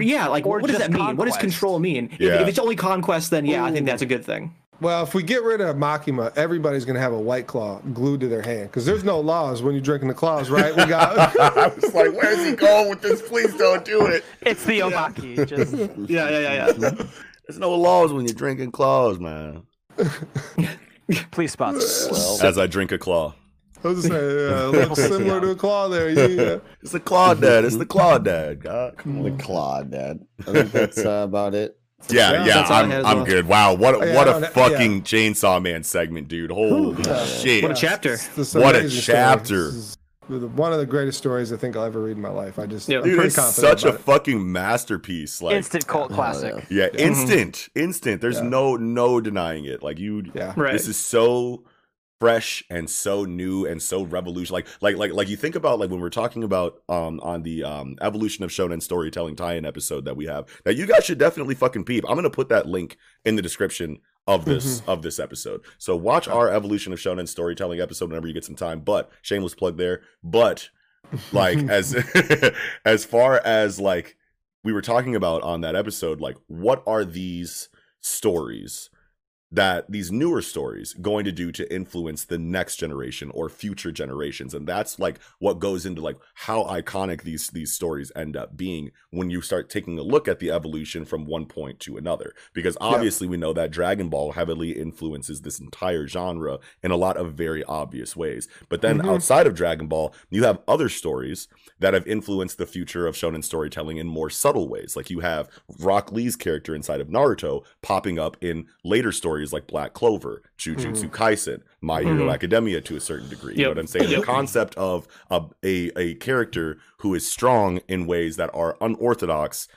Yeah, like Or what does that mean? What does conquest. Control mean? If, Yeah. if it's only conquest, then yeah, I think that's a good thing. Well, if we get rid of Makima, everybody's gonna have a white claw glued to their hand because there's no laws when you're drinking the claws, right? We got *laughs* I was like, where's he going with this? Please don't do it. It's the Omaki. Just *laughs* Yeah, yeah, yeah, yeah. There's no laws when you're drinking claws, man. please sponsor. As I drink a claw. I was just saying, uh, looks *laughs* similar to a claw there. Yeah. *laughs* It's the claw dad. It's the claw dad. God, come on. The Claw, Dad. I think that's uh, about it. *laughs* Yeah, Yeah, yeah, I I'm, I'm well. good. Wow, what Yeah, what I a don't- fucking Chainsaw Man segment, dude. Holy shit. What a chapter. It's just What a chapter. One of the greatest stories I think I'll ever read in my life. I just, Yeah. I'm Dude, pretty it's confident such a it. fucking masterpiece. Like Instant cult classic. Yeah, instant, instant. There's Yeah. no no denying it. Like you, Yeah. Right. this is so fresh and so new and so revolution. Like like like like you think about like when we're talking about um on the um evolution of shonen storytelling tie-in episode that we have that you guys should definitely fucking peep. I'm gonna put that link in the description of this of this episode. So watch our evolution of shonen storytelling episode whenever you get some time. But shameless plug there. But like *laughs* as *laughs* as far as like we were talking about on that episode like what are these stories that these newer stories going to do to influence the next generation or future generations. And that's like what goes into like how iconic these these stories end up being when you start taking a look at the evolution from one point to another. Because obviously we know that dragon ball heavily influences this entire genre in a lot of very obvious ways. But then mm-hmm. outside of dragon ball you have other stories that have influenced the future of shonen storytelling in more subtle ways. Like you have rock lee's character inside of naruto popping up in later stories like Black Clover, Jujutsu mm-hmm. Kaisen, My Hero mm-hmm. Academia to a certain degree. You know what I'm saying? Yep. The concept of a, a a character who is strong in ways that are unorthodox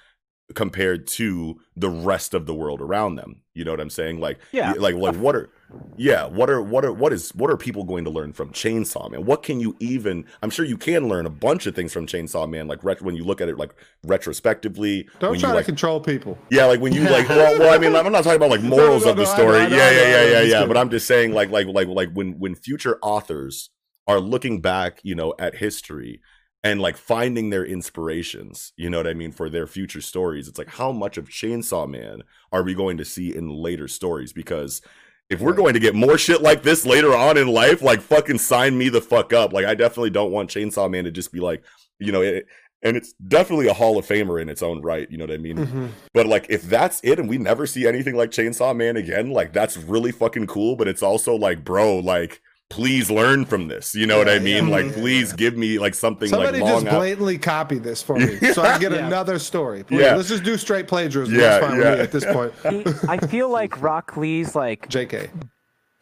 compared to the rest of the world around them. You know what I'm saying? Like Yeah. like like what are yeah, what are what are what is what are people going to learn from Chainsaw Man? What can you even I'm sure you can learn a bunch of things from Chainsaw Man like ret- when you look at it like retrospectively Don't try you to like control people. yeah, like when you *laughs* like, well, well, I mean, I'm not talking about like morals no, of the no, story. yeah, yeah, yeah, yeah, yeah. good. But I'm just saying, like, like, like, like when when future authors are looking back, you know, at history and like finding their inspirations, you know what I mean, for their future stories. It's like how much of Chainsaw Man are we going to see in later stories? Because if we're going to get more shit like this later on in life, like fucking sign me the fuck up. Like I definitely don't want Chainsaw Man to just be like, you know, it, and it's definitely a Hall of Famer in its own right. You know what I mean? Mhm. But like, if that's it, and we never see anything like Chainsaw Man again, like that's really fucking cool. But it's also like, bro, like, please learn from this. You know what I mean? yeah, like, yeah. please give me like something Somebody like long just out. blatantly copy this for me, so I can *laughs* get Yeah. another story. Please. Yeah. Let's just do straight plagiarism. Yeah, fine yeah. at this point. *laughs* He- I feel like Rock Lee's like Jk.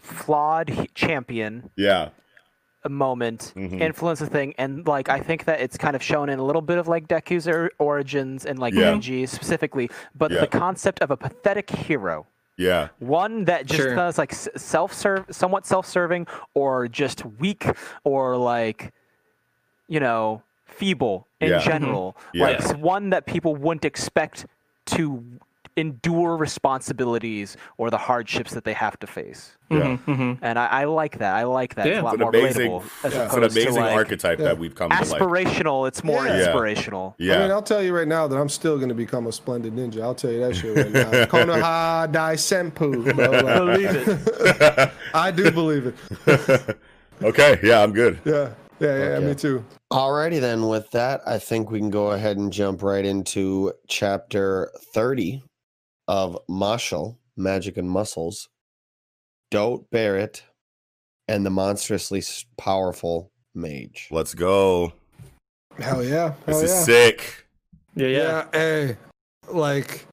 flawed champion Yeah, moment Mhm. influence the thing and like i think that it's kind of shown in a little bit of like deku's or- origins and like Yeah. Denji specifically but Yeah. the concept of a pathetic hero yeah, one that just Sure. does like self-serve somewhat self-serving or just weak or like you know feeble in Yeah. General mm-hmm. Yeah. like one that people wouldn't expect to endure responsibilities or the hardships that they have to face yeah. Mm-hmm, mm-hmm. Mm-hmm. and I, I like that. I like that. Yeah. It's a lot It's more amazing, relatable. As it's an opposed to, amazing like, archetype Yeah. that we've come to like. Aspirational. It's more Yeah. Yeah. inspirational. Yeah, I mean, I'll tell you right now that I'm still going to become a splendid ninja. I'll tell you that shit right now. *laughs* Konoha Dai Senpu. *laughs* Believe it. *laughs* I do believe it. okay, yeah, I'm good. Yeah. Yeah, yeah, Okay. me too. Alrighty then, with that, I think we can go ahead and jump right into chapter 30 of Mashle, Magic and Muscles, Dot Barrett, and the monstrously powerful mage. Let's go. Hell yeah. This Hell is sick. Yeah, yeah. Yeah, hey. Like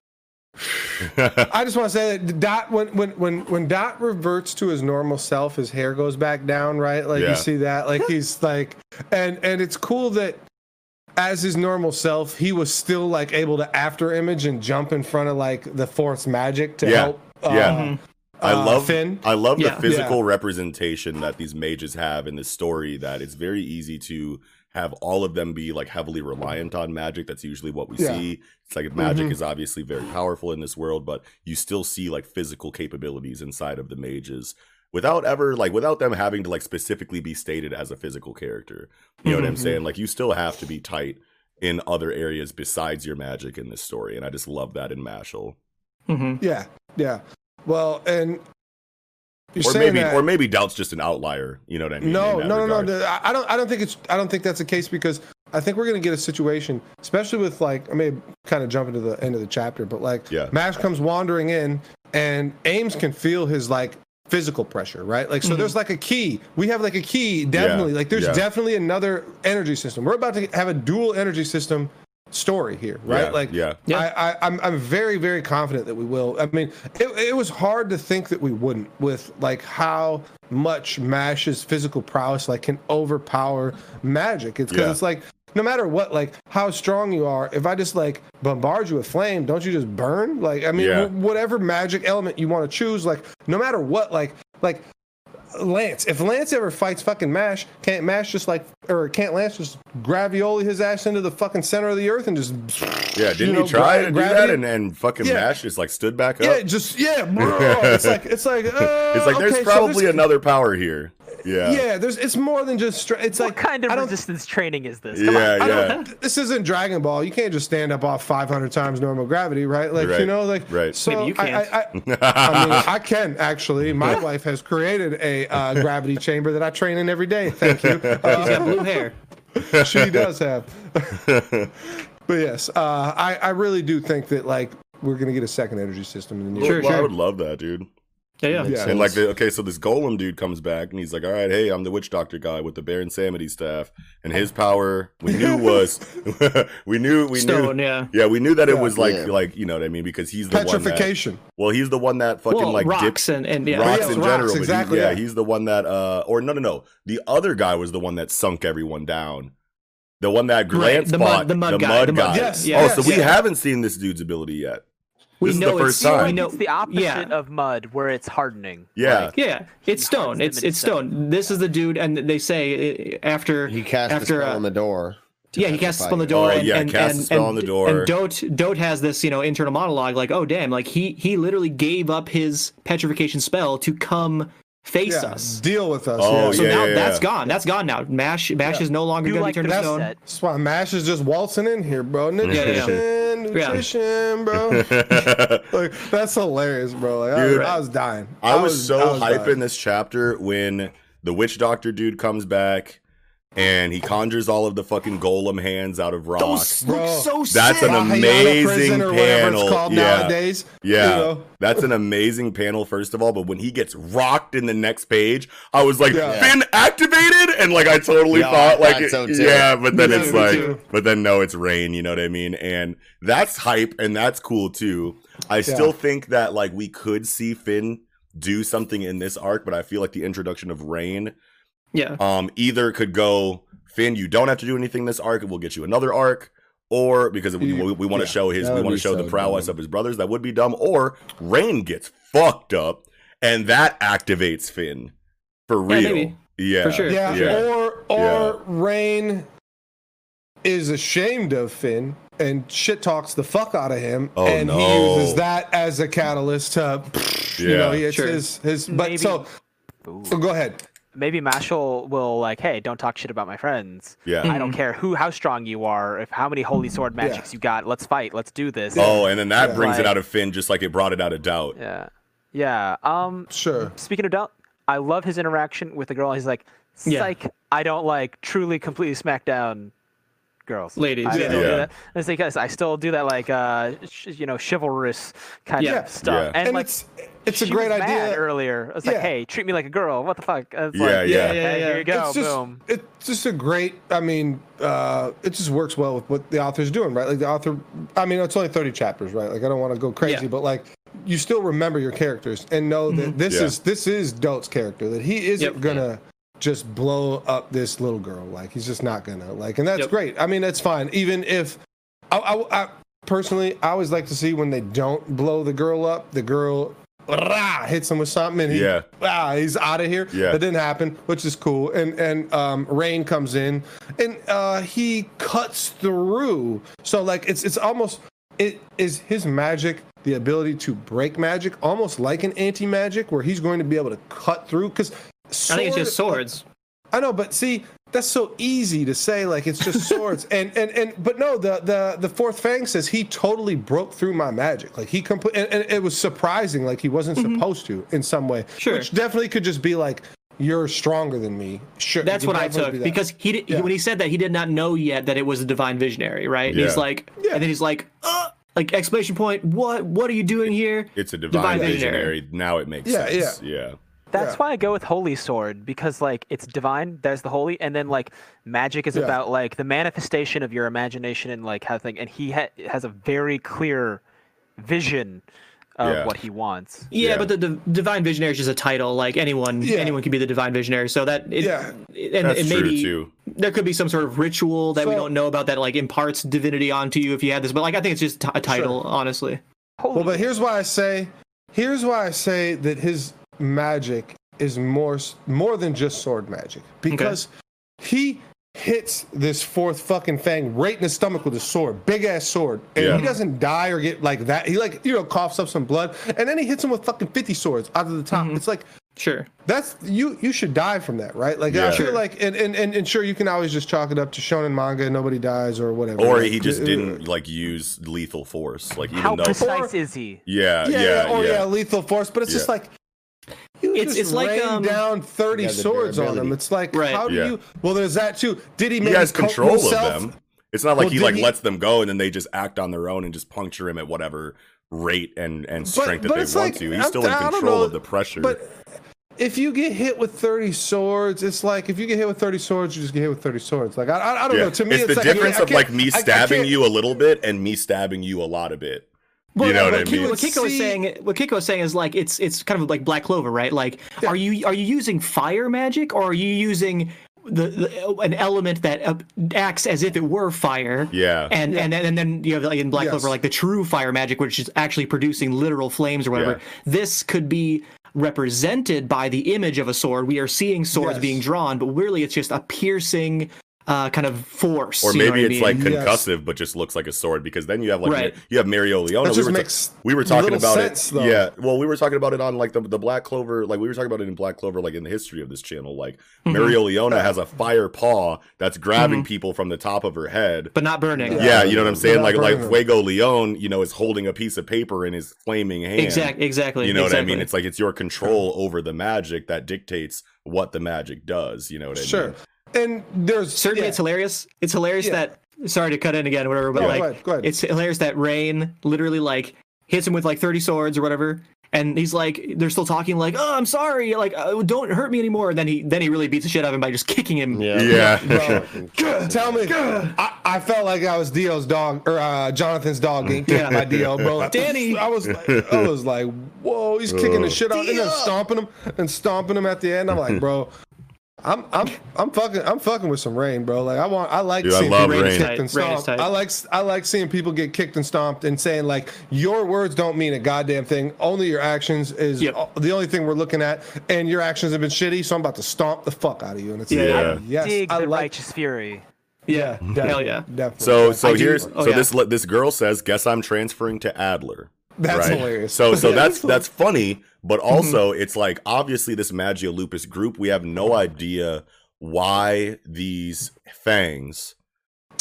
*laughs* I just want to say that Dot when when when when Dot reverts to his normal self, his hair goes back down, right? Like Yeah. you see that, like he's like, and and it's cool that as his normal self, he was still like able to after image and jump in front of like the Force magic to Yeah. help. Uh, Yeah. I uh, love Finn. I love Yeah. the physical representation that these mages have in this story that it's very easy to have all of them be like heavily reliant on magic. That's usually what we Yeah. see. It's like magic Mhm. is obviously very powerful in this world, but you still see like physical capabilities inside of the mages without ever like without them having to like specifically be stated as a physical character. You know what I'm Mhm. saying? Like you still have to be tight in other areas besides your magic in this story, and I just love that in Mashle. hmm Yeah, yeah. Well, and you're Or saying maybe that, or maybe Dot's just an outlier. You know what I mean? no, no, no, regard. no, no. I I don't. I don't think it's. I don't think that's the case because I think we're gonna get a situation, especially with like. I may kind of jump into the end of the chapter, but like, Yeah. Mash comes wandering in, and Ames can feel his like physical pressure, right? Like, so mm-hmm. there's like a key. We have like a key, definitely. like, there's yeah. definitely another energy system. We're about to have a dual energy system story here, right? Yeah, like, yeah. Yeah. I, I, I'm, I'm very, very confident that we will. I mean, it, it was hard to think that we wouldn't with like how much Mash's physical prowess like can overpower magic. It's because Yeah. it's like no matter what, like how strong you are, if I just like bombard you with flame, don't you just burn? Like, I mean, Yeah. wh- whatever magic element you want to choose, like no matter what, like, like Lance, if Lance ever fights fucking Mash, can't Mash just like, or can't Lance just gravioli his ass into the fucking center of the earth and just Yeah, didn't you know, he try gra- to do that and, and fucking Yeah. Mash just like stood back up? Yeah, just yeah, *laughs* bro. it's like it's like uh, it's like there's okay, so probably another power here. Yeah. yeah. There's it's more than just stra- it's what like kind of I don't resistance training is this? Come Yeah, on. I yeah. don't, this isn't Dragon Ball. You can't just stand up off 500 times normal gravity, right? Like Right, you know, like right. So Maybe you can't. I, I, I mean, I can actually. My *laughs* wife has created a uh, gravity chamber that I train in every day. Thank you. *laughs* He's got Uh, blue hair. *laughs* she does have. but yes, uh, I I really do think that like we're gonna get a second energy system in the near. Sure, Well, I would love that, dude. Yeah, yeah. Yeah. And like, the, okay, so this golem dude comes back and he's like, "All right, hey, I'm the witch doctor guy with the Baron Samedi staff, and his power we knew *laughs* was, *laughs* we knew we Stone, knew, yeah. yeah, we knew that it was like, Yeah. like you know what I mean, because he's the one that, Petrification. well, he's the one that fucking Well, like rocks dips and, and yeah. rocks Yeah, in rocks, general. but he- exactly, yeah, yeah. he's the one that, uh, or no, no, no, the other guy was the one that sunk everyone down. The one that Grant the mud- the mud guy, the mud- Yes, oh, yes, so we yeah. haven't seen this dude's ability yet. We this is the know first it's, time. We know, It's the opposite yeah. of mud, where it's hardening. Yeah. Like, Yeah, it's stone. It's it's stone. This is the dude, and they say uh, after He cast after a spell uh, on the door. yeah, he casts a spell on the door. Oh, and, yeah, and, cast a spell and, on the door. And Dote Dote has this you know internal monologue like, oh damn, like he he literally gave up his petrification spell to come face Yeah, us. deal with us. Oh, yeah. So yeah, now yeah, that's yeah. gone. That's gone now. Mash Mash Yeah. is no longer going like to be turned to stone. That's why Mash is just waltzing in here, bro. yeah. Nutrition, nutrition, bro. *laughs* *laughs* like that's hilarious, bro. Like, Dude, I, I was dying. I was so I was hype dying. in this chapter when the witch doctor dude comes back and he conjures all of the fucking golem hands out of rock. Those Bro, look so That's an amazing prison panel. it's Yeah. nowadays. Yeah, you know? that's an amazing panel, first of all. But when he gets rocked in the next page, I was like, Yeah. Finn activated, and like I totally Yeah, I thought like, thought it- so, yeah, but then Yeah, it's like, too. but then no, it's rain. You know what I mean? And that's hype, and that's cool too. I still think that like we could see Finn do something in this arc, but I feel like the introduction of rain Yeah. um either could go Finn, you don't have to do anything this arc, and we'll get you another arc, or because we, we, we want to yeah, show his we want to show the prowess dumb. of his brothers, that would be dumb, or Rain gets fucked up and that activates Finn for Yeah, real. maybe. Yeah, For sure. Yeah, Yeah. or or Yeah. Rain is ashamed of Finn and shit talks the fuck out of him, Oh, and no. he uses that as a catalyst to, you know, Yeah. it's Sure. his his. But Maybe- so, Ooh. so go ahead. Maybe Mashal will like, hey, don't talk shit about my friends. Yeah. I don't care who, how strong you are, if how many holy sword magics you got. Let's fight. Let's do this. Oh, and then that Yeah. brings it out of Finn just like it brought it out of Dot. Yeah. Yeah. Um. Sure. Speaking of Dot, I love his interaction with the girl. He's like, Yeah. psych. I don't like truly completely smack down girls. Ladies, I yeah. still do Yeah. that. It's because I still do that like uh sh- you know chivalrous kind Yeah. of stuff. Yeah. And, And like it's it's a great idea. earlier. It's Yeah. like, hey, treat me like a girl. What the fuck? Yeah, like, yeah. Yeah, yeah, hey, yeah. Here you go. It's just Boom. it's just a great. I mean, uh, it just works well with what the author's doing, right? Like the author. I mean, it's only thirty chapters, right? Like I don't want to go crazy, Yeah. but like you still remember your characters and know that this Yeah. is this is Dote's character. That he isn't Yep. gonna just blow up this little girl. Like he's just not gonna. Like, and that's Yep. great. I mean, that's fine. Even if I, I, I personally, I always like to see when they don't blow the girl up. The girl. rah, hits him with something and he, Yeah. ah, he's out of here. Yeah. That didn't happen, which is cool. And and um, Rain comes in and uh, he cuts through. So like it's it's almost it is his magic the ability to break magic, almost like an anti magic, where he's going to be able to cut through. Because I think it's just swords. I know, but see, that's so easy to say, like it's just swords. *laughs* and and and but no, the the the fourth fang says he totally broke through my magic. Like he complete, and, and it was surprising, like he wasn't supposed to in some way. Sure. which definitely could just be like you're stronger than me. Sure, That's what I took be because he, did, he when he said that he did not know yet that it was a divine visionary, right? And he's like, Yeah. and then he's like, uh, like exclamation point, what? What are you doing here? It's a divine, Divine visionary. visionary. Now it makes Yeah, sense. Yeah. That's Yeah. why I go with Holy Sword because like it's divine. There's the holy, and then like magic is Yeah. about like the manifestation of your imagination and like how thing. And he ha- has a very clear vision of Yeah. what he wants. Yeah, Yeah. but the, the divine visionary is just a title. Like anyone, Yeah. anyone can be the divine visionary. So that it, Yeah. and, That's and true, maybe too. there could be some sort of ritual that we don't know about that like imparts divinity onto you if you had this. But like I think it's just t- a title, honestly. Holy Well, but here's why I say, here's why I say that his magic is more more than just sword magic because he hits this fourth fucking fang right in the stomach with a sword, big ass sword, and Yeah. he doesn't die or get like that. He like you know coughs up some blood, and then he hits him with fucking fifty swords out of the top. It's like. Sure. that's you you should die from that, right? Like Yeah. I feel Sure. like and, and and and sure you can always just chalk it up to shonen manga and nobody dies or whatever. Or he just uh, didn't like use lethal force. Like even How though precise is he? Yeah, Yeah, yeah, or yeah. yeah, lethal force, but it's just like you It's- just it's like, rain um, down thirty Yeah, the swords on durability. them. It's like Right. how do Yeah. you? Well, there's that too. Did he? He maybe has control himself? of them. It's not like Well, he like he- lets them go and then they just act on their own and just puncture him at whatever rate and and strength but that they want like- to. He's I'm- still in control of the pressure. But if you get hit with 30 swords, it's like if you get hit with 30 swords, you just get hit with 30 swords. Like I, I, I don't yeah. know. To me, it's, it's, the like, difference can't- of like me I- I stabbing you a little bit and me stabbing you a lot of bit. Well, you know what what I Kiko- mean? What Kiko was saying, what Kiko was saying is like it's it's kind of like Black Clover, right? Like, are you are you using fire magic or are you using the, the an element that uh, acts as if it were fire? Yeah. And and then- and then you have like in Black Yes. Clover like the true fire magic, which is actually producing literal flames or whatever. Yeah. This could be represented by the image of a sword. We are seeing swords Yes. being drawn, but really it's just a piercing uh, kind of force. Or you know maybe what I it's like mean? Yes. concussive, but just looks like a sword. Because then you have like Right. you have Mereoleona. That we just were, ta- we were talking about sense, it. though. Yeah, well, we were talking about it on like the the Black Clover. Like we were talking about it in Black Clover, like in the history of this channel. Like Mm-hmm. Mereoleona has a fire paw that's grabbing people from the top of her head. but not burning. Yeah, you know what I'm saying? Like like burning. Fuegoleon, you know, is holding a piece of paper in his flaming hand. Exactly. Exactly. You know what I mean? It's like it's your control over the magic that dictates what the magic does. You know what I mean? Sure. mean? And there's certainly yeah. it's hilarious it's hilarious Yeah. that sorry to cut in again whatever but No, go like ahead, go ahead. it's hilarious that rain literally like hits him with like 30 swords or whatever and he's like they're still talking like oh i'm sorry like uh, don't hurt me anymore and then he then he really beats the shit out of him by just kicking him Yeah. Yeah. Bro, *laughs* tell me, I, I felt like I was Dio's dog or uh, Jonathan's dog getting kicked Yeah. by Dio, *laughs* bro. *laughs* Danny. I was like, I was like, whoa, he's kicking the shit out and then stomping him and stomping him at the end. I'm like, bro. I'm I'm I'm fucking I'm fucking with some rain, bro. Like I want I like Dude, seeing love people rain. get kicked and stomped. tight. I like I like seeing people get kicked and stomped and saying like your words don't mean a goddamn thing. Only your actions is Yep. the only thing we're looking at, and your actions have been shitty. So I'm about to stomp the fuck out of you. And it's Yeah. like, yes, Dig I the like righteous fury. yeah, hell yeah definitely. So so I do- here's oh, so yeah. this this girl says, "Guess I'm transferring to Adler." That's right? hilarious. So so *laughs* Yeah, that's that's that's funny, but also it's like obviously this Magia Lupus group, we have no idea why these fangs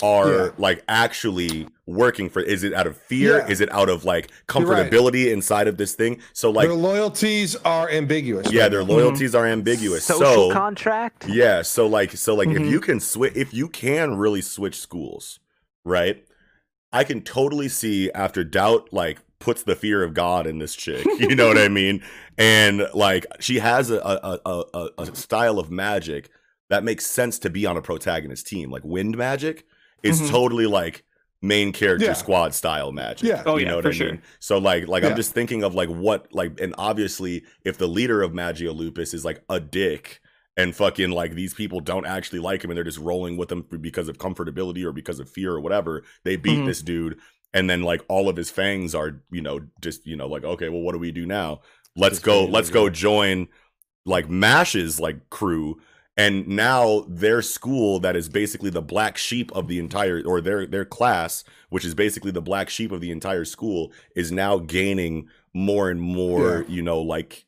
are Yeah. like actually working for is it out of fear? Yeah. Is it out of like You're right. comfortability inside of this thing? So like their loyalties are ambiguous. yeah, their loyalties are ambiguous. Social so contract. yeah, so like so like Mhm. if you can switch if you can really switch schools, right? I can totally see after Dot like puts the fear of God in this chick. You know what I mean? *laughs* And like she has a a, a, a, a style of magic that makes sense to be on a protagonist team. Like wind magic is Mhm. totally like main character Yeah. squad style magic. Yeah. Oh, you yeah, know what for I sure. mean? So like like Yeah. I'm just thinking of like what like and obviously if the leader of Magia Lupus is like a dick and fucking like these people don't actually like him and they're just rolling with him because of comfortability or because of fear or whatever, they beat Mhm. this dude and then like all of his fangs are, you know, just, you know, like okay, well what do we do now? Let's Just go let's go go. join like Mash's like crew and now their school that is basically the black sheep of the entire or their their class which is basically the black sheep of the entire school is now gaining more and more you know like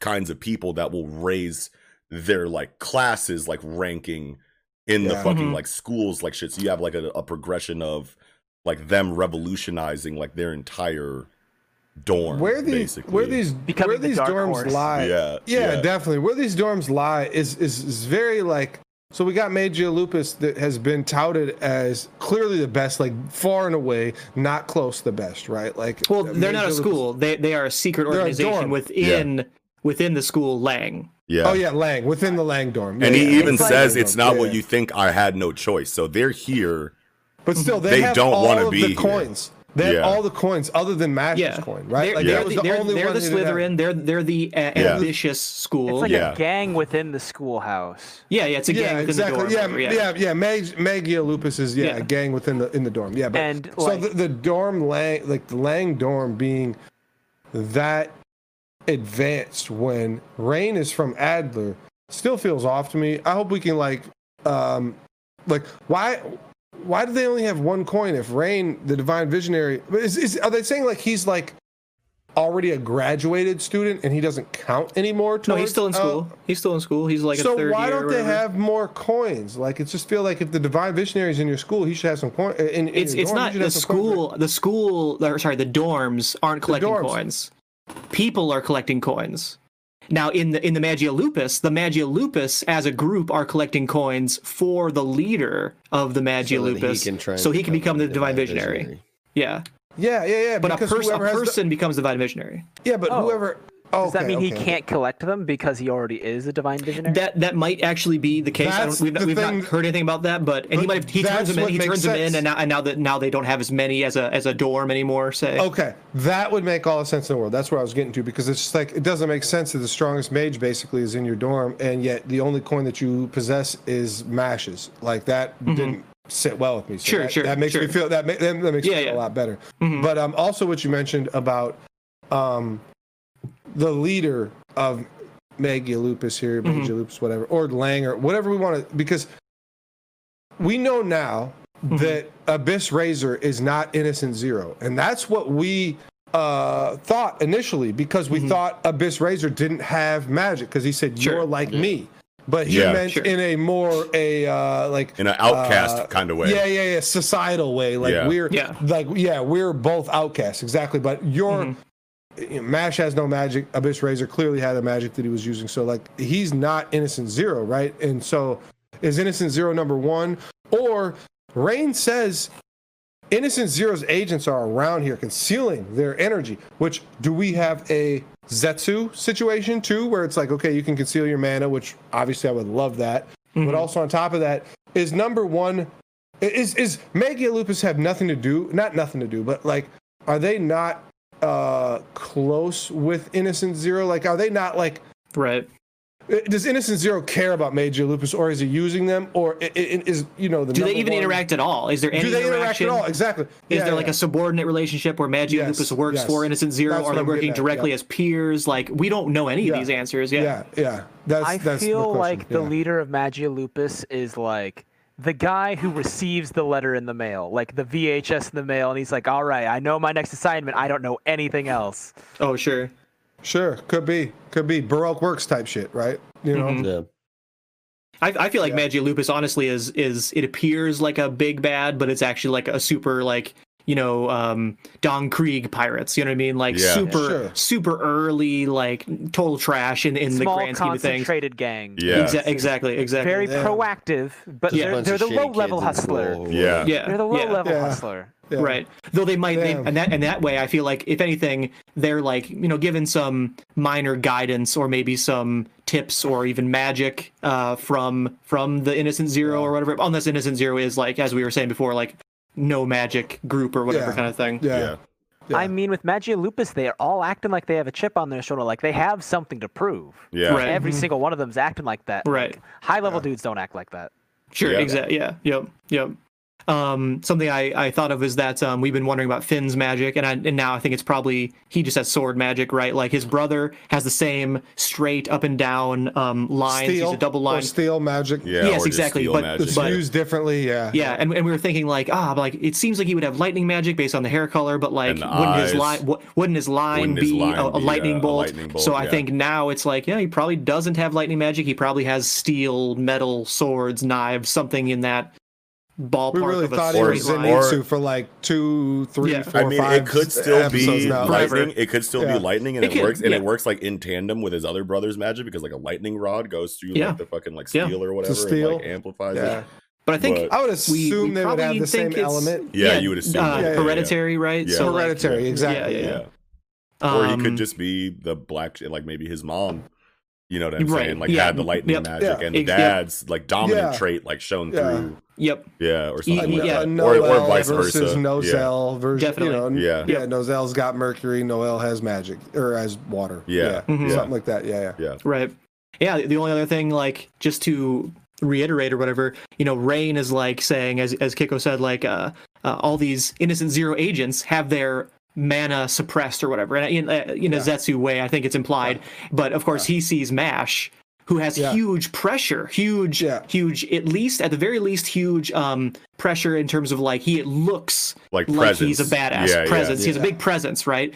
kinds of people that will raise their like classes like ranking in the Yeah. fucking Mhm. like schools like shit so you have like a, a progression of like them revolutionizing like their entire dorm where these basically. where these Becoming where the these dorms horse. lie. yeah yeah, definitely. Where these dorms lie is, is is very like. So we got Magia Lupus that has been touted as clearly the best, like far and away, not close the best, right? Like, well they're not a Magia Lupus- school they they are a secret They're a organization dorm. within within the school lang yeah Oh yeah, Lang within the Lang dorm, And Yeah, he yeah, even It's like- says it's not Yeah, what you think. I had no choice. So they're here. But still, they, They have don't wanna of be the here. coins. They have Yeah. all the coins other than Mash's yeah coin, right? they're, Like they're that was the, the they're, only they're one the who did that. slytherin they're they're the uh, Yeah. ambitious school It's like Yeah. a gang within the schoolhouse. yeah yeah it's a gang Yeah, within exactly. the yeah, dorm yeah, yeah, yeah, Mag, Magia Lupus is yeah, Yeah. a gang within the in the dorm. Yeah, but And, so like- the, the dorm Lang, like the Lang dorm, being that advanced when Rain is from Adler, still feels off to me. I hope we can like, um, like why. Why do they only have one coin if Rain, the Divine Visionary, is, is are they saying like he's like already a graduated student and he doesn't count anymore. No, he's still in uh, school. he's still in school. He's like a so third why don't they have more coins? Like it just feel like if the divine visionary is in your school, he should have some coin. In, in It's it's dorm, not the coins. school. The school, or sorry, the dorms aren't collecting dorms. coins. People are collecting coins. Now in the in the Magia Lupus, the Magia Lupus as a group are collecting coins for the leader of the Magia So that he Lupus, can try so he can become the divine Divine visionary. Visionary. Yeah, Yeah, yeah, yeah. but a, because pers- a whoever has the- person becomes the divine visionary. yeah, but Oh. whoever. Does that okay, mean he okay. can't collect them because he already is a divine visionary? That that might actually be the case. I don't, we've, not, we've thing- not heard anything about that, but and he might have, he turns them in. He makes turns them in, and now and now that now they don't have as many as a as a dorm anymore. Say Okay, that would make all the sense in the world. That's where I was getting to because it's just like it doesn't make sense that the strongest mage basically is in your dorm, and yet the only coin that you possess is mashes. Like that didn't sit well with me. So Mm-hmm. Sure, that, sure, That makes me feel that, ma- that, that makes Yeah, me feel yeah. a lot better. Mhm. But um, also what you mentioned about um, the leader of Magia Lupus here, Mm-hmm. Magia Lupus, whatever, or Lang or whatever we want to, because we know now Mm-hmm. that Abyss Razor is not Innocent Zero, and that's what we uh, thought initially because we thought Abyss Razor didn't have magic because he said Mm-hmm. Sure. you're like me, but he Yeah. meant Sure. in a more a uh, like in an outcast uh, kind of way. yeah, yeah, yeah. Societal way. Like Yeah. we're Yeah. like yeah, we're both outcasts, exactly. But your Mm-hmm. You know, Mash has no magic. Abyss Razor clearly had a magic that he was using. So like he's not Innocent Zero, right? And so is Innocent Zero number one? Or Rain says Innocent Zero's agents are around here concealing their energy. Which do we have a Zetsu situation too, where it's like, okay, you can conceal your mana, which obviously I would love that. But mm-hmm. also on top of that, is number one is is Magia Lupus have nothing to do, not nothing to do, but like, are they not uh close with Innocent Zero? Like, are they not like right. uh, does Innocent Zero care about Magia Lupus, or is he using them, or i- i- is you know the Do they even one- interact at all? Is there any Do they interact interaction? at all? Exactly. Is Yeah, there like yeah. a subordinate relationship where Magia Yes, Lupus works yes. for Innocent Zero, That's or they're working at, directly yeah. as peers? Like we don't know any Yeah. of these answers. Yeah. yeah, yeah. That's I that's feel question, like the leader of Magia Lupus is like the guy who receives the letter in the mail, like the VHS in the mail, and he's like, "All right, I know my next assignment. I don't know anything else." Oh sure. Sure, could be, could be Baroque works type shit, right? You know, Mhm. Yeah. I, I feel like Yeah. Magia Lupus honestly is is it appears like a big bad, but it's actually like a super like you know um Don Krieg pirates. You know what I mean? Like Yeah. super Sure. super early like total trash in in the grand scheme of things. concentrated gang. Yeah. Exa- exactly. Exactly. Very Yeah. proactive, but Yeah. they're, they're the shitty low level kids in hustler. school. Yeah. yeah. They're the low level hustler. Yeah. Right. Though they might, they, and that and that way, I feel like if anything, they're like you know given some minor guidance or maybe some tips or even magic uh, from from the Innocent Zero or whatever. Unless Innocent Zero is like, as we were saying before, like no magic group or whatever Yeah. kind of thing. Yeah. Yeah. Yeah. I mean, with Magia Lupus, they are all acting like they have a chip on their shoulder, like they have something to prove. Yeah. Right. Every mm-hmm. single one of them's acting like that. Right. High level dudes don't act like that. Sure. Yeah. Exactly. Yeah. Yep. Yep. Um, something I, I thought of is that um, we've been wondering about Finn's magic, and I, and now I think it's probably he just has sword magic, right? Like his brother has the same straight up and down um, lines. Steel He's a double or line. steel magic. Yeah. Yes, exactly, but- magic. It's but- used differently. Yeah. Yeah, and, and we were thinking like, ah, but, like it seems like he would have lightning magic based on the hair color, but like wouldn't his eyes. line w- wouldn't his line Wouldn't his be line a, a be, lightning uh, a bolt? lightning bolt, So I think now it's like, yeah, he probably doesn't have lightning magic. He probably has steel, metal, swords, knives, something in that ballpark We really of a thought he was line. Or- Zenitsu for like two, three, Yeah. four, I mean, five it could still be now. Forever. lightning. It could still Yeah. be lightning, and It it, could, works. And it works like in tandem with his other brother's magic because like a lightning rod goes through Yeah. like the fucking like Yeah. steel or whatever, steel. and like amplifies Yeah. it. but I think but- I would assume we they would have the same element. Yeah, you would assume uh, that. Yeah, yeah, hereditary, right? Yeah. So like, Hereditary, yeah. exactly. Yeah, Yeah. Or he um, could just be the black, like maybe his mom. You know what I'm Right, saying? Like yeah, had the lightning yep. magic, Yeah. and the Ex- yeah. dad's like dominant Yeah. trait like shown Yeah. through. Yep. Yeah, or something. like yeah. that. Or, or Noel vice versus versa. Nozel version. Definitely. You know, Yeah. yeah. Nozel's got mercury. Noel has magic or has water. Yeah. Mhm. Yeah. something like that. Yeah, yeah. Yeah. Right. Yeah. The only other thing, like, just to reiterate or whatever, you know, Rain is like saying, as as Kiko said, like, uh, uh all these innocent zero agents have their mana suppressed or whatever, and in, uh, in a Zetsu way, I think it's implied. But of course, he sees Mash. Who has Yeah. huge pressure, huge, Yeah. huge, at least, at the very least, huge um, pressure in terms of like he looks Like like he's a badass Yeah, yeah. presence. He has a big presence, right?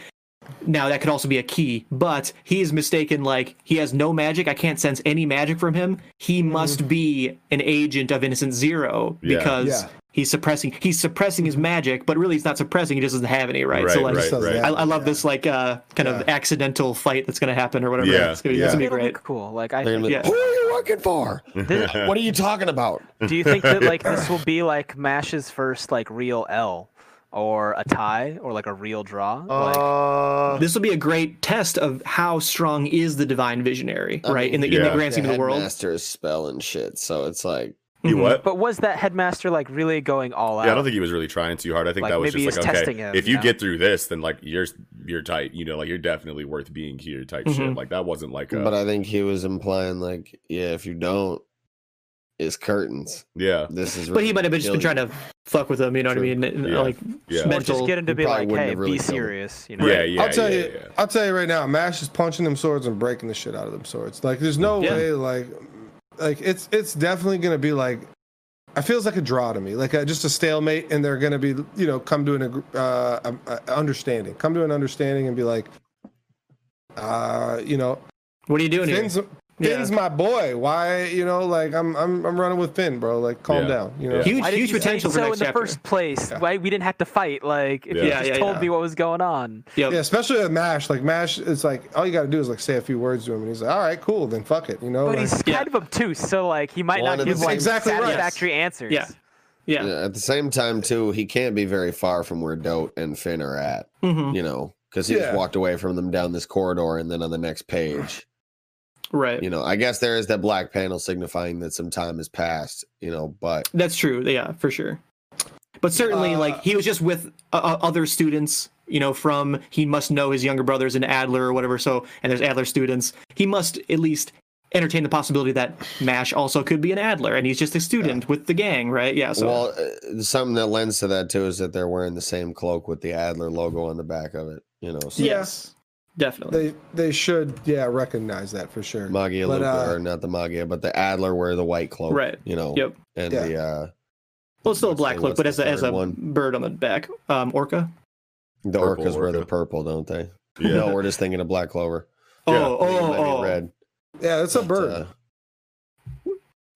Now that could also be a key, but he is mistaken. Like he has no magic. I can't sense any magic from him. He must be an agent of Innocent Zero because Yeah. He's suppressing. He's suppressing his magic, but really he's not suppressing. He just doesn't have any, right? Right, so like, right, right. I, I love Yeah. this like uh kind of accidental fight that's gonna happen or whatever. Yeah, It's gonna be, yeah. it's gonna be It'll be great. cool. Like I They're gonna think, Yeah. Who are you working for? *laughs* This- what are you talking about? do you think that *laughs* like this will be like Mash's first like real L, or a tie, or like a real draw? like, Uh, This will be a great test of how strong is the divine visionary, right? in the in the grand scheme of the world. Headmaster is spell and shit, so it's like you Mhm. what? but was that headmaster like really going all out? Yeah, I don't think he was really trying too hard. I think Like, that was just like okay, testing him, if you you know? get through this, then like you're you're tight. You know, like you're definitely worth being here. Type shit. Mhm. Like that wasn't like a but I think he was implying like, yeah, if you don't, it's curtains. yeah This is But he might have just been trying to fuck with him, you know what I mean? And, Yeah. Like Yeah. Mental. just get him to be like, wouldn't hey, really be killed him. serious. You know? yeah yeah. I'll tell yeah, you. yeah. I'll tell you right now. Mash is punching them swords and breaking the shit out of them swords. Like, there's no Yeah. way. Like, like it's it's definitely gonna be like. It feels like a draw to me, like a, just a stalemate, and they're gonna be, you know, come to an uh, um, uh, understanding, come to an understanding, and be like, uh, you know, what are you doing here? Finn's, Finn's my boy. Why, you know, like I'm I'm I'm running with Finn, bro. Like, calm Yeah. down, you know. Yeah. Huge, huge you say potential for so next in the chapter. first place? Yeah. Why we didn't have to fight? Like, if Yeah. you Yeah, just yeah, told yeah. me what was going on. Yep. Yeah, especially with Mash. Like Mash, it's like all you got to do is like say a few words to him, and he's like, "All right, cool, then fuck it," you know. But like- he's Yeah. kind of obtuse, so like he might Well, not give it's like exactly right. satisfactory answers. Yeah. Yeah. Yeah, at the same time too, he can't be very far from where Dote and Finn are at. hmm You know, because he Yeah. just walked away from them down this corridor, and then on the next page, Right. you know, I guess there is that black panel signifying that some time has passed. You know, but That's true. Yeah, for sure. But certainly, Uh, like he was just with uh, uh, other students. You know, from he must know his younger brothers in Adler or whatever. So, and there's Adler students. He must at least entertain the possibility that Mash also could be an Adler, and he's just a student with the gang, right? Yeah. So, well, uh, something that lends to that too is that they're wearing the same cloak with the Adler logo on the back of it. You know, so yes, definitely. they they should yeah recognize that for sure. Magia But, Luca, uh, or not the Magia, but the Adler wear the white cloak. Right. You know. Yep. And Yeah. the uh Well, it's still a black cloak, but as a, as a one? bird on the back. Um, orca. the Purple orcas wear the purple, don't they? Yeah. No, we're just thinking of black clover. Oh, Yeah. I think it oh, might oh. red. Yeah, it's a but, bird uh,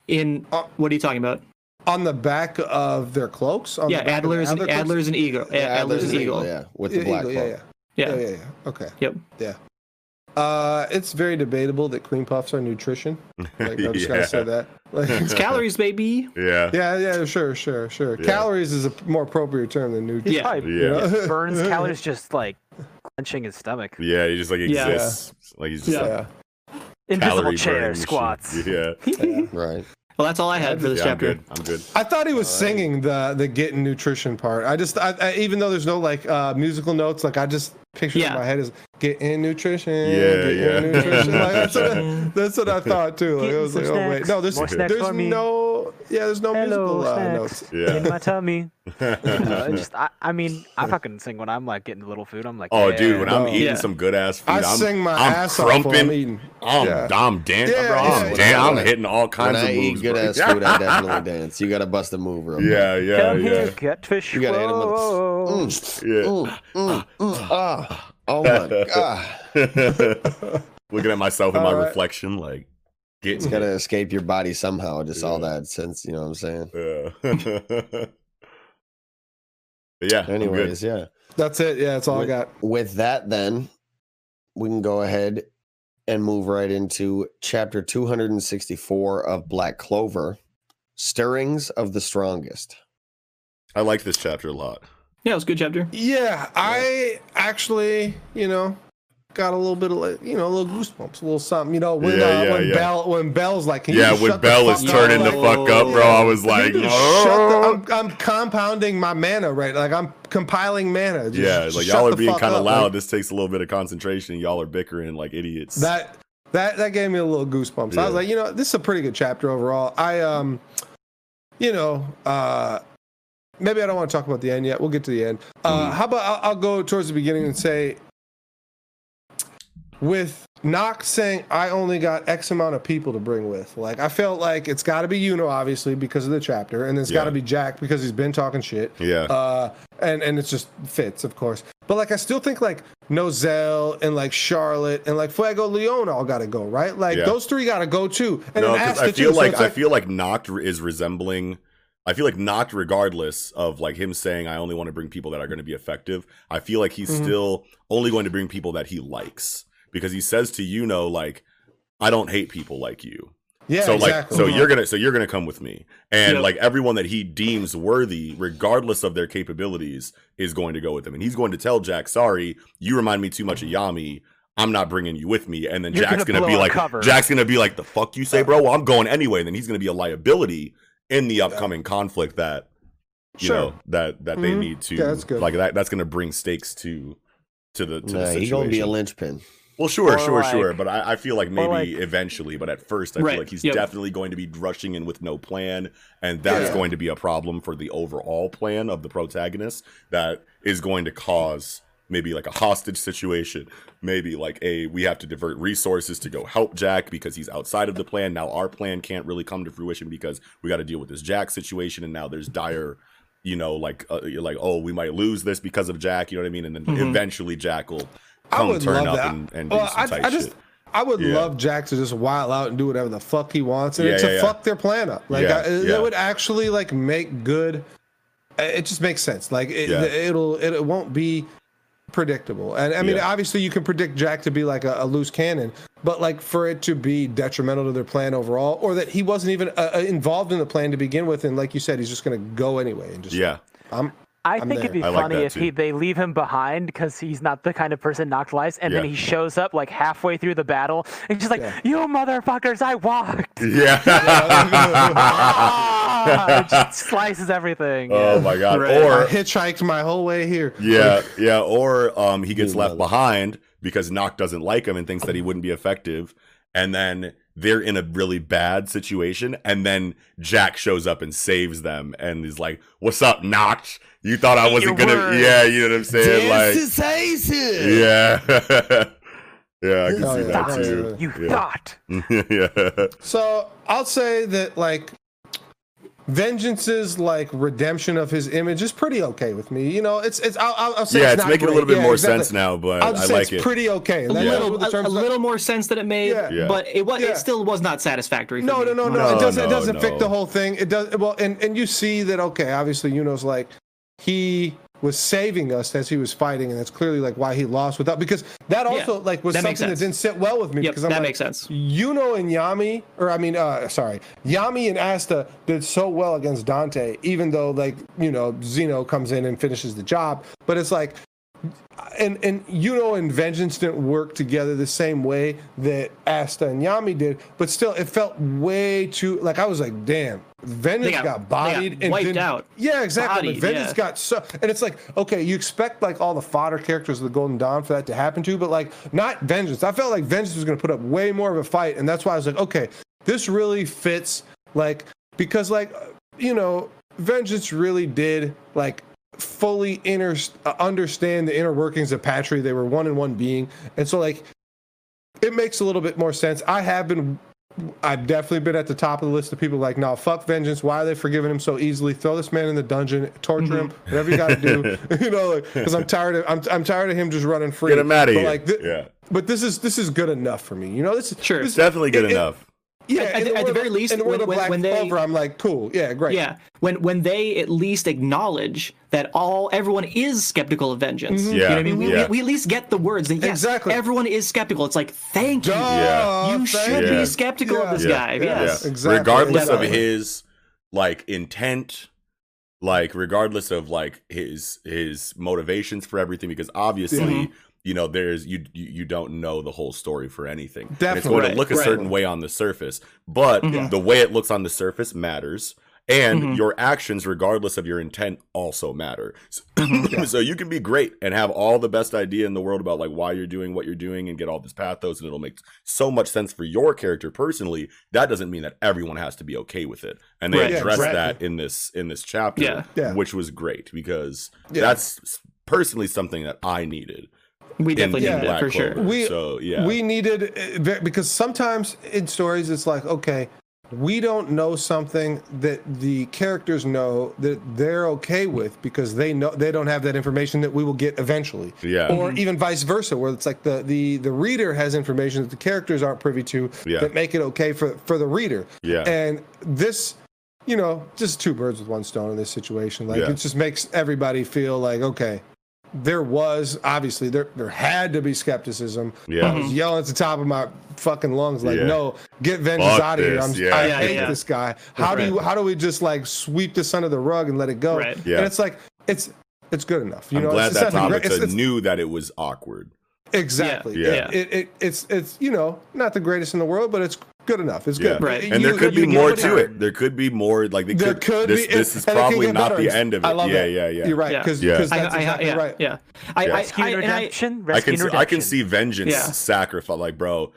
In Uh, what are you talking about? on the back of their cloaks. On yeah, the back the Adler's an, Adler cloaks? Adler's an eagle. yeah, Adler's an eagle. Yeah, with the black eagle, cloak. yeah, yeah, Yeah. yeah, yeah, yeah. Okay. Yep. Yeah. Uh, it's very debatable that cream puffs are nutrition. *laughs* Like, I'm just gonna say that. Like, It's *laughs* calories, baby. yeah. yeah, yeah, sure, sure, sure. Yeah. Calories is a more appropriate term than nutrition. Yeah. Probably Yeah. You know? *laughs* burns calories just like clenching his stomach. Yeah, he just like Yeah. exists. Like he's just Yeah. a Yeah. Invisible chair burning squats. machine. Yeah. Right. Well, that's all I had for this yeah, I'm chapter. good. I'm good. I thought he was singing the the getting nutrition part. I just, I, I, even though there's no like uh, musical notes, like I just pictured Yeah. in my head is getting nutrition. Yeah, getting yeah. nutrition. Like, that's, what I, *laughs* that's what I thought too. Like, I was like, some oh wait, no, there's More there's for me. No, yeah, there's no musical Hello, uh, snacks notes. Yeah. in my tummy. Uh, it's just, I, I mean, I fucking sing when I'm like getting a little food. I'm like, Oh, dude, when I'm No. eating Yeah. some good ass food, I am sing my I'm ass off while I'm crumping. eating. I'm, Yeah. I'm dancing, Yeah, I'm, yeah. dan- I'm When hitting all When kinds I of eat moves. good bro. ass food, I *laughs* definitely dance. You gotta bust a move real quick. yeah, yeah, Come yeah. here, catfish. You gotta hit him with whoa. Mm, Yeah. mm, mm, mm, *laughs* ah. Oh my *laughs* god. Looking at myself in my All right. reflection, like It's getting gotta escape your body somehow. Just all that sense, you know what I'm saying? Yeah. *laughs* Yeah. Anyways, yeah. That's it. Yeah, that's all I got. With that, then we can go ahead and move right into chapter 264 of Black Clover Stirrings of the Strongest. I like this chapter a lot. Yeah, it was a good chapter. Yeah, I actually, you know, got a little bit of, like, you know, a little goosebumps, a little something. You know, when Yeah, uh, yeah, when yeah. Bell when Bell's like, Can Yeah, just when shut the Bell is turning the fuck up, bro, I was like, just shut the- "Oh." I'm, I'm compounding my mana, right? Like I'm compiling mana. Just yeah, shut like y'all are being kind of loud. Like, this takes a little bit of concentration. Y'all are bickering like idiots. that that that gave me a little goosebumps. I was like, you know, this is a pretty good chapter overall. I um, you know, uh, maybe I don't want to talk about the end yet. We'll get to the end. Uh, Mhm. How about I'll, I'll go towards the beginning and say, with Noct saying I only got X amount of people to bring with. Like I felt like it's got to be Yuno obviously because of the chapter, and it's got to be Jack because he's been talking shit. Yeah. Uh, and and it just fits, of course. But like I still think like Nozel and like Charlotte and like Fuegoleon all got to go, right? Like Yeah. those three got to go too. And no, I feel too. So like, it's I feel like Noct is resembling. I feel like Noct, regardless of like him saying, "I only want to bring people that are going to be effective." I feel like he's Mhm. still only going to bring people that he likes because he says to you know like, "I don't hate people like you." yeah, so exactly. like, so you're gonna, so you're gonna come with me, and Yep. like everyone that he deems worthy, regardless of their capabilities, is going to go with him, and he's going to tell Jack, "Sorry, you remind me too much of Yami." I'm not bringing you with me, and then You're Jack's gonna gonna, be like, cover. Jack's gonna be like, "The fuck you say, bro? Well, I'm going anyway." And then he's gonna be a liability in the upcoming conflict that you Sure. know that that they Mhm. need to Yeah, that's good. like that. That's gonna bring stakes to to the to the situation. he's gonna be a linchpin. Well, sure, Or sure, like- sure. But I, I feel like maybe like- eventually, but at first, I Right, feel like he's yep. definitely going to be rushing in with no plan. And that's Yeah. going to be a problem for the overall plan of the protagonist that is going to cause maybe like a hostage situation. Maybe like a we have to divert resources to go help Jack because he's outside of the plan. Now our plan can't really come to fruition because we got to deal with this Jack situation. And now there's dire. You know, like uh, you're like, oh, we might lose this because of Jack. You know what I mean? And then Mhm. eventually Jack will I would love that. and, and Well, I, I just, shit. I would Yeah. love Jack to just wild out and do whatever the fuck he wants, and Yeah, to yeah, fuck their plan up. Like I, it would actually like make good. It just makes sense. Like it, it'll, it, it won't be predictable. And I mean, Yeah. obviously, you can predict Jack to be like a, a loose cannon, but like for it to be detrimental to their plan overall, or that he wasn't even uh, uh, involved in the plan to begin with, and like you said, he's just gonna go anyway and just. Yeah. I'm. I I'm think it'd be I like funny that if too. he they leave him behind because he's not the kind of person knocked lies, and then Yeah. he shows up like halfway through the battle, and he's just like, Yeah. "You motherfuckers, I walked!" *laughs* Yeah. Ah, *laughs* it just *laughs* slices everything. oh my god. Right. I Or hitchhiked my whole way here. yeah, yeah. Or um, he gets You left behind because Noct doesn't like him and thinks that he wouldn't be effective, and then they're in a really bad situation, and then Jack shows up and saves them, and is like, "What's up, Noct? You thought I wasn't gonna? words." Yeah, you know what I'm saying? Like, Decisive. yeah, *laughs* yeah. I can Oh, see yeah. that too. You yeah. thought. *laughs* yeah. So I'll say that like Vengeance's like redemption of his image is pretty okay with me. You know, it's it's I'll, I'll I'll say Yeah, it's, it's not making a little bit Yeah, more exactly. sense now, but I'll I say like it's it. pretty okay. a little, what the a, a little more sense than it made, Yeah. Yeah. but it was Yeah. it still was not satisfactory. For No, me. no, no, no. No, it doesn't. no, it doesn't no. fix the whole thing. It does. Well, and and you see that. Okay, obviously, you Yuno's like he was saving us as he was fighting, and that's clearly like why he lost without because that also like was that something that didn't sit well with me Yep, because I'm that like, makes sense. Yuno and Yami, or I mean, uh, sorry, Yami and Asta did so well against Dante, even though like you know Zeno comes in and finishes the job. But it's like, and and Yuno and Vengeance didn't work together the same way that Asta and Yami did. But still, it felt way too like I was like, damn, Vengeance got- got, they got bodied and wiped didn't- out. Yeah, exactly. Bodied, Vengeance yeah. got so, and it's like, okay, you expect like all the fodder characters of the Golden Dawn for that to happen to, but like not Vengeance. I felt like Vengeance was going to put up way more of a fight, and that's why I was like, okay, this really fits, like because like you know, Vengeance really did like fully inner uh, understand the inner workings of Patry. They were one and one being, and so like it makes a little bit more sense. I have been. I've definitely been at the top of the list of people like, no, fuck vengeance. Why are they forgiving him so easily? Throw this man in the dungeon, torture him, mm-hmm. whatever you got to do. *laughs* *laughs* you know, because I'm tired of I'm, I'm tired of him just running free. Get him outta But, here. Like, thi- Yeah. But this is this is good enough for me. You know, this is Sure. This, It's definitely good it- it- enough. Yeah, At- at the- at the very of- least, in the when- of when- Black when they- Clover, I'm like, cool, yeah, great. Yeah, when when they at least acknowledge that all everyone is skeptical of vengeance. Mm-hmm. You know what I mean? We, yeah. we, we at least get the words that yes, Exactly. everyone is skeptical. It's like thank you. Yeah. You thank should Yeah. be skeptical of this Yeah. guy. Yeah. Yes. Yeah. Exactly. Regardless of his like intent, like regardless of like his his motivations for everything, because obviously, Mhm. You know, there's you you don't know the whole story for anything. And it's going Right, to look a right. certain way on the surface, but Mhm. the way it looks on the surface matters. And Mhm. your actions, regardless of your intent, also matter. So, Mm-hmm. *clears throat* so you can be great and have all the best idea in the world about like why you're doing what you're doing and get all this pathos and it'll make so much sense for your character personally. That doesn't mean that everyone has to be okay with it. And they Right. Yeah, addressed that in this in this chapter, Yeah. Yeah. which was great because Yeah. that's personally something that I needed. We definitely in needed it Black for sure. Clover. We- so yeah, We needed uh, because sometimes in stories it's like okay, we don't know something that the characters know that they're okay with because they know they don't have that information that we will get eventually. Yeah. Or even vice versa, where it's like the the the reader has information that the characters aren't privy to Yeah. that make it okay for for the reader. Yeah. And this. You know, just two birds with one stone in this situation. Like Yeah. it just makes everybody feel like, okay, there was obviously there there had to be skepticism. Yeah. I was mm-hmm. yelling at the top of my fucking lungs, like, Yeah. no, get vengeance Fuck out of here. this, I'm, yeah. I Yeah, hate yeah. this guy. How do you how do we just like sweep this under the rug and let it go? Right. Yeah. And it's like it's it's good enough. You I'm know, glad it's, that it's not the great- it's- it's- knew that it was awkward. exactly. Yeah. Yeah. It, it, it's it's you know not the greatest in the world, but it's good enough. It's Yeah. good. Right. And there You- could you be get more to you- it. There could be more. Like they There could, could this, be. This is and it can probably not better. the end of it. I love yeah, that. yeah, yeah. You're right. Yeah. Because Yeah. that's I, I, exactly yeah, right. yeah. I, Yeah. I, Rescue I, and and I, redemption. I can Rescue and see, I can redemption. see vengeance Yeah. sacrifice. Like, bro,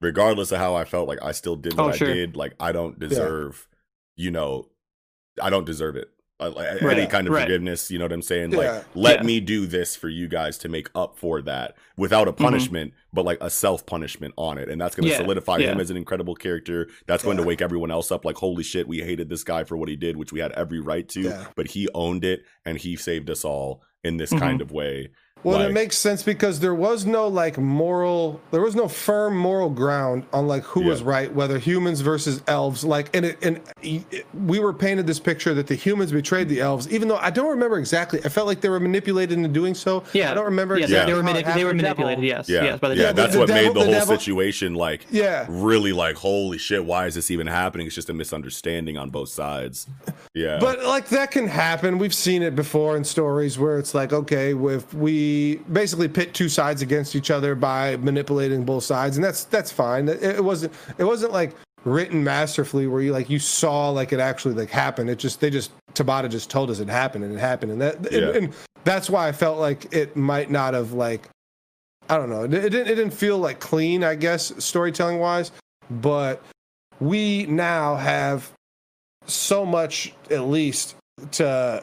regardless of how I felt, like I still did what Oh, I sure. did. Like, I don't deserve. You know, I don't deserve it. Uh, like, Any kind of right. forgiveness. You know what I'm saying? Yeah. Like, let Yeah. me do this for you guys to make up for that without a Mm-hmm. punishment, but like a self punishment on it, and that's going to Yeah, solidify him as an incredible character. That's going to wake everyone else up. Like, holy shit, we hated this guy for what he did, which we had every right to, Yeah. but he owned it and he saved us all in this Mhm. kind of way. Well, Like- it makes sense because there was no like moral, there was no firm moral ground on like who was right, whether humans versus elves. Like, and it, and it, we were painted this picture that the humans betrayed the elves, even though I don't remember exactly. I felt like they were manipulated into doing so. Yeah. I don't remember. Yeah, exactly they were, how manip- they were manipulated. devil. Yes, Yeah, yes. By the yeah, devil. that's the what devil- made the, the whole devil- situation like Yeah. really like holy shit. Why is this even happening? It's just a misunderstanding on both sides. Yeah, But like that can happen. We've seen it before in stories where it's like, okay, if we basically pit two sides against each other by manipulating both sides, and that's that's fine. It, it wasn't it wasn't like written masterfully where you like you saw like it actually like happened. It just they just Tabata just told us it happened and it happened, and that and, and that's why I felt like it might not have like I don't know. It, it didn't it didn't feel like clean, I guess, storytelling wise, but we now have so much at least to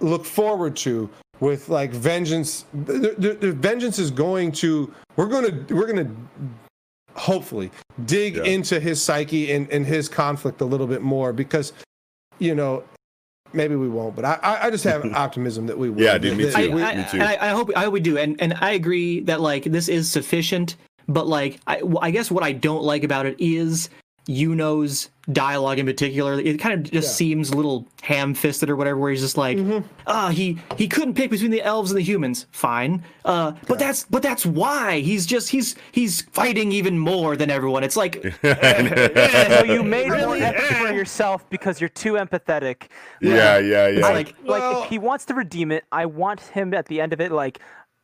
look forward to with like vengeance the, the, the vengeance is going to we're going to we're going to hopefully dig Yeah. into his psyche and, and his conflict a little bit more because you know maybe we won't but i i I just have *laughs* optimism that we will Yeah, dude, me too. that we- I, I, Me too. and I, I hope I hope we do, and and I agree that like this is sufficient. But like, I, I guess what I don't like about it is Yuno's dialogue in particular. It kind of just Yeah. Mm-hmm. seems a little ham-fisted or whatever. Where he's just like, ah, he he couldn't pick between the elves and the humans. Fine, uh, but that's but that's why he's just he's he's fighting even more than everyone. It's like, *laughs* *laughs* so you made more Really? empathy for yourself because you're too empathetic. yeah, yeah, yeah. it's I- like like if he wants to redeem it, I want him at the end of it like,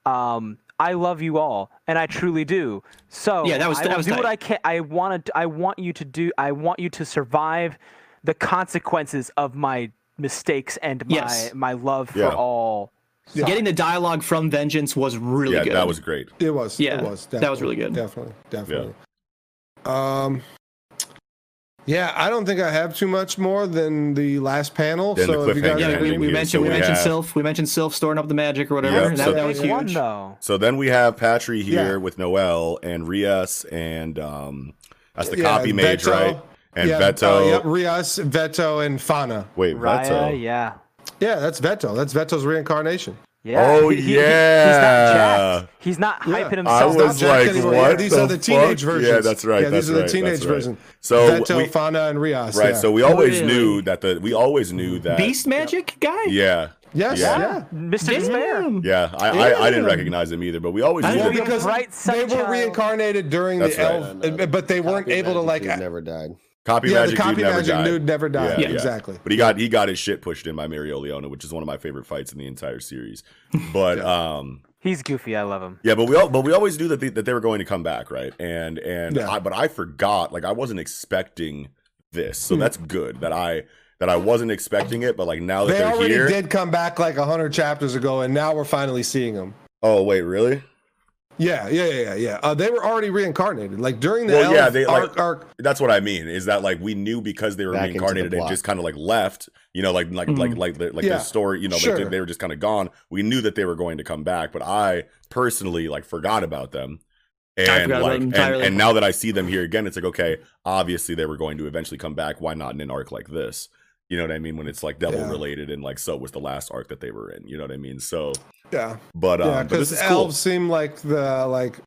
um, I love you all, and I truly do. So Yeah, that was- I that will was do what. I can. I want to. I want you to do. I want you to survive the consequences of my mistakes and my Yes. my love for Yeah. all. getting the dialogue from Vengeance was really yeah, good. that was great. It was. Yeah, it was. that was really good. Definitely, definitely. Um, yeah, I don't think I have too much more than the last panel. Than the so if you guys, Yeah, we, we mentioned so we we mentioned have- Sylph. We mentioned Sylph storing up the magic or whatever. Yep, that, so- that was Big one huge. though. So then we have Patry here Yeah. with Noel and Rias and um, that's the Yeah, copy mage, Vetto. right? And yeah, Vetto. uh, yep, Rias, Vetto, and Fana. Wait, Raya, Vetto. yeah. Yeah, that's Vetto. That's Vetto's reincarnation. Yeah. Oh, *laughs* he- he- he- yeah. he's not jacked. He's not Yeah. hyping I himself. was Jack like, anymore. what Yeah, these the are the teenage versions. Yeah, that's right. Yeah, that's these are the right, teenage right. versions. So Vetto, we, Fana, and Rias. right. yeah. So we always Really? knew that the we always knew mm-hmm. that Beast magic guy. Yeah, yes, Yeah. yeah. Mr. Despair. Yeah. I, I I didn't recognize him either, but we always knew know that. Be a because bright they were reincarnated during That's the right. elf, No, no, but they weren't Copy able to like. never died. Copy yeah, magic the copy dude never magic died. dude never died. Yeah, yeah. exactly. But he got he got his shit pushed in by Mereoleona, which is one of my favorite fights in the entire series. *laughs* But um He's goofy. I love him. yeah, but we all but we always knew that they, that they were going to come back, right? And and Yeah. I, but I forgot, like I wasn't expecting this, so that's good that I that I wasn't expecting it. But like now that They they are already here, did come back like hundred chapters ago, and now we're finally seeing them. oh wait, really? Yeah, yeah, yeah, yeah, yeah. Uh, they were already reincarnated. Like during the Well, elf yeah, they, like- arc, arc. That's what I mean. Is that like we knew because they were Back into the reincarnated and just kind of like left. You know, like like like Mhm. like like Yeah, the story. You know, sure. they, they were just kind of gone. We knew that they were going to come back, but I personally like forgot about them. And like and, and now that I see them here again, it's like okay, obviously they were going to eventually come back. Why not in an arc like this? You know what I mean? When it's like devil Yeah. related and like so was the last arc that they were in. You know what I mean? So, Yeah, but um, yeah, but this because is cool. elves seem like the like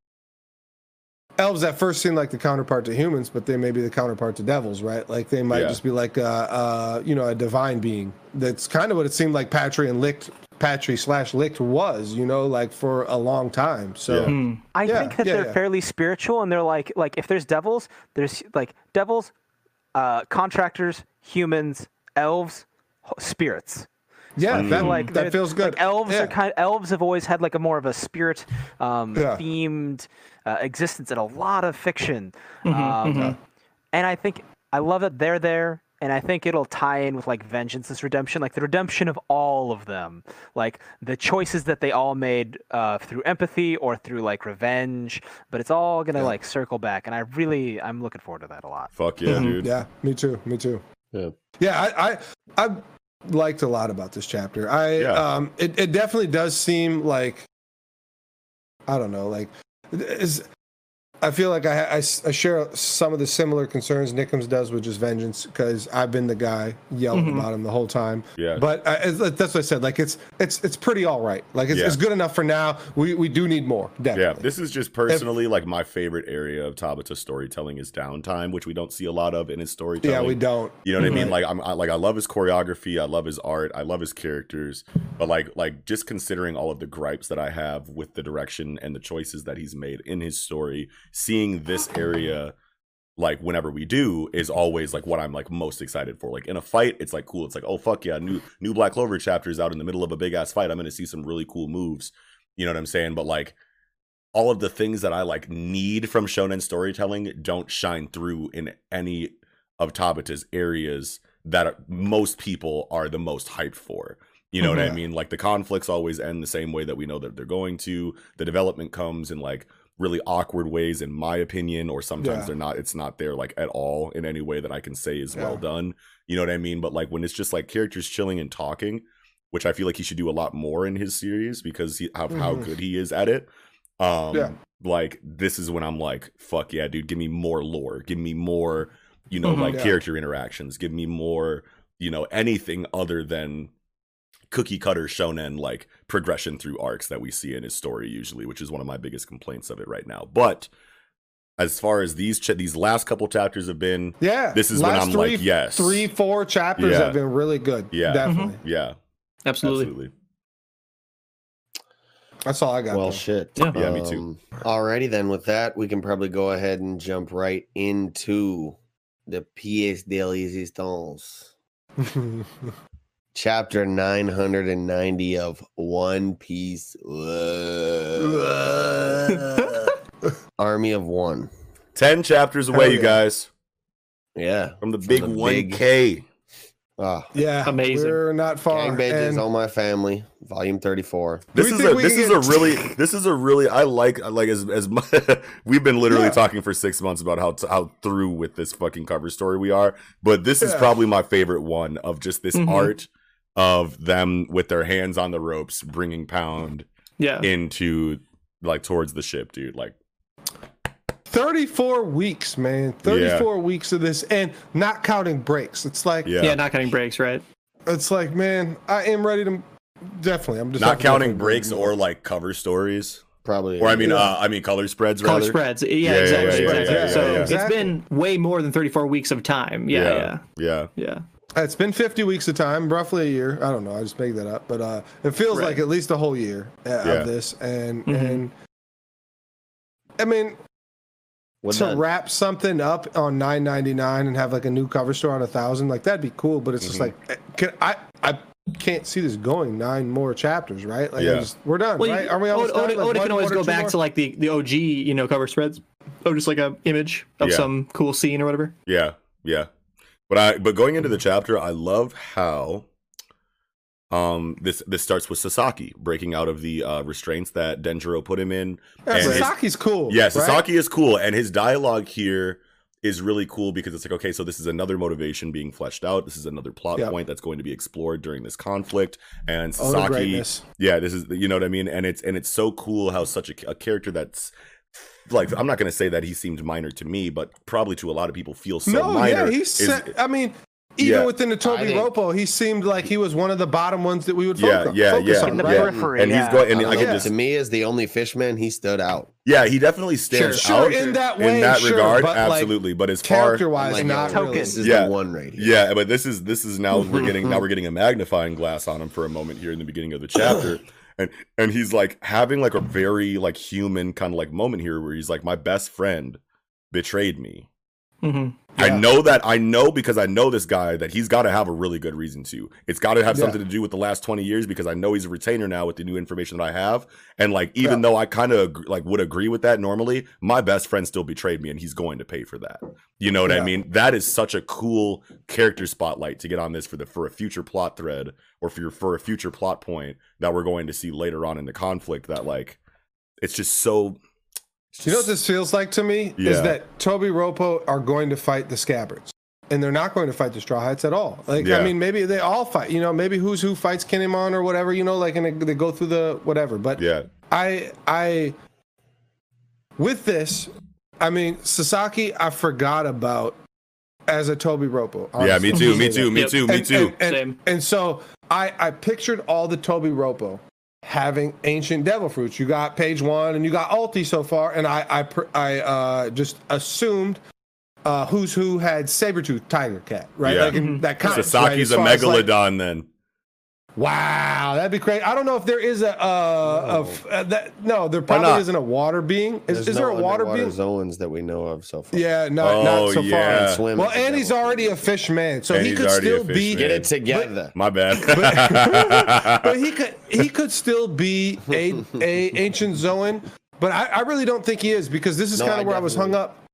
elves at first seem like the counterpart to humans, but they may be the counterpart to devils, right? Like they might Yeah. just be like uh uh you know a divine being. That's kind of what it seemed like Patry and Licht Patry slash Licht was, you know, like for a long time. So Yeah. Hmm. I Yeah, think that yeah, they're yeah. fairly spiritual, and they're like like if there's devils, there's like devils, uh, contractors, humans, elves, spirits. yeah, Mm. that, like that feels good. Like elves Yeah. are kind. elves have always had like a more of a spirit um, Yeah. themed uh, existence in a lot of fiction, Mhm, um, mhm. and I think I love that they're there. And I think it'll tie in with like vengeance's redemption, like the redemption of all of them, like the choices that they all made uh, through empathy or through like revenge. But it's all gonna Yeah. like circle back, and I really I'm looking forward to that a lot. Fuck yeah, Mhm. dude. Yeah, me too. Me too. Yeah. Yeah, I, I I liked a lot about this chapter. I Yeah. um it, it definitely does seem like I don't know, like is I feel like I, I, I share some of the similar concerns Nickums does with just vengeance because I've been the guy yelling Mhm. about him the whole time. Yeah. But I, it's- that's what I said. Like it's it's it's pretty all right. Like it's, Yeah. it's good enough for now. We we do need more. Definitely. Yeah, this is just personally like my favorite area of Tabata storytelling is downtime, which we don't see a lot of in his storytelling. yeah, we don't. You know what I mean? Like I'm I, like I love his choreography, I love his art, I love his characters, but like like just considering all of the gripes that I have with the direction and the choices that he's made in his story, seeing this area like whenever we do is always like what I'm like most excited for. Like in a fight, it's like cool. It's like, oh fuck yeah, new new Black Clover chapters out in the middle of a big ass fight. I'm gonna see some really cool moves. You know what I'm saying? But like all of the things that I like need from shonen storytelling don't shine through in any of Tabata's areas that most people are the most hyped for. You know what I mm-hmm. mean? Like the conflicts always end the same way that we know that they're going to. The development comes in like really awkward ways, in my opinion, or sometimes Yeah. they're not. It's not there like at all in any way that I can say is well done. You know what I mean? But like when it's just like characters chilling and talking, which I feel like he should do a lot more in his series because he, of how Mhm. good he is at it. Um, Yeah. like this is when I'm like, fuck yeah, dude, give me more lore, give me more, you know, Mhm. like Yeah. character interactions, give me more, you know, anything other than cookie cutter shonen like progression through arcs that we see in his story usually, which is one of my biggest complaints of it right now. But as far as these ch- these last couple chapters have been, Yeah. This is when I'm three, like, yes. Three, four chapters Yeah. have been really good. Yeah. Definitely. yeah, Absolutely. absolutely. That's all I got. Well, though. shit. Yeah. Yeah, me too. Um, Alrighty, then with that, we can probably go ahead and jump right into the pièce de résistance. *laughs* Chapter 990 of One Piece. *laughs* Army of One. Ten chapters away, you yeah. guys, Yeah. from the From big the one big- K. Ah, yeah. Amazing. We're not far. Gang Bege's, and- All My Family, Volume 34. This is a this can is a really *laughs* this is a really I like like as as mu- *laughs* we've been literally Yeah. talking for six months about how how through with this fucking cover story we are, but this is probably my favorite one of just this Mhm. art of them with their hands on the ropes bringing Pound Yeah. into like towards the ship, dude. Like 34 weeks, man. 34 weeks of this and not counting breaks. It's like yeah, yeah. not counting breaks, right? it's like, man, I am ready to definitely. I'm just not counting breaks or like cover stories, Probably. or I mean, Yeah. uh, I mean color spreads Color rather. spreads. Yeah, yeah, exactly. yeah, exactly. yeah, so yeah, it's exactly. been way more than 34 weeks of time. Yeah, yeah, yeah. yeah. It's been 50 weeks of time, roughly a year. I don't know. I just made that up, but uh, it feels Right. like at least a whole year uh, Yeah. of this. And Mhm. and I mean, Would to that- wrap something up on 9.99 and have like a new cover store on a thousand, like that'd be cool. But it's just Mhm. like, eh, can, I I can't see this going nine more chapters, right? Like Yeah. just, we're done, Well, right? you, Are we almost Oda, done? Oda, Like, Oda can always go back more? to like the, the OG, you know, cover spreads. Oh, just like a image of Yeah. some cool scene or whatever. Yeah, yeah. But I but going into the chapter, I love how Um, this this starts with Sasaki breaking out of the uh, restraints that Denjiro put him in. Yeah, and his- Sasaki's cool. yeah, right? Sasaki is cool, and his dialogue here is really cool because it's like, okay, so this is another motivation being fleshed out. This is another plot Yep. point that's going to be explored during this conflict. And Sasaki, yeah, this is you know what I mean, and it's and it's so cool how such a, a character that's like I'm not going to say that he seemed minor to me, but probably to a lot of people feels so no, minor. yeah, he is- said. I mean, even Yeah. within the Toby think- Ropo, he seemed like he was one of the bottom ones that we would Yeah, focus, yeah, focus yeah. on, In the right? periphery, and he's yeah. going, and I I can know, just to me, as the only fishman, he stood out. yeah, he definitely stands Sure, out in that way, in that sure, regard, but, like, absolutely. but as far Character wise, like, not yo, really. This is Yeah. the one right here. Yeah, but this is this is now we're getting now *laughs* we're getting a magnifying glass on him for a moment here in the beginning of the chapter. *clears throat* And and he's like having like a very like human kind of like moment here where he's like my best friend betrayed me. Mm-hmm. Hmm I know that I know because I know this guy that he's got to have a really good reason to. It's got to have Yeah. something to do with the last 20 years because I know he's a retainer now with the new information that I have. And like even Yeah. though I kind of like would agree with that normally, my best friend still betrayed me and he's going to pay for that. You know what I mean? That is such a cool character spotlight to get on this for the for a future plot thread or for your for a future plot point that we're going to see later on in the conflict that like it's just so You know what this feels like to me Yeah. is that Tobi Roppo are going to fight the Scabbards, and they're not going to fight the Straw Hats at all. Like Yeah. I mean, maybe they all fight. You know, maybe who's who fights Kinemon or whatever. You know, like and they, they go through the whatever. But yeah. I I with this, I mean Sasaki, I forgot about as a Tobi Roppo. Yeah, me too, me too, me too, me too. And, and, Same. and so I, I pictured all the Tobi Roppo having ancient devil fruits. You got page one and you got Ulti so far, and I I, I uh, just assumed uh, who's who had saber tooth Tiger Cat, right? Yeah. Like in that kind of. Sasaki's a megalodon then. Wow, that'd be great. I don't know if there is a, uh, a f- uh, that, no, there probably isn't a water being. Is, There's is there no a water underwater being? Zoans that we know of so far. Yeah, not, Oh, not so yeah. far. Swim Well, is and he's already a fish man, so And he could still be man. Get it together. My bad. *laughs* *laughs* but he could he could still be a a ancient Zoan, but I, I really don't think he is because this is No, kind of where I was hung definitely- up.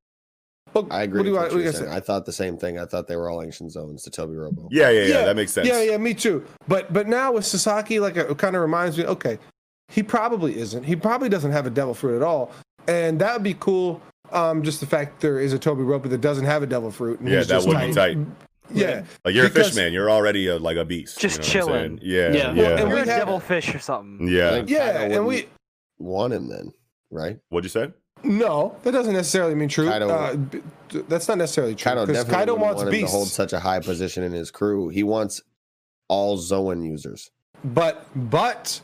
Well, I agree What do you with what What do you're you I thought the same thing. I thought they were all ancient Zoans to Tobi Roppo. yeah, yeah, yeah, That makes sense. Yeah, yeah, me too. But but now with Sasaki, like it kind of reminds me. Okay, he probably isn't. He probably doesn't have a devil fruit at all, and that would be cool. Um, just the fact there is a Tobi Roppo that doesn't have a devil fruit. and Yeah, that just would be tight. Yeah, Like you're a Because- fish man. You're already a, like a beast. Just you know chilling. Yeah, Yeah. yeah, Well, yeah. and You're we a had- devil fish or something. Yeah. yeah, and we want him then, right? What'd you say? No, that doesn't necessarily mean true. Kaido- uh, b- that's not necessarily true Kaido because definitely Kaido wants want him to hold such a high position in his crew. He wants all Zoan users. But but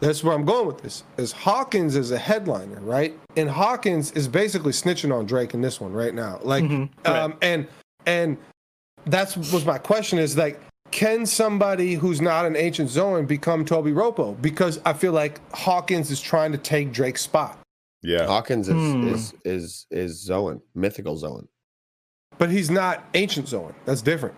that's where I'm going with this. Is Hawkins is a headliner, right? And Hawkins is basically snitching on Drake in this one right now. Like Mhm, um and and that's was my question is like can somebody who's not an ancient Zoan become Tobi Roppo? Because I feel like Hawkins is trying to take Drake's spot. Yeah. Hawkins is Hmm. is is is Zoan, mythical Zoan. But he's not ancient Zoan. That's different.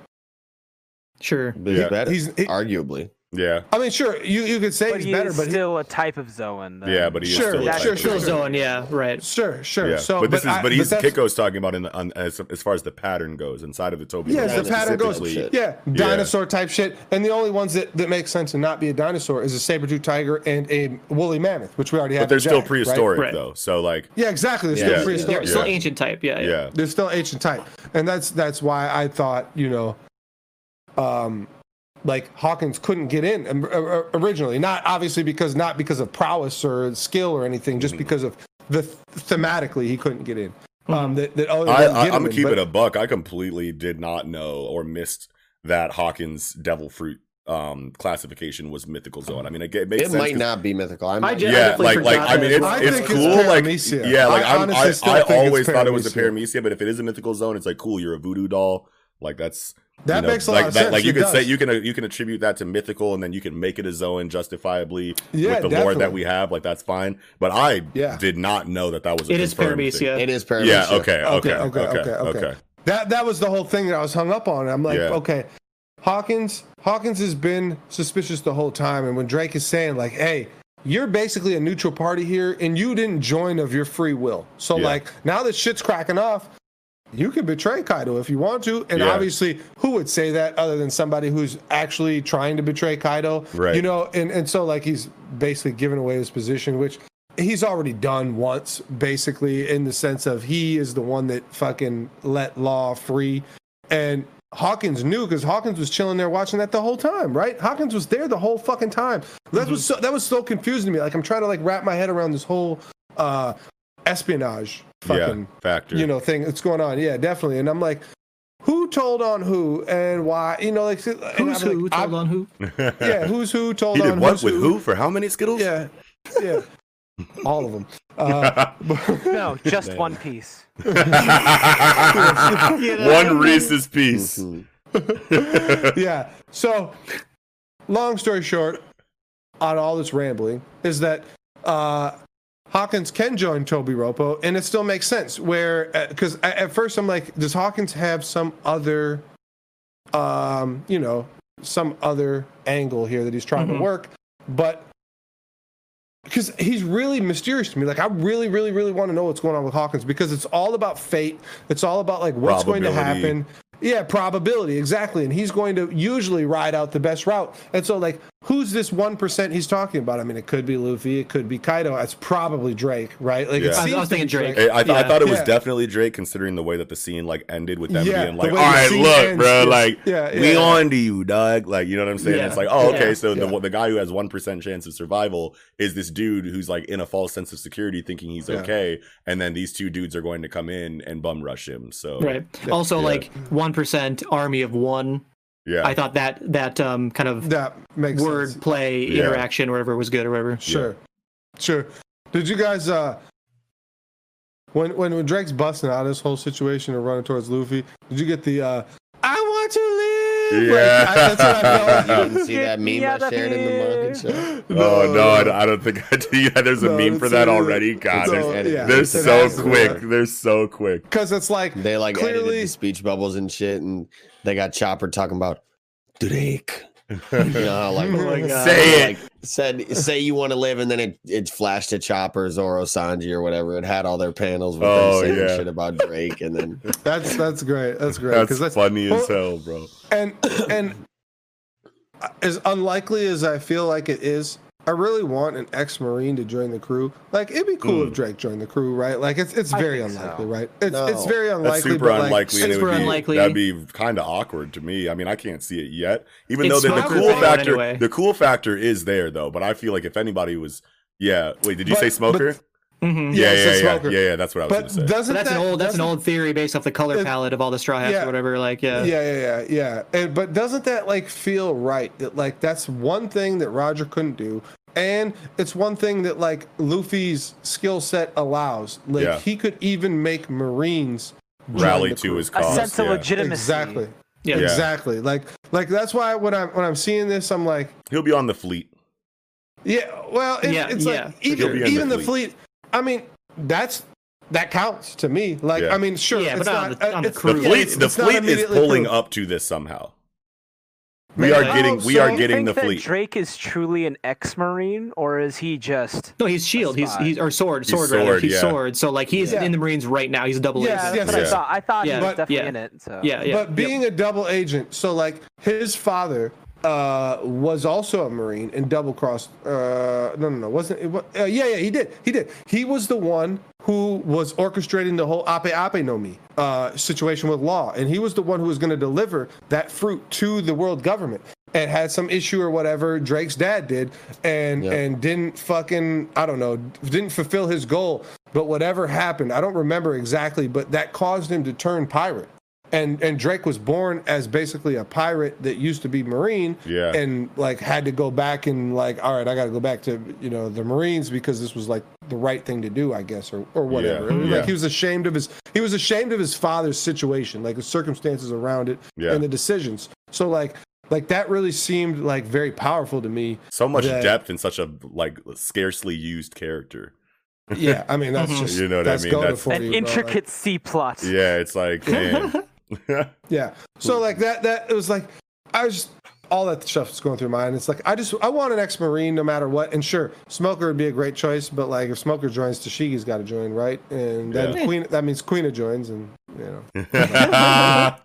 Sure. But he's Yeah. better, He's he, arguably. Yeah. I mean sure, you, you could say But he's he better, is but he, still a type of Zoan. then. Yeah, but he is Sure, still a yeah, type sure, of sure, fish. sure. Zoan, yeah, right. sure, sure. Yeah. So but this is I- but he's that's- Kiko's talking about in the on, as, as far as the pattern goes inside of the Toby. Yeah, the pattern goes. Yeah, dinosaur type shit. And the only ones that, that make sense to not be a dinosaur is a saber-tooth tiger and a woolly mammoth, which we already have. But they're still Jack, prehistoric Right. though. So like Yeah, exactly. They're Yeah. still Yeah. prehistoric. They're still Yeah. ancient type, yeah. Yeah. yeah. They're still ancient type, and that's that's why I thought you know, um, like Hawkins couldn't get in um, uh, uh, originally. Not obviously because not because of prowess or skill or anything, Mm-hmm. just because of the thematically he couldn't get in. Um, that, that oh, I, I, I'm gonna in, keep but- it a buck. I completely did not know or missed that Hawkins Devil Fruit um classification was mythical Zoan. I mean, it, it makes It sense. might 'cause- not be mythical. I I might ju- Yeah, definitely like like I mean, it's, I it's think it's cool. like yeah, like I I'm, honestly I, I always thought it was a paramecia. paramecia, but if it is a mythical Zoan, it's like cool. You're a voodoo doll. Like that's That you know, makes a like, lot of that, sense. Like you It could say you can you can attribute that to mythical, and then you can make it a Zoan justifiably Yeah, with the lore that we have. Like that's fine. But I Yeah. did not know that that was a It is confirmed thing. Paramecia. It is paramecia. Yeah. Okay. Okay. Okay, Okay. okay, Okay. okay, That that was the whole thing that I was hung up on. I'm like, Yeah. okay, Hawkins Hawkins has been suspicious the whole time, and when Drake is saying like, hey. You're basically a neutral party here, and you didn't join of your free will. So, Yeah. like, now that shit's cracking off, you can betray Kaido if you want to. And Yeah. obviously, who would say that other than somebody who's actually trying to betray Kaido? Right. You know, and, and so like he's basically giving away his position, which he's already done once, basically, in the sense of he is the one that fucking let Law free. And Hawkins knew because Hawkins was chilling there watching that the whole time, right? Hawkins was there the whole fucking time. That was so that was so confusing to me. Like I'm trying to like wrap my head around this whole uh espionage fucking yeah, factor. you know thing that's going on. Yeah, definitely. And I'm like, who told on who and why? You know, like Who's who? Like, told I'm- on who? *laughs* Yeah, who's who told he on did what who's with who for how many Skittles? Yeah, yeah, *laughs* all of them. Uh, *laughs* No, just One Piece. One Reese's piece. Yeah. So, long story short, on all this rambling, is that uh, Hawkins can join Tobi Roppo, and it still makes sense. Where because at, at first I'm like, does Hawkins have some other, um, you know, some other angle here that he's trying to Mhm. work, but. Because he's really mysterious to me. Like I really, really, really want to know what's going on with Hawkins because it's all about fate. It's all about like what's going to happen. Yeah, probability exactly, and he's going to usually ride out the best route. And so, like, who's this one percent he's talking about? I mean, it could be Luffy, it could be Kaido. It's probably Drake, right? Like, Yeah. it I was- I was thinking be Drake. Hey, I, th- I thought it was Yeah. definitely Drake, considering the way that the scene like ended with them Yeah, being like, way "All the right, look, ends, bro, yeah. like Yeah, we yeah. on to you, dog." Like, you know what I'm saying? Yeah. It's like, oh, okay, Yeah. so Yeah. the the guy who has one percent chance of survival is this dude who's like in a false sense of security, thinking he's Yeah. okay, and then these two dudes are going to come in and bum rush him. So, Right. Also, Yeah. like one percent army of one. yeah, I thought that that um kind of that makes word sense. play Yeah. interaction, or whatever was good, or whatever. Sure, sure. Did you guys uh when when when Drake's busting out of this whole situation and running towards Luffy? Did you get the uh I want to live? *laughs* Like, Yeah. I- that's what I felt. You didn't *laughs* see that meme out I shared in the here. market show? Oh no, I, don't- I don't think I do. *laughs* Yeah, there's a No, meme for that it is- already. God, it's they're, yeah, they're so has to quick. They're so quick. Because it's like They like edited clearly the speech bubbles and shit, and they got Chopper talking about Drake. *laughs* You know, like, Oh my God. Say it. like said, say you want to live, and then it it flashed to Chopper, Zoro, Sanji, or whatever. It had all their panels with Oh, them yeah. shit about Drake, and then *laughs* that's that's great. That's great. That's, 'cause that's funny as hell, bro. and and as unlikely as I feel like it is, I really want an ex-marine to join the crew. Like it'd be cool Mm. if Drake joined the crew, right? Like it's it's very think so. unlikely, right? It's No. it's very That's unlikely. super but, like, unlikely, and super would be unlikely. that'd be kind of awkward to me. I mean, I can't see it yet. Even It's though the, the cool factor, anyway. the cool factor is there though. But I feel like if anybody was, yeah. Wait, did you But- say smoker? hmm Mm-hmm. yeah, Yeah, yeah, yeah, yeah, yeah. That's what I was But going to say. doesn't So that's that, an old that's an old theory based off the color It- palette of all the straw hats Yeah. or whatever. Like yeah. Yeah, yeah, yeah, yeah. And, but doesn't that like feel right? That like that's one thing that Roger couldn't do, and it's one thing that like Luffy's skill set allows. Like Yeah. he could even make Marines Rally to crew. his A cause. sense of legitimacy. Exactly. Yeah. Yeah. Exactly. Like like that's why when I'm when I'm seeing this, I'm like, He'll be on the fleet. yeah. Well, it, Yeah, it's yeah, like even He'll be in even the the fleet. I mean, that's that counts to me. Like Yeah. I mean, sure, Yeah, it's but on not. the- uh, on the it's- crew. The Yeah, fleet, the it's fleet is pulling crew. up to this somehow. We are getting, we are getting the fleet. Drake is truly an ex-marine, or is he just? No, he's shield. He's he's or sword. He's Sword, rather. sword, He's yeah. sword. So like he's Yeah. in the Marines right now. He's a double Yeah, agent. that's what Yeah. I thought. I thought Yeah. he was But- definitely in it. So Yeah, yeah. but being a double agent, so like his father uh, was also a Marine and double crossed. Uh, no, no, no, wasn't it? wa- Uh, yeah, yeah, he did. He did. He was the one who was orchestrating the whole Ope Ope no Mi uh, situation with law, and he was the one who was going to deliver that fruit to the world government. And had some issue or whatever Drake's dad did, and Yeah. and didn't fucking I don't know didn't fulfill his goal. But whatever happened, I don't remember exactly, but that caused him to turn pirate and and Drake was born as basically a pirate that used to be Marine, Yeah. and like had to go back and like, all right, I got to go back to you know the Marines because this was like the right thing to do, I guess, or or whatever. Yeah. Like Yeah. he was ashamed of his he was ashamed of his father's situation, like the circumstances around it Yeah. and the decisions. So like like that really seemed like very powerful to me. So much that- depth in such a like scarcely used character. Yeah, I mean that's *laughs* just You know what I mean? That's- for an you, bro. Like- intricate C plot. Yeah, it's like man. *laughs* *laughs* Yeah. So like that that it was like I was just all that stuff's going through my mind. It's like I just I want an ex-marine no matter what. And sure, Smoker would be a great choice, but like if Smoker joins, Tashigi's got to join, right? And then Yeah. Queen that means Queen joins, and you know.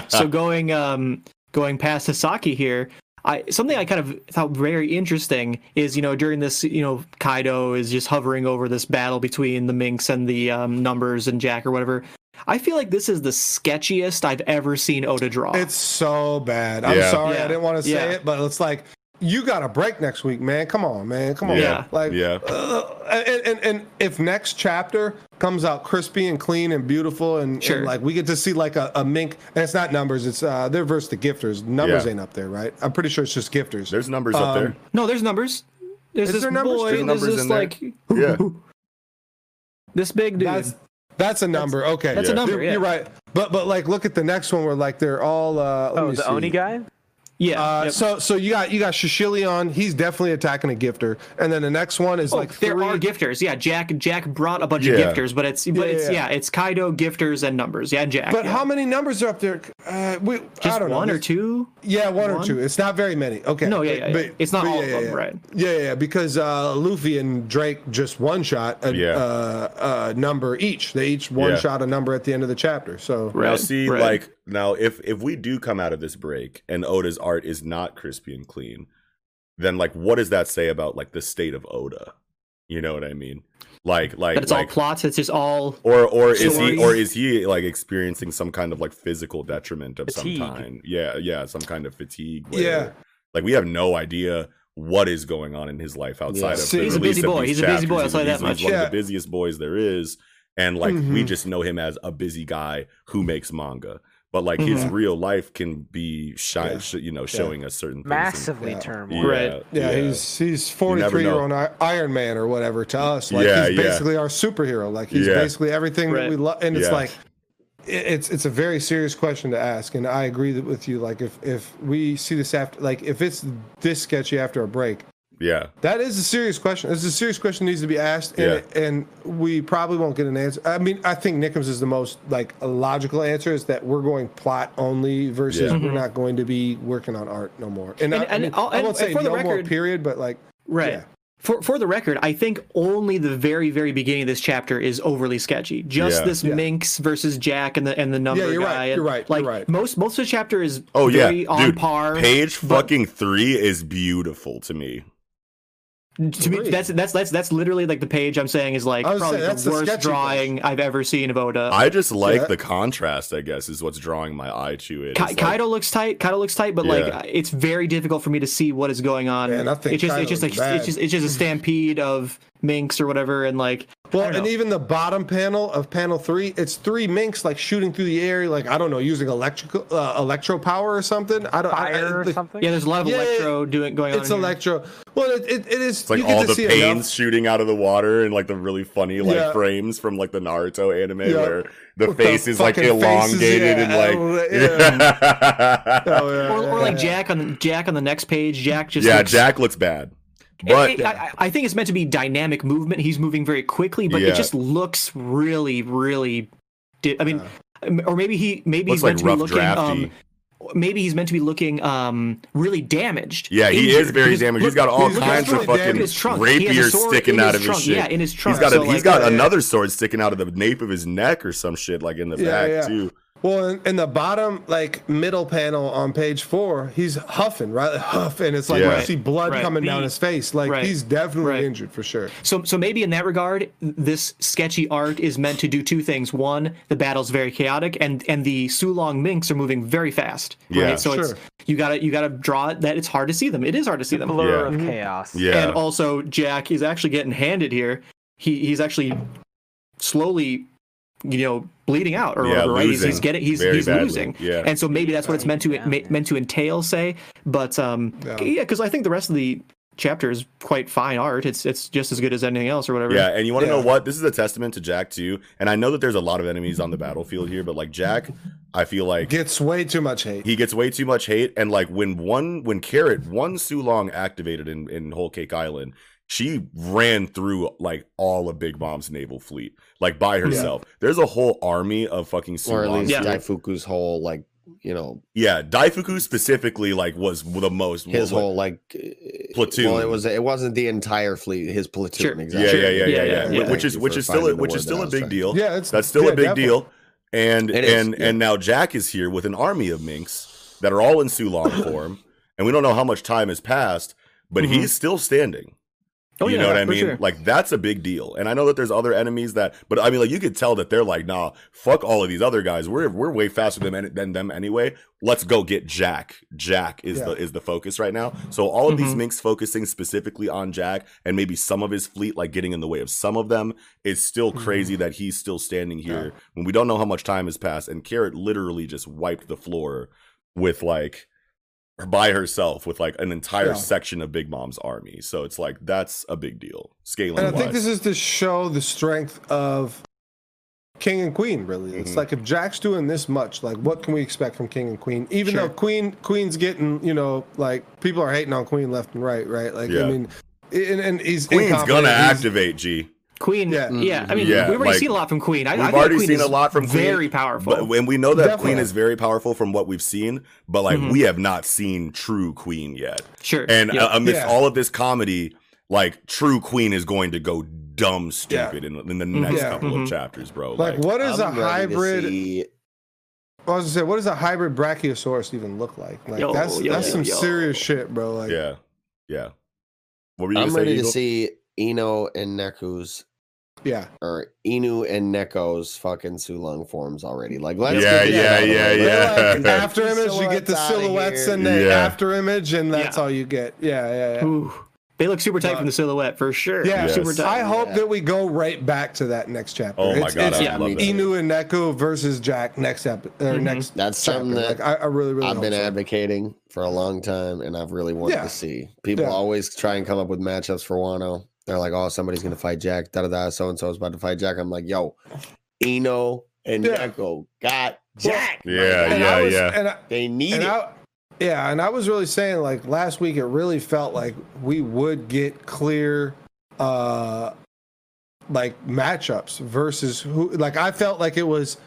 *laughs* so going um going past Sasaki here, I something I kind of thought very interesting is you know during this you know Kaido is just hovering over this battle between the Minks and the um, numbers and Jack or whatever. I feel like this is the sketchiest I've ever seen Oda draw. It's so bad. I'm Yeah. sorry, Yeah. I didn't want to say Yeah. it, but it's like you got a break next week, man. Come on, man. Come on. Yeah. Like, Yeah. uh, and, and and if next chapter comes out crispy and clean and beautiful, and, and, like we get to see like a, a mink, and it's not numbers, it's uh they're versus the gifters. Numbers Yeah. ain't up there, right? I'm pretty sure it's just gifters. There's numbers up there. Um, no, there's numbers. There's Is this there numbers? boy. There's There's, numbers this in there. like Yeah. *laughs* this big dude. That's that's a number. okay, that's a number, You're, yeah. you're right. But but like look at the next one where like they're all uh Oh, the see. Oni guy. Yeah. Uh, yep. So so you got you got Shishilian. He's definitely attacking a gifter, and then the next one is Oh, like there three- are gifters. Yeah, Jack Jack brought a bunch Yeah. of gifters, but it's but Yeah, it's yeah. yeah, it's Kaido gifters and numbers. Yeah, Jack. But yeah. how many numbers are up there? Uh, we, I Just don't know. one or two? Yeah, one, or two. It's not very many. Okay. No, yeah, yeah, yeah. It's not all of yeah, them, yeah. right. Yeah, yeah, yeah, because uh, Luffy and Drake just one shot a Yeah. uh, uh, number each. They each one Yeah. shot a number at the end of the chapter. So Now Right, see, right. like now, if if we do come out of this break and Oda's art is not crispy and clean, then like, what does that say about like the state of Oda? You know what I mean? Like, like, But it's like, all plots. It's just all. or or is he or is he like experiencing some kind of like physical detriment of Fatigue. some kind? Yeah, yeah, some kind of fatigue. Where, Yeah. like we have no idea what is going on in his life outside Yeah. of See, the he's a busy of boy. these He's a busy boy, I'll He's, tell you that he's much. one Yeah. of the busiest boys there is, and like we Mhm. just know him as a busy guy who makes manga. But like his Mhm. real life can be shy, Yeah. sh- you know, showing us certain things. and- Massively Yeah. turmoil. yeah, Right. yeah, he's he's forty never three year know. old Iron Man or whatever to us. Like Yeah, he's yeah. basically our superhero. Like he's Yeah. basically everything that we love. And it's Yeah. like it's it's a very serious question to ask. And I agree with you. Like if if we see this after like if it's this sketchy after a break, yeah, That is a serious question. It's a serious question that needs to be asked, and, and we probably won't get an answer. I mean, I think Nickums is the most like a logical answer is that we're going plot only versus Yeah. we're mm-hmm. not going to be working on art no more. And, And- I, I, and mean, I'll- I won't and say for the no more period, but like Right. yeah. For for the record, I think only the very very beginning of this chapter is overly sketchy. Just Yeah. this Yeah. Minks versus Jack and the and the number Yeah, you're right, guy. you're right, Like you're right. most most of the chapter is Oh yeah, very on dude. par. Page but- fucking three is beautiful to me. To me, that's that's that's that's literally like the page I'm saying is like probably saying, that's the the worst sketchy drawing I've ever seen of Oda. I just like Yeah. the contrast. I guess is what's drawing my eye to it. Ka- like- Kaido looks tight. Kaido looks tight, but Yeah. like it's very difficult for me to see what is going on. Man, I it's just it's just like bad. it's just it's just a stampede of minks or whatever, and like I Well, and know. even the bottom panel of panel three, it's three minks like shooting through the air, like I don't know, using electrical uh, electro power or something. I don't. I- I- Fire or the- something. yeah, there's a lot of Yeah, electro doing going on. It's in here. electro. Well, it, it, it is. It's like you get all to the see pains enough. shooting out of the water and like the really funny like Yeah. frames from like the Naruto anime Yeah. where the With the face is like fucking faces, elongated yeah, and like *laughs* yeah. Oh, yeah, or, or yeah, like yeah. Jack on the Jack on the next page. Jack just yeah, looks, Jack looks bad. It- But it- I, I think it's meant to be dynamic movement. He's moving very quickly, but Yeah. it just looks really, really. Di- I mean, or maybe he maybe looks he's like meant to be looking. drafty. Um, maybe he's meant to be looking um really damaged. yeah, he injured, is very because damaged. look- He's got all he's kinds really of fucking damaged. His trunk. He rapiers sticking out of his trunk. shit. Yeah, in his trunk. He's got a, So, he's like, got yeah, yeah. another sword sticking out of the nape of his neck or some shit like in the Yeah, back yeah. too. Well, in, in the bottom, like middle panel on page four, he's huffing, right? *laughs* Huff, and it's like Yeah. you see blood Right. coming down his face. Like Right. he's definitely Right. injured for sure. So, so maybe in that regard, this sketchy art is meant to do two things. One, the battle's very chaotic, and and the Sulong minks are moving very fast. Yeah, right? So it's sure. you gotta you gotta draw it that it's hard to see them. It is hard to see them. Blur Yeah. of chaos. Yeah. And also, Jack is actually getting handed here. He he's actually slowly, you know, bleeding out or Yeah, whatever. Right? He's, he's losing getting he's very he's badly. losing. Yeah. And so maybe that's what it's meant to Yeah. ma- meant to entail. Say, but um, Yeah. yeah, because I think the rest of the chapter is quite fine art. It's it's just as good as anything else or whatever. Yeah, and you want to know what? This is a testament to Jack too. And I know that there's a lot of enemies on the battlefield here, but like Jack, I feel like Gets way too much hate. he gets way too much hate. And like when one when Carrot one Sulong activated in in Whole Cake Island, she ran through like all of Big Mom's naval fleet like by herself. There's a whole army of fucking or at least Yeah. Daifuku's whole like you know Yeah, Daifuku specifically like was the most his what- whole like uh, Platoon. Well, it was it wasn't the entire fleet. His platoon. Sure. Yeah, Exactly. yeah, yeah, yeah, Yeah, yeah. yeah, yeah. Which is which is still a, which is still that I a was big deal. Yeah, it's That's still yeah, a big definitely. deal. And and yeah. and now Jack is here with an army of minks that are all in Sulong form, and we don't know how much time has passed, but Mhm. he's still standing. Oh, you yeah, know what I mean? sure. Like that's a big deal. And I know that there's other enemies that, but I mean, like you could tell that they're like, nah, fuck all of these other guys. We're we're way faster than than them anyway. Let's go get Jack. Jack is Yeah. the is the focus right now. So all of these Mhm. minks focusing specifically on Jack and maybe some of his fleet, like getting in the way of some of them, is still Mm-hmm. crazy that he's still standing here when we don't know how much time has passed. And Carrot literally just wiped the floor with like by herself with like an entire Yeah. section of Big Mom's army. So it's like that's a big deal. Scaling And I think this is to show the strength of King and Queen. Really, it's Mhm. like if Jack's doing this much, like what can we expect from King and Queen? Even Sure. though Queen Queen's getting, you know, like people are hating on Queen left and right, right? Like Yeah. I mean, and, and he's Queen's gonna he's- activate G. Queen, Yeah. yeah, I mean, Yeah, we've already like, seen a lot from Queen. I, I We've think already Queen seen is a lot from Queen, very powerful. But when we know that Definitely. Queen is very powerful from what we've seen, but like Mhm. we have not seen true Queen yet. sure, And yeah. uh, amidst Yeah. all of this comedy, like true Queen is going to go dumb stupid in, in the next Yeah. couple Mhm. of chapters, bro. Like, what is I'm a hybrid? see- I was gonna say, what does a hybrid Brachiosaurus even look like? Like Yo, that's yo, that's yo, some yo. serious shit, bro. Like, yeah, yeah. What were you I'm gonna say? ready to see Inu and Neko's yeah. or Inu and Neko's fucking Sulong forms already. Like, let's Yeah, get yeah, out of the yeah, yeah. Like, *laughs* after image, you get the Silhouettes outta silhouettes here. and the Yeah. after image, and that's Yeah. all you get. Yeah, yeah, yeah. Ooh, they look super tight Uh, from the silhouette for sure. Yeah, Yes. super tight. I hope Yeah. that we go right back to that next chapter. Oh my it's, god, it's I yeah, love me that. Inu and Neko versus Jack next ep- or Mhm. next. That's chapter. something that like, I, I really, really I've been so. advocating for a long time, and I've really wanted Yeah. to see. People Yeah. always try and come up with matchups for Wano. They're like, "Oh, somebody's gonna fight Jack." Da da da. So and so is about to fight Jack. I'm like, "Yo, Inu and Yeah. Neko got Jack. Yeah, And yeah, I was, yeah. And I, They need and it." I, yeah, and I was really saying like last week, it really felt like we would get clear, uh, like matchups versus who. Like I felt like it was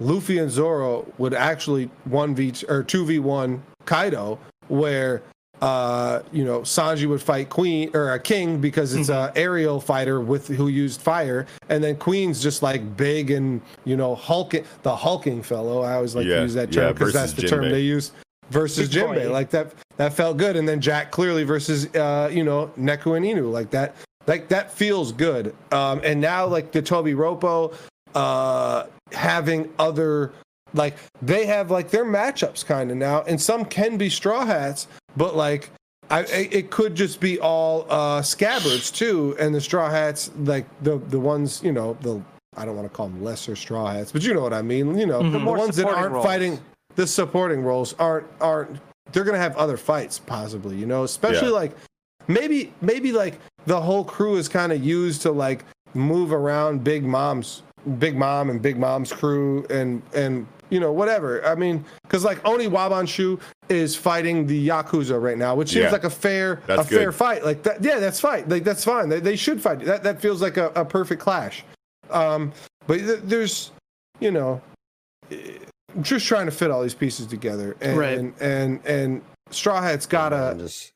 Luffy and Zoro would actually one v or two v one Kaido, where uh you know Sanji would fight Queen or a King because it's a aerial fighter with who used fire, and then Queen's just like big and you know hulking the hulking fellow. I always like Yeah, to use that term because that's versus the term they use versus Big boy. Jinbei. Like that that felt good, and then Jack clearly versus uh you know Neko and Inu like that. Like that feels good. Um, and now like the Tobi Roppo, uh, having other like they have like their matchups kind of now, and some can be straw hats, but like I, I- it could just be all uh, scabbards too, and the straw hats like the the ones you know the I don't want to call them lesser straw hats, but you know what I mean. You know the more ones that aren't roles. fighting the supporting roles aren't aren't they're gonna have other fights possibly. You know, especially Yeah. like maybe maybe like the whole crew is kind of used to like move around Big Mom's Big Mom and Big Mom's crew and and you know whatever. I mean, because like Oniwabanshu is fighting the Yakuza right now, which seems Yeah. like a fair That's a fair fight. Like that, yeah, that's fine. Like that's fine. They, they should fight. That that feels like a, a perfect clash. Um, but th- there's you know eh, I'm just trying to fit all these pieces together, and Right. and and, and Straw Hat's And gotta just,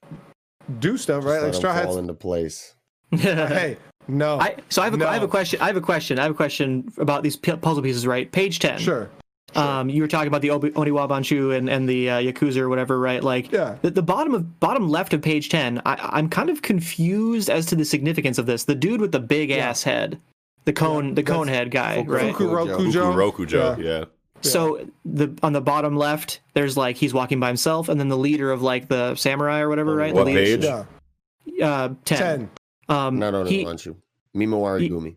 do stuff, just right? let Like 'em Straw fall Hat's. into place. *laughs* Hey, no. I, so I have, a, I have a question. I have a question. I have a question about these pu- puzzle pieces. Right, page ten. Sure. Um, you were talking about the Obi- Oniwabanshu and and the uh, Yakuza or whatever, right? Like, Yeah. the, the bottom of bottom left of page ten. I, I'm kind of confused as to the significance of this. The dude with the big ass head, the cone, the cone head guy, Fuku- right? Fukurokujo. Rokujo, Yeah. yeah. So the on the bottom left, there's like he's walking by himself, and then the leader of like the samurai or whatever, right? What the leader, page? Yeah. Uh, ten. Ten. Um, No, no, no, don't you? Mimawari he- Gumi.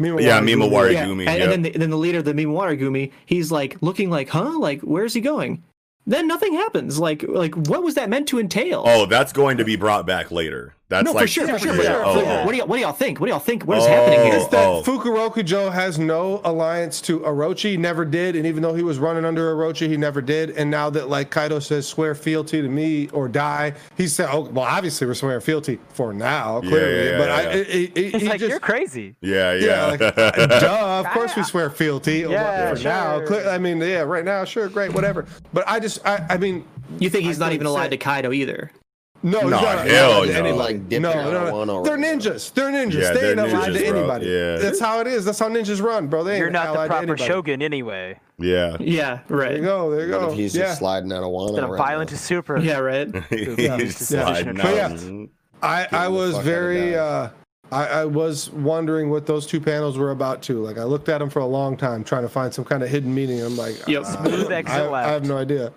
Meanwhile, Yeah, Gumi- Mimawari yeah, Gumi. and, yeah. and then the, then the leader, of the Mimawari Gumi, he's like looking like, huh? Like, where's he going? Then nothing happens. Like, like what was that meant to entail? Oh, that's going to be brought back later. That's no, like for sure, for sure. yeah, But sure, oh, what, oh. what do you what do y'all think? What do y'all think? What is Oh. happening here? is that Oh. Fukurokujo has no alliance to Orochi, never did, and even though he was running under Orochi, he never did. And now that like Kaido says, swear fealty to me or die, he said, oh well, obviously we're swearing fealty for now, clearly. yeah, but I, yeah. it, it, it, It's like just, you're crazy. Yeah, yeah, yeah. like, *laughs* uh, duh, of course we swear fealty. Yeah, for now, sure. cle- I mean, yeah, right now, sure, great, whatever. But I just, I, I mean, You think he's I not don't even say- allied to Kaido either? No, he's Nah, not- hell not no. Like no, no, no. already. They're ninjas. They're ninjas. Yeah, they they're ain't allied ninjas, to anybody. Yeah. That's how it is. That's how ninjas run, bro. They ain't You're not the allied to proper shogun anyway. yeah. Yeah, right. There right. you go. There you What go. if he's yeah. just sliding out of one? Instead of violent to super. Yeah, right. *laughs* He's Yeah. sliding But yeah. I, I was fuck out of very. Uh, I, I was wondering what those two panels were about too. Like I looked at them for a long time, trying to find some kind of hidden meaning. I'm like, Yep. uh, Smooth exit I, I have no idea.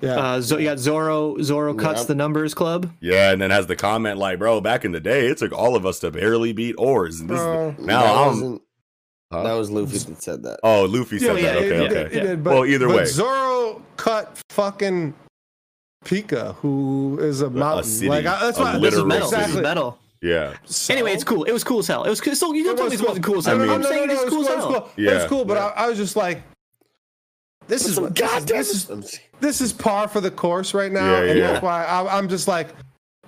Yeah. Uh, Zo- you got Zoro. Zoro cuts Yep. the numbers club. Yeah, and then has the comment like, "Bro, back in the day, it took all of us to barely beat Oars, and this Bro. is, now that I'm." wasn't- Huh? That was Luffy that said that. Oh, Luffy said Yeah, that. yeah, Okay, yeah, okay. He did, he did, Well, either but way. Zoro cut fucking Pica, who is a mountain. city, like I, that's a why This is metal. city. This is metal. Yeah, So- Anyway, it's cool. It was cool as hell. It was cool. So you don't It tell me was this wasn't cool as I hell. mean- I'm no, no, saying no, it's it was cool as cool. It was cool. It Yeah, was cool, but yeah. I, I was just like, this is Some this is, goddamn- this is this is par for the course right now, Yeah, and yeah. that's why I, I'm just like,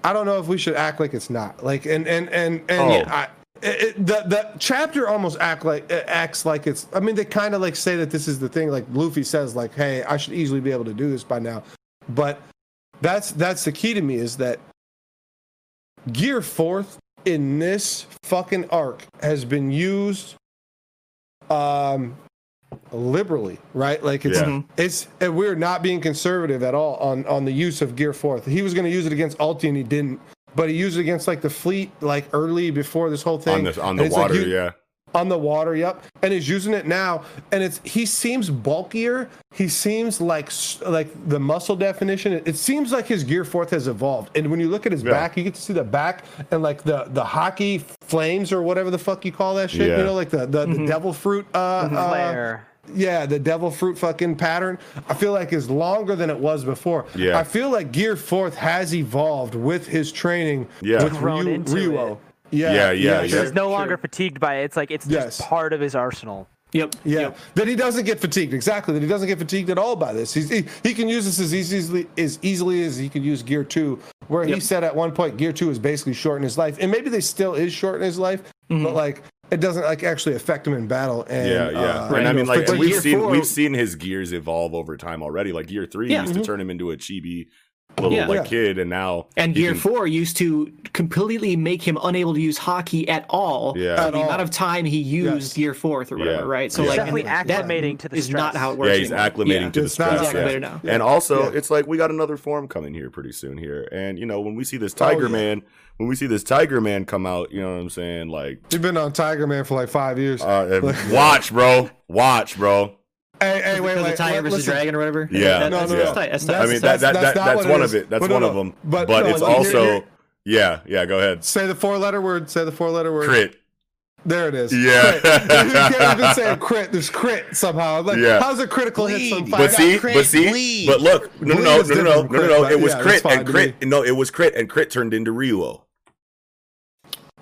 I don't know if we should act like it's not like, and and and and Oh. I, it, it- the the chapter almost act like it acts like it's. I mean, they kind of like say that this is the thing. Like Luffy says, like, hey, I should easily be able to do this by now, but that's that's the key to me is that Gear Fourth in this fucking arc has been used um liberally, right? Like it's Yeah. Mhm. it's and we're not being conservative at all on on the use of Gear Fourth. He was going to use it against Ulti and he didn't, but he used it against like the fleet like early before this whole thing on the on the it's like water. you- yeah, on the water yep and he's using it now and it's he seems bulkier he seems like like the muscle definition it, it seems like his gear fourth has evolved and when you look at his Yeah. back you get to see the back and like the the haki flames or whatever the fuck you call that shit Yeah. you know like the the, the devil fruit uh, uh yeah, the devil fruit fucking pattern. I feel like is longer than it was before. Yeah. I feel like Gear Fourth has evolved with his training Yeah. with Grown Ryu, into Ryuo. it. Yeah, Yeah, yeah, yeah. He's no sure. longer fatigued by it. It's like it's Yes. just part of his arsenal. Yep. Yeah, Yep. that he doesn't get fatigued. Exactly, that he doesn't get fatigued at all by this. He's, he he can use this as easily as easily as he could use Gear Two, where he said at one point Gear Two is basically shorting his life, and maybe they still is shorting his life, Mm-hmm. but like it doesn't like actually affect him in battle. And yeah, yeah. uh, and I mean, like, we've seen four- we've seen his gears evolve over time already. Like Gear Three Yeah. used to turn him into a chibi little Yeah. like Yeah. kid, and now And he Gear can- Four used to completely make him unable to use haki at all. Yeah. At the all. amount of time he used Yes. Gear Fourth or whatever, Yeah. right? So Yeah. like Definitely that acclimating to the stress. is not how it works. Yeah, he's anymore. acclimating Yeah. to the It's not stress. He's yeah. now. And also, Yeah. it's like we got another form coming here pretty soon here. And you know, when we see this Tiger Oh, yeah. Man, when we see this Tiger Man come out, you know what I'm saying? Like, You've been on Tiger Man for like five years. uh, *laughs* watch, bro, watch, bro. Hey, hey, wait, wait. Tiger let- versus listen. Dragon or whatever. Yeah. That- No, that's, no, that's no. That's That's- I mean, that's- that, that, that's that, that's what one of it. That's But one no. of them. But But, no, it's like, here- also, here- yeah, yeah. Go ahead. Say the four letter word. Say the four letter word. Crit. There it is. Yeah. Crit. *laughs* *laughs* you can't even say crit. There's crit somehow. Like, Yeah. how's a critical hit from Bleed. But see, crit, but see, bleed. but look, no, no, no, no, no, no, different no, no, It was yeah, crit and crit. No, it was crit and crit turned into Ryuo.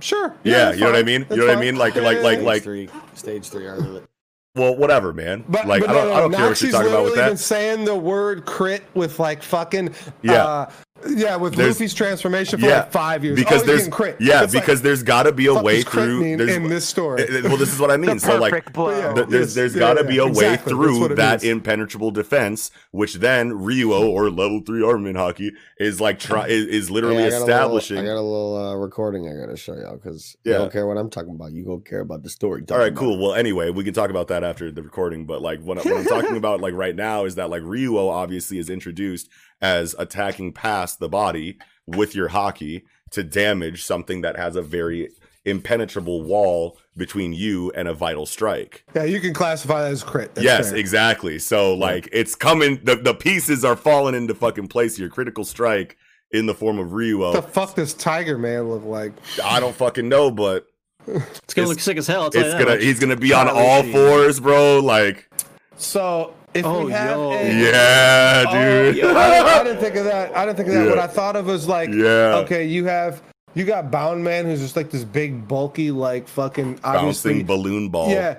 Sure. Yeah, that's you know what I mean? That's You know what I mean? Like, Yeah, like, yeah, like, yeah. like. three, stage three argument. Well, whatever, man. But, like, but I don't, no, I don't care what you're talking about with been that. saying the word crit with like fucking Yeah. uh, yeah, with There's- Luffy's transformation for Yeah, like five years. because oh, there's he's getting crit. yeah, It's like, because there's got to be a way through. there's- in this story. Uh, Well, this is what I mean. *laughs* So like, perfect blow. Yeah. th- there's Yes, there's yeah, got to yeah, be a exactly. way through that means. impenetrable defense, which then Ryuo or level three armament haki is like try *laughs* is, is literally Hey, I got a little- establishing. I got a little uh, recording I gotta show y'all because Yeah. you don't care what I'm talking about. You gonna care about the story. All right, talking right, about. cool. Well, anyway, we can talk about that after the recording. But like, what, what I'm talking *laughs* about, like right now, is that like Ryuo obviously is introduced as attacking past the body with your haki to damage something that has a very impenetrable wall between you and a vital strike. yeah, you can classify that as crit. That's yes, fair. exactly. So like, it's coming. The the pieces are falling into fucking place. Your critical strike in the form of What the fuck does Tiger Man look like? I don't fucking know, but It's gonna It's- look sick as hell. I'll tell you it's gonna. much. He's gonna be on all fours, bro. Like, So if Oh, we have yo. a, yeah, Oh, dude. *laughs* I, didn't- I didn't think of that. I didn't think of that. Yeah. What I thought of was like, Yeah. okay, you have you got Bound Man, who's just like this big, bulky, like fucking. Bouncing balloon ball. Yeah,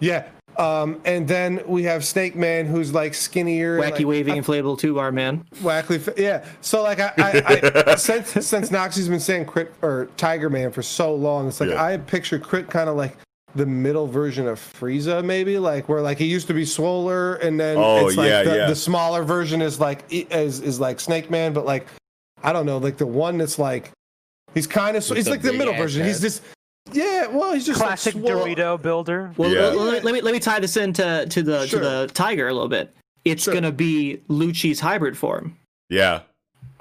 yeah. Um, and then we have Snake Man, who's like skinnier, Wacky like, waving inflatable two bar man. Wacky, Yeah. So like I, I, I *laughs* since since Noxie's been saying Crit or Tiger Man for so long, it's like Yeah. I picture Crit kind of like the middle version of Frieza, maybe like where like he used to be swoller, and then Oh, it's like yeah, the, yeah. the smaller version is like is is like Snake Man, but like I don't know, like the one that's like he's kind of With he's like the middle ass version. He's just yeah, well he's just like, Classic swole- Dorito builder. Well, Yeah. let, let me, let me let me tie this into to the Sure. to the tiger a little bit. It's Sure. gonna be Lucci's hybrid form Yeah.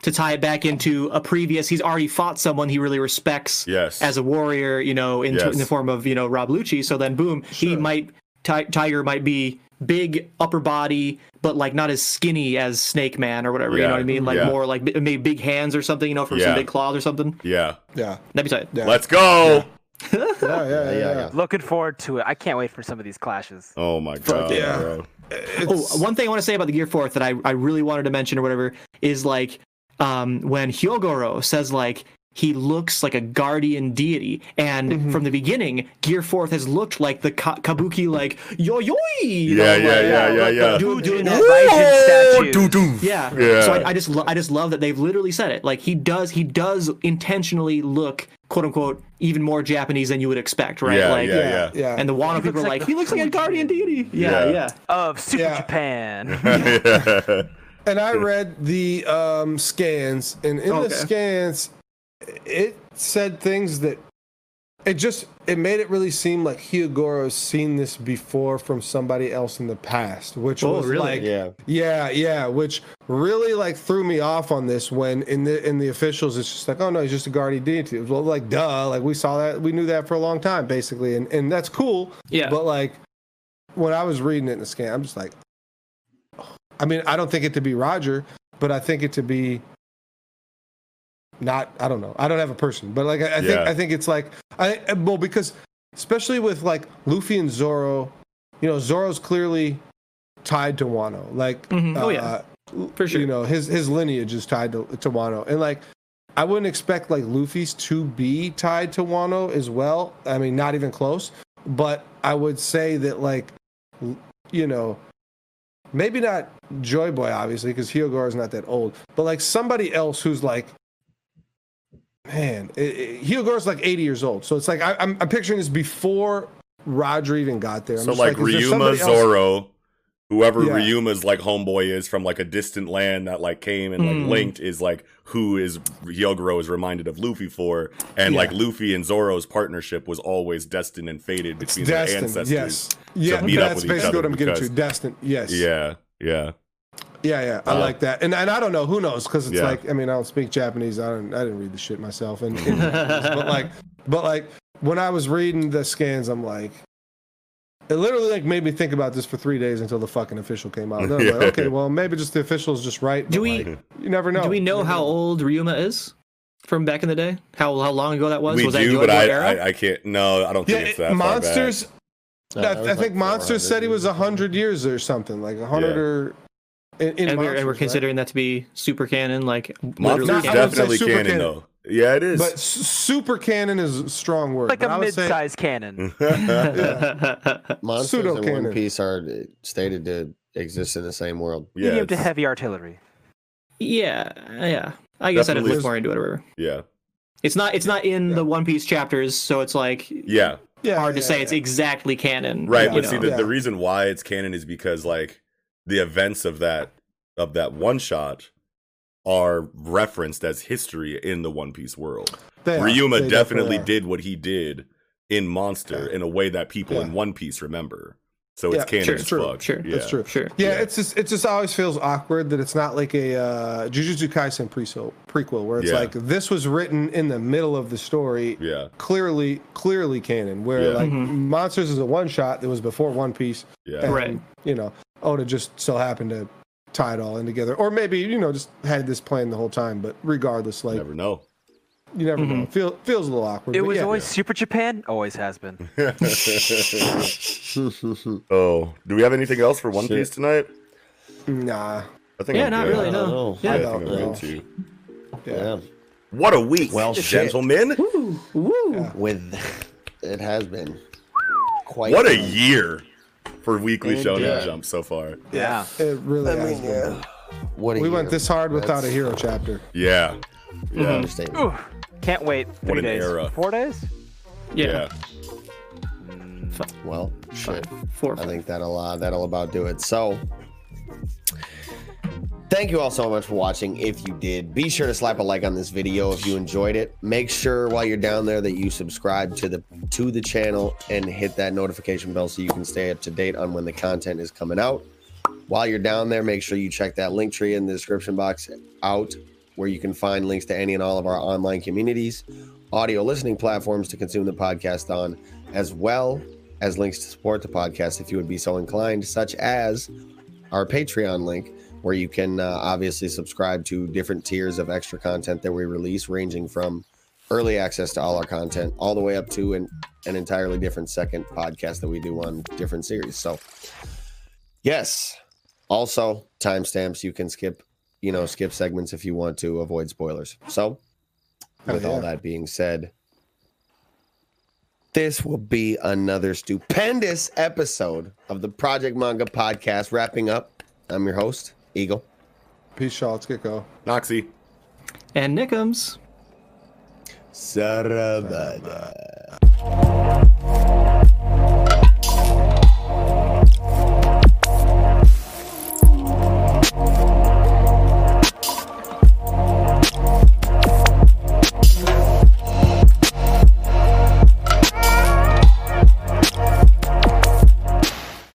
To tie it back into a previous. He's already fought someone he really respects Yes. as a warrior, you know, in, Yes. in the form of you know Rob Lucci. So then, boom, he might Ti- Tiger might be big upper body, but like not as skinny as Snake Man or whatever. You know what I mean? Like Yeah. more like bi- maybe big hands or something. You know, from Yeah. some big claws or something. Yeah. Yeah, That'd be tight. yeah, Let's go. *laughs* yeah, yeah, yeah, yeah, yeah. yeah. Looking forward to it. I can't wait for some of these clashes. Oh my god, yeah. bro. Oh, It's- one thing I want to say about the Gear Fourth that I, I really wanted to mention or whatever is like um, when Hyogoro says like he looks like a guardian deity, and Mm-hmm. from the beginning, Gear Fourth has looked like the ka- Kabuki like yo yo. You Yeah, know, yeah, like, yeah, yeah, like, yeah. do- doing that. Raijin statues. Doo-doo. Yeah. Yeah. So I, I just lo- I just love that they've literally said it. Like he does he does intentionally look quote unquote even more Japanese than you would expect, right? Yeah, like yeah, yeah. yeah. And the Wano He people are looks like, like he the looks like a Fuji guardian *laughs* deity. Yeah, Yeah. yeah. Of Super Yeah. Japan. *laughs* *laughs* And I read the um, scans, and in Okay. the scans, it said things that it just it made it really seem like Hyogoro's seen this before from somebody else in the past, which Oh, was really? like Yeah. yeah, yeah, which really like threw me off on this when in the in the officials it's just like oh no he's just a guardian deity. Well, like duh, like we saw that we knew that for a long time basically, and and that's cool. Yeah. But like when I was reading it in the scan, I'm just like, I mean, I don't think it to be Roger, but I think it to be not. I don't know. I don't have a person, but like I, I think Yeah. I think it's like I well because especially with like Luffy and Zoro, you know, Zoro's clearly tied to Wano. Like, Mhm. Oh, yeah. uh, For sure. You know, his his lineage is tied to to Wano, and like. I wouldn't expect like Luffy's to be tied to Wano as well. I mean, not even close. But I would say that like, you know, maybe not Joy Boy obviously because Hyogoro is not that old, but like somebody else who's like, man, it, like 80 years old. So it's like I, I'm I'm picturing this before Roger even got there. I'm so like there Ryuma Zoro, whoever Yeah. Ryuma's like homeboy is from like a distant land that like came and like Mm. linked is like who is Hyogoro is reminded of Luffy for, and Yeah. like Luffy and Zoro's partnership was always destined and fated between their ancestors. yes, yeah, meet up that's with each basically what I'm getting to. Destined, yes, Yeah, yeah. Yeah, yeah, I Uh, like that, and and I don't know who knows because it's Yeah. like I mean I don't speak Japanese. I don't I didn't read the shit myself, *laughs* and, and- but like but like when I was reading the scans, I'm like, it literally like made me think about this for three days until the fucking official came out. *laughs* Then I'm like, okay, well maybe just the official's just right. Do we- like, you never know. Do we know You never how old Ryuma is from back in the day? How how long ago that was? we was that do, Joy but I, era? I I can't. No, I don't think Yeah, it's that far monsters. No, I, was I like think monsters said he was hundred years or something, like hundred Yeah. or. In, in and, we're, and we're right? considering that to be super canon, like Monsters I canon. would say definitely canon, canon. though. Yeah, it is. But super canon is a strong word. like but a I would say- mid-sized cannon. *laughs* Monsters and Pseudo-canon. One Piece are stated to exist in the same world. yeah, Medium to heavy artillery. yeah, yeah. I guess I'd have Definitely looked is- more into it. Or whatever. yeah, It's not. It's not in the One Piece chapters, so it's like yeah. Yeah, hard to say yeah. it's exactly canon. Right, you but see, the, Yeah. the reason why it's canon is because like the events of that of that one shot are referenced as history in the One Piece world. They are. Ryuma They definitely did what he did in Monster Yeah. in a way that people in One Piece remember. So it's Yeah, canon sure, as true, fuck. sure, yeah. That's true. Sure. Yeah, Yeah. it's just it just always feels awkward that it's not like a uh, Jujutsu Kaisen prequel, prequel where it's Yeah. like this was written in the middle of the story, Yeah, clearly clearly canon. Where Yeah. like Mhm. Monsters is a one shot that was before One Piece, yeah. and, Right. You know, Oda just so happened to tie it all in together, or maybe you know just had this plan the whole time. But regardless, like Never know. you never know. Mm-hmm. Feel feels a little awkward. It was yeah. always Super Japan. Always has been. *laughs* oh, do we have anything else for One Shit. Piece tonight? nah. I think Yeah, I'm not good. really. I don't No. know. Yeah. I I think don't I'm know. too. Yeah. Yeah. What a week, Well, gentlemen. Woo, woo. With it has been quite. What a year for Weekly Shonen Indeed. Jump so far. Yeah. It really I has mean, been. yeah. What a We went this hard without a hero chapter. Yeah. Yeah. understatement. Ooh, can't wait. Three What an days. era. Four days? Yeah. Well, shit. Four. I think that'll uh, that'll about do it. So, thank you all so much for watching. If you did, be sure to slap a like on this video if you enjoyed it. Make sure while you're down there that you subscribe to the to the channel and hit that notification bell so you can stay up to date on when the content is coming out. While you're down there, make sure you check that link tree in the description box out where you can find links to any and all of our online communities, audio listening platforms to consume the podcast on, as well as links to support the podcast if you would be so inclined, such as our Patreon link, where you can uh, obviously subscribe to different tiers of extra content that we release, ranging from early access to all our content all the way up to an, an entirely different second podcast that we do on different series. So, yes, also timestamps. You can skip, you know, skip segments if you want to avoid spoilers. So, with all yeah. that being said, this will be another stupendous episode of the Project Manga Podcast. Wrapping up, I'm your host, Eagle. Peace, y'all. Let's get go. Noxie. And Nickums. Saravada.